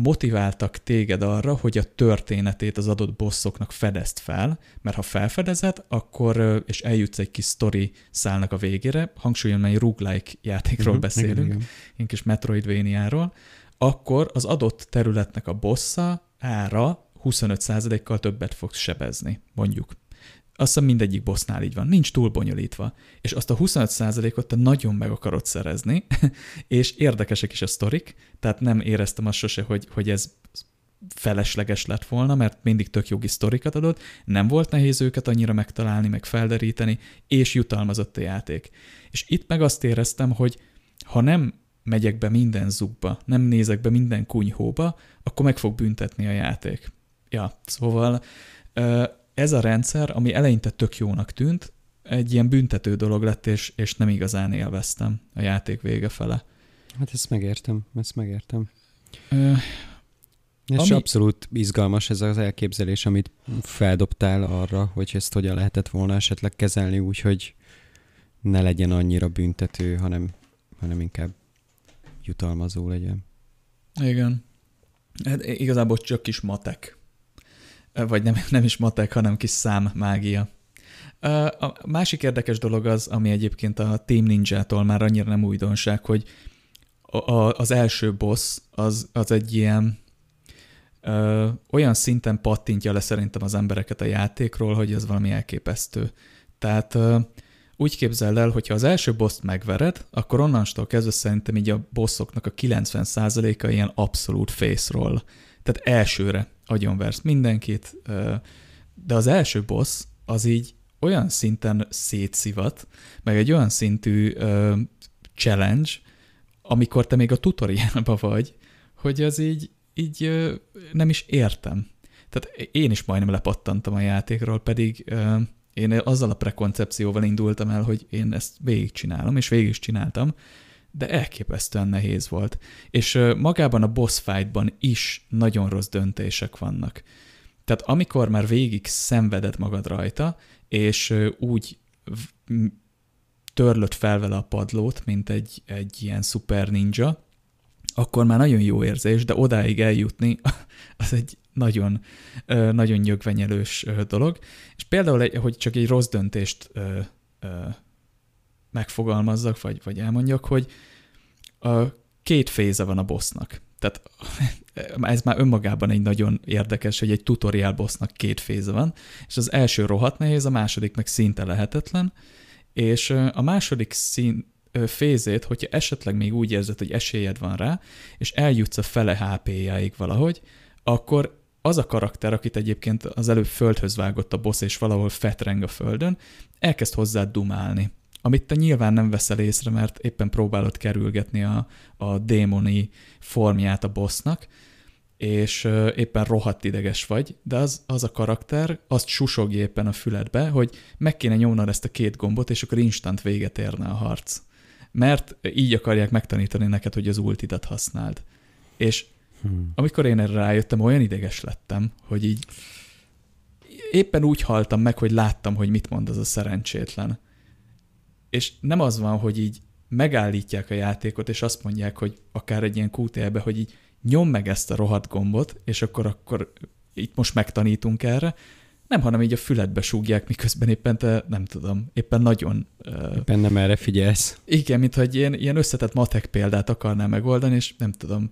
motiváltak téged arra, hogy a történetét az adott bosszoknak fedezd fel, mert ha felfedezed, akkor, és eljutsz egy kis story szálnak a végére, hangsúlyom, egy roguelike játékról uh-huh, beszélünk, igen, ilyen kis Metroidvania-ról, akkor az adott területnek a bossa ára 25%-kal többet fogsz sebezni, mondjuk. Azt hiszem mindegyik bossnál így van, nincs túl bonyolítva. És azt a 25%-ot te nagyon meg akarod szerezni, és érdekesek is a sztorik, tehát nem éreztem azt sose, hogy, hogy ez felesleges lett volna, mert mindig tök jogi sztorikat adott, nem volt nehéz őket annyira megtalálni, meg felderíteni, és jutalmazott a játék. És itt meg azt éreztem, hogy ha nem megyek be minden zugba, nem nézek be minden kunyhóba, akkor meg fog büntetni a játék. Ja, szóval ez a rendszer, ami eleinte tök jónak tűnt, egy ilyen büntető dolog lett, és, és nem igazán élveztem a játék vége fele. Hát ezt megértem, ezt megértem. Ö, és ami... abszolút izgalmas ez az elképzelés, amit feldobtál arra, hogy ezt hogyan lehetett volna esetleg kezelni úgy, hogy ne legyen annyira büntető, hanem, hanem inkább jutalmazó legyen. Igen. Hát igazából csak kis matek vagy nem, nem is matek, hanem kis szám mágia. A másik érdekes dolog az, ami egyébként a Team Ninja-tól már annyira nem újdonság, hogy a, az első boss az, az egy ilyen ö, olyan szinten pattintja le szerintem az embereket a játékról, hogy ez valami elképesztő. Tehát ö, úgy képzeld el, hogyha az első boss megvered, akkor onnantól kezdve szerintem így a bossoknak a 90%-a ilyen abszolút face roll. Tehát elsőre agyonversz mindenkit, de az első boss az így olyan szinten szétszivat, meg egy olyan szintű challenge, amikor te még a tutoriálban vagy, hogy az így, így nem is értem. Tehát én is majdnem lepattantam a játékról, pedig én azzal a prekoncepcióval indultam el, hogy én ezt végigcsinálom, és végig is csináltam, de elképesztően nehéz volt. És magában a boss fightban is nagyon rossz döntések vannak. Tehát amikor már végig szenveded magad rajta, és úgy törlött fel vele a padlót, mint egy, egy ilyen szuper ninja, akkor már nagyon jó érzés, de odáig eljutni, az egy nagyon, nagyon nyögvenyelős dolog. És például, hogy csak egy rossz döntést megfogalmazzak, vagy, vagy elmondjak, hogy a két féze van a bossnak. Tehát ez már önmagában egy nagyon érdekes, hogy egy tutorial bossnak két féze van, és az első rohadt nehéz, a második meg szinte lehetetlen, és a második szín, fézét, hogyha esetleg még úgy érzed, hogy esélyed van rá, és eljutsz a fele HP-jáig valahogy, akkor az a karakter, akit egyébként az előbb földhöz vágott a boss, és valahol fetreng a földön, elkezd hozzá dumálni. Amit te nyilván nem veszel észre, mert éppen próbálod kerülgetni a, a démoni formját a bossnak, és éppen rohadt ideges vagy, de az, az a karakter azt susogja éppen a füledbe, hogy meg kéne nyomnod ezt a két gombot, és akkor instant véget érne a harc. Mert így akarják megtanítani neked, hogy az ultidat használd. És Hmm. Amikor én erre rájöttem, olyan ideges lettem, hogy így éppen úgy haltam meg, hogy láttam, hogy mit mond az a szerencsétlen. És nem az van, hogy így megállítják a játékot, és azt mondják, hogy akár egy ilyen QTL-be, hogy így nyom meg ezt a rohadt gombot, és akkor, akkor itt most megtanítunk erre, nem, hanem így a füledbe súgják, miközben éppen te, nem tudom, éppen nagyon... Éppen nem erre figyelsz. Igen, mintha egy ilyen, ilyen összetett matek példát akarnál megoldani, és nem tudom,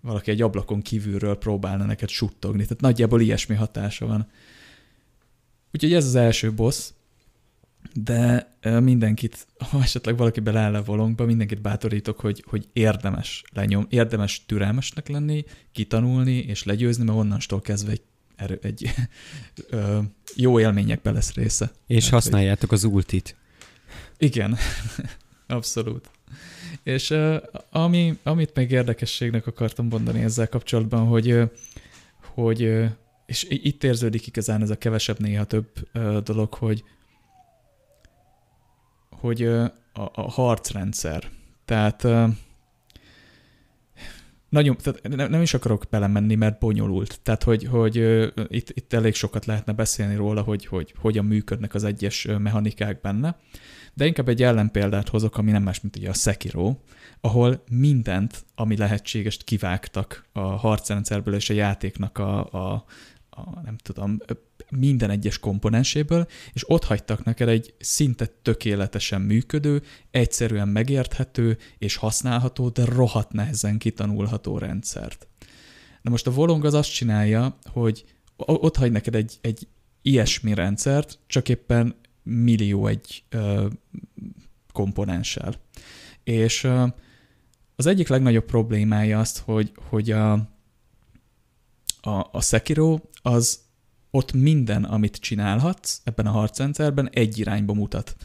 valaki egy ablakon kívülről próbálna neked suttogni. Tehát nagyjából ilyesmi hatása van. Úgyhogy ez az első boss, de mindenkit, ha esetleg valaki beleáll a volongba, mindenkit bátorítok, hogy, hogy érdemes lenyom, érdemes türelmesnek lenni, kitanulni és legyőzni, mert onnantól kezdve egy, erő, egy ö, jó élményekbe lesz része. És Mert, használjátok hogy... az ultit. Igen, abszolút. És uh, ami, amit még érdekességnek akartam mondani ezzel kapcsolatban, hogy, hogy és itt érződik igazán ez a kevesebb, néha több dolog, hogy, hogy a, a harcrendszer. Tehát nagyon, tehát nem, nem is akarok belemenni, mert bonyolult. Tehát, hogy, hogy itt, itt elég sokat lehetne beszélni róla, hogy, hogy hogyan működnek az egyes mechanikák benne. De inkább egy ellenpéldát hozok, ami nem más, mint ugye a Sekiro, ahol mindent, ami lehetséges, kivágtak a harcrendszerből és a játéknak a, a, a nem tudom, minden egyes komponenséből, és ott hagytak neked egy szinte tökéletesen működő, egyszerűen megérthető és használható, de rohadt nehezen kitanulható rendszert. Na most a Volong az azt csinálja, hogy ott hagy neked egy, egy ilyesmi rendszert, csak éppen millió egy ö, komponenssel. És ö, az egyik legnagyobb problémája azt, hogy, hogy a, a, a Sekiro az ott minden, amit csinálhatsz ebben a harcrendszerben, egy irányba mutat.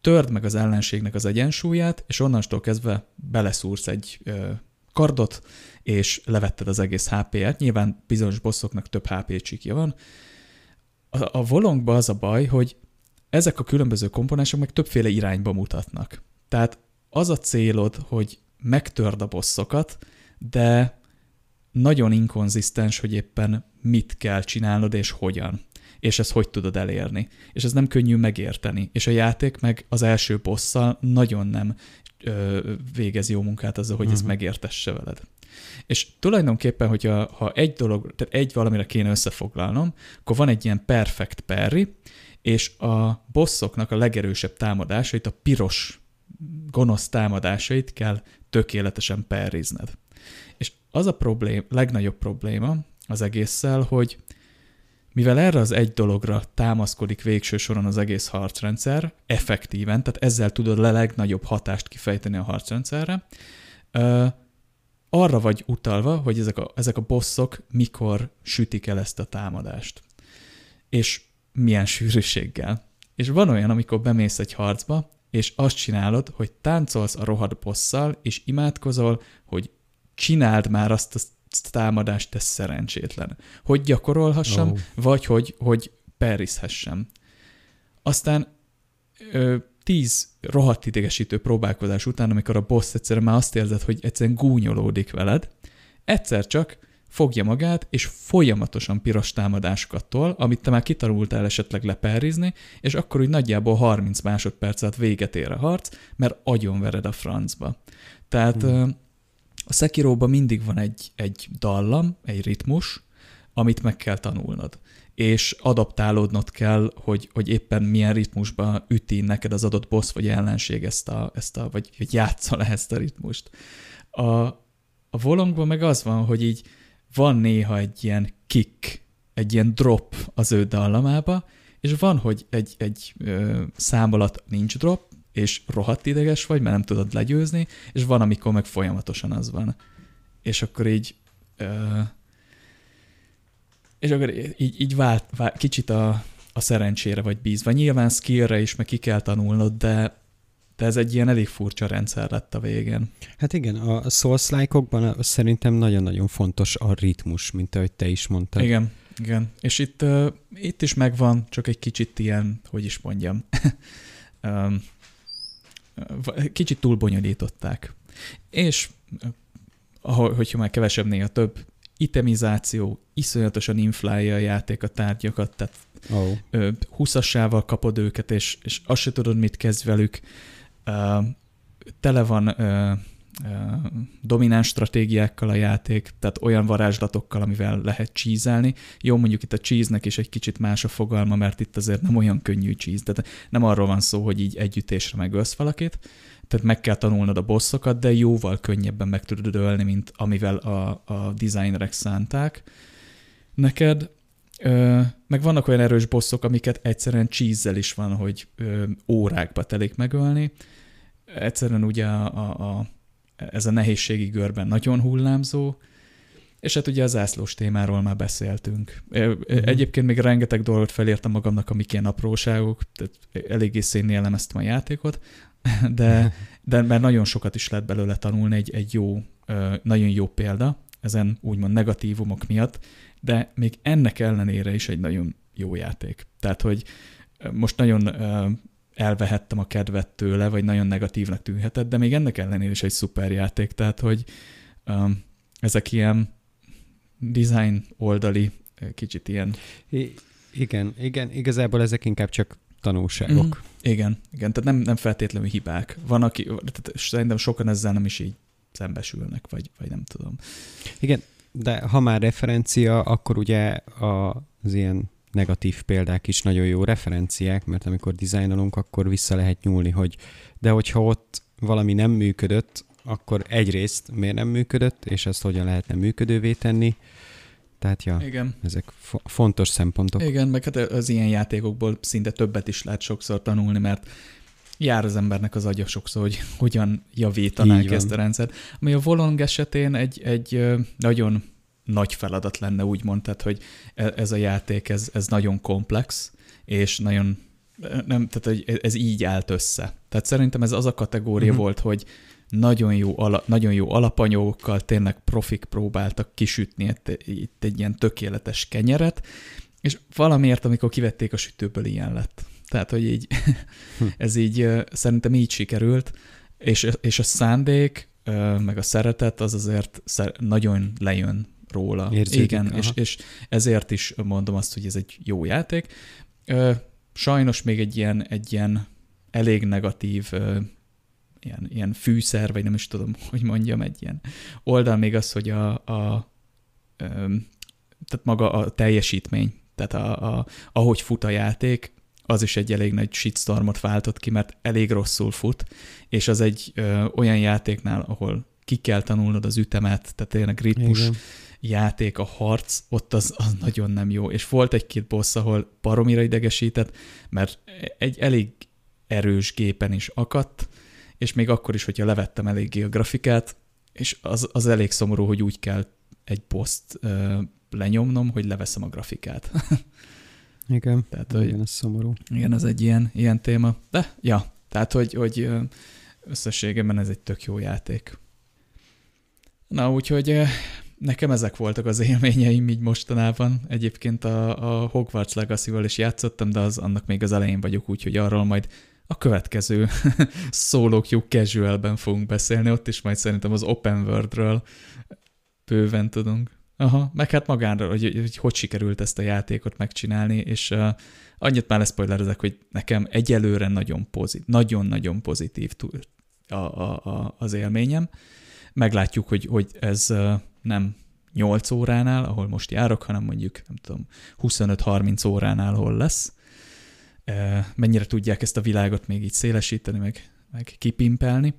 Törd meg az ellenségnek az egyensúlyát, és onnantól kezdve beleszúrsz egy ö, kardot, és levetted az egész HP-et. Nyilván bizonyos bosszoknak több HP csikja van. A, a volongba az a baj, hogy ezek a különböző komponensek meg többféle irányba mutatnak. Tehát az a célod, hogy megtörd a bosszokat, de nagyon inkonzisztens, hogy éppen mit kell csinálnod és hogyan. És ezt hogy tudod elérni. És ez nem könnyű megérteni. És a játék meg az első bosszal nagyon nem ö, végez jó munkát azzal, hogy uh-huh. ezt mhm. megértesse veled. És tulajdonképpen, hogyha ha egy dolog, tehát egy valamire kéne összefoglalnom, akkor van egy ilyen perfect parry, és a bosszoknak a legerősebb támadásait, a piros gonosz támadásait kell tökéletesen perrizned. Az a problém, legnagyobb probléma az egésszel, hogy mivel erre az egy dologra támaszkodik végső soron az egész harcrendszer, effektíven, tehát ezzel tudod a legnagyobb hatást kifejteni a harcrendszerre, arra vagy utalva, hogy ezek a, ezek a bosszok mikor sütik el ezt a támadást. És milyen sűrűséggel. És van olyan, amikor bemész egy harcba, és azt csinálod, hogy táncolsz a rohadt bosszal, és imádkozol, hogy csináld már azt a támadást, te szerencsétlen. Hogy gyakorolhassam, oh. vagy hogy, hogy perizhessem. Aztán ö, tíz rohadt idegesítő próbálkozás után, amikor a boss egyszerűen már azt érzed, hogy egyszerűen gúnyolódik veled, egyszer csak fogja magát, és folyamatosan piros támadásokat tol, amit te már kitanultál esetleg leperrizni, és akkor úgy nagyjából 30 másodpercet véget ér a harc, mert agyonvered a francba. Tehát hmm. A Sekiróban mindig van egy, egy dallam, egy ritmus, amit meg kell tanulnod és adaptálódnod kell, hogy, hogy éppen milyen ritmusban üti neked az adott boss vagy ellenség ezt a, ezt a vagy, vagy játsza le ezt a ritmust. A, a volongban meg az van, hogy így van néha egy ilyen kick, egy ilyen drop az ő dallamába, és van, hogy egy, egy ö, szám alatt nincs drop, és rohadt ideges vagy, mert nem tudod legyőzni, és van, amikor meg folyamatosan az van. És akkor így ö, és akkor így, így vált, vált, kicsit a, a szerencsére vagy bízva. Nyilván skillre is meg ki kell tanulnod, de, de ez egy ilyen elég furcsa rendszer lett a végén. Hát igen, a souls like szerintem nagyon-nagyon fontos a ritmus, mint ahogy te is mondtad. Igen, igen. És itt, uh, itt is megvan, csak egy kicsit ilyen, hogy is mondjam, um, kicsit túl bonyolították. És hogyha már kevesebb néha több itemizáció, iszonyatosan inflálja a játék a tárgyakat, tehát oh. 20-assával kapod őket, és, és azt se tudod, mit kezd velük. Uh, tele van uh, domináns stratégiákkal a játék, tehát olyan varázslatokkal, amivel lehet csízelni. Jó, mondjuk itt a cheese-nek is egy kicsit más a fogalma, mert itt azért nem olyan könnyű cheese, tehát nem arról van szó, hogy így együttésre megölsz valakit, tehát meg kell tanulnod a bosszokat, de jóval könnyebben meg tudod ölni, mint amivel a, a designerek szánták neked. Ö, meg vannak olyan erős bosszok, amiket egyszerűen cheese is van, hogy ö, órákba telik megölni. Egyszerűen ugye a, a, a, ez a nehézségi görben nagyon hullámzó, és hát ugye az zászlós témáról már beszéltünk. Uh-huh. Egyébként még rengeteg dolgot felírtam magamnak, amik ilyen apróságok, tehát eléggé szénni elemeztem a játékot, de, de mert nagyon sokat is lehet belőle tanulni, egy, egy jó, nagyon jó példa ezen úgymond negatívumok miatt, de még ennek ellenére is egy nagyon jó játék. Tehát, hogy most nagyon elvehettem a kedvet tőle, vagy nagyon negatívnak tűnhetett, de még ennek ellenére is egy szuper játék, tehát, hogy um, ezek ilyen design oldali, kicsit ilyen... I- igen, igen, igazából ezek inkább csak tanulságok. Mm. Igen, igen, tehát nem, nem feltétlenül hibák. Van, aki, tehát szerintem sokan ezzel nem is így szembesülnek, vagy, vagy nem tudom. Igen, de ha már referencia, akkor ugye az ilyen negatív példák is nagyon jó referenciák, mert amikor dizájnolunk, akkor vissza lehet nyúlni, hogy de hogyha ott valami nem működött, akkor egyrészt miért nem működött, és ezt hogyan lehetne működővé tenni, tehát ja, Igen. ezek fo- fontos szempontok. Igen, meg hát az ilyen játékokból szinte többet is lehet sokszor tanulni, mert jár az embernek az agya sokszor, hogy hogyan javítanák ezt a rendszert. Ami a Volong esetén egy, egy nagyon nagy feladat lenne, úgymond, tehát, hogy e, ez a játék, ez, ez nagyon komplex, és nagyon nem, tehát hogy ez így állt össze. Tehát szerintem ez az a kategória uh-huh. volt, hogy nagyon jó, ala, nagyon jó alapanyagokkal tényleg profik próbáltak kisütni itt, itt egy ilyen tökéletes kenyeret, és valamiért, amikor kivették a sütőből, ilyen lett. Tehát, hogy így, hm. ez így szerintem így sikerült, és, és a szándék, meg a szeretet az azért nagyon lejön róla. Érződik, Igen, és, és ezért is mondom azt, hogy ez egy jó játék. Sajnos még egy ilyen, egy ilyen elég negatív ilyen, ilyen fűszer, vagy nem is tudom, hogy mondjam, egy ilyen oldal még az, hogy a, a tehát maga a teljesítmény, tehát a, a, ahogy fut a játék, az is egy elég nagy shitstormot váltott ki, mert elég rosszul fut, és az egy ö, olyan játéknál, ahol ki kell tanulnod az ütemet, tehát tényleg ritmus Igen. Játék, a harc, ott az, az nagyon nem jó. És volt egy-két boss, ahol baromira idegesített, mert egy elég erős gépen is akadt, és még akkor is, hogyha levettem eléggé a grafikát, és az, az elég szomorú, hogy úgy kell egy poszt lenyomnom, hogy leveszem a grafikát. igen, tehát, hogy, igen, ez szomorú. Igen, ez egy ilyen, ilyen téma. De, ja, tehát, hogy, hogy összességében ez egy tök jó játék. Na, úgyhogy nekem ezek voltak az élményeim így mostanában. Egyébként a, a Hogwarts Legacy-val is játszottam, de az annak még az elején vagyok, úgyhogy arról majd a következő Q Casual-ben fogunk beszélni, ott is majd szerintem az Open World-ről bőven tudunk. Aha, meg hát magánról, hogy, hogy hogy sikerült ezt a játékot megcsinálni, és uh, annyit már leszpoilerezek, hogy nekem egyelőre nagyon pozitív, nagyon-nagyon pozitív túl a, a, a, az élményem. Meglátjuk, hogy, hogy ez uh, nem 8 óránál, ahol most járok, hanem mondjuk, nem tudom, 25-30 óránál, hol lesz, mennyire tudják ezt a világot még így szélesíteni, meg, meg kipimpelni.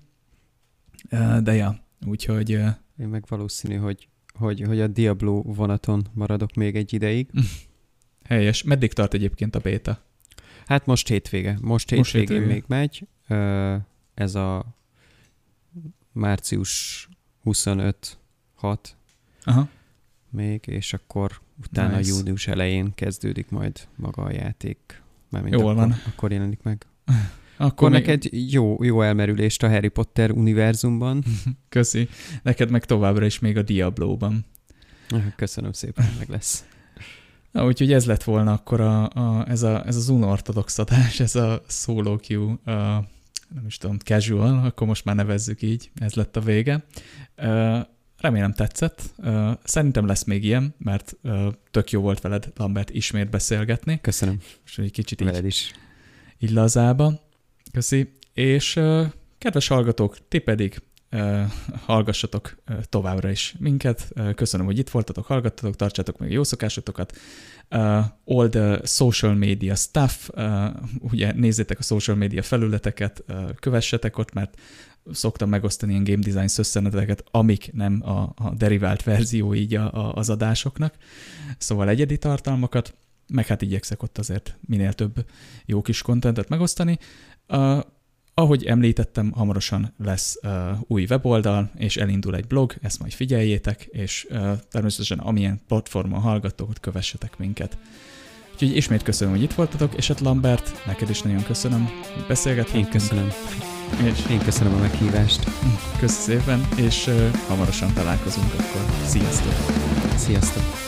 De ja, úgyhogy én meg valószínű, hogy, hogy, hogy a Diablo vonaton maradok még egy ideig. Helyes. Meddig tart egyébként a béta? Hát most hétvége. Most hétvégén most hétvége. még megy. Ez a március 25 6 Aha. még, és akkor utána nice. június elején kezdődik majd maga a játék. Mármint Jól akkor, van. Akkor jelenik meg. Akkor, akkor még... neked jó, jó elmerülést a Harry Potter univerzumban. Köszi. Neked meg továbbra is még a Diablo-ban. Köszönöm szépen, meg lesz. Na, úgyhogy ez lett volna akkor a, a, ez, a, ez az unortodox adás, ez a solo queue, a, nem is tudom, casual, akkor most már nevezzük így, ez lett a vége. Remélem tetszett. Szerintem lesz még ilyen, mert tök jó volt veled, Lambert, ismét beszélgetni. Köszönöm. És egy kicsit így, is. így lazába. Köszi. És kedves hallgatók, ti pedig hallgassatok továbbra is minket. Köszönöm, hogy itt voltatok, hallgattatok, tartsátok meg jó szokásotokat. all the social media stuff, ugye nézzétek a social media felületeket, kövessetek ott, mert szoktam megosztani ilyen game design szösszeneteket, amik nem a, a derivált verzió így a, a, az adásoknak. Szóval egyedi tartalmakat, meg hát igyekszek ott azért minél több jó kis kontentet megosztani. Uh, ahogy említettem, hamarosan lesz uh, új weboldal, és elindul egy blog, ezt majd figyeljétek, és uh, természetesen amilyen platformon hallgatók, kövessetek minket. Úgyhogy ismét köszönöm, hogy itt voltatok, és hát Lambert, neked is nagyon köszönöm, hogy beszélgettünk. Én köszönöm. És Én köszönöm a meghívást. Köszönöm szépen, és uh, hamarosan találkozunk akkor. Sziasztok! Sziasztok!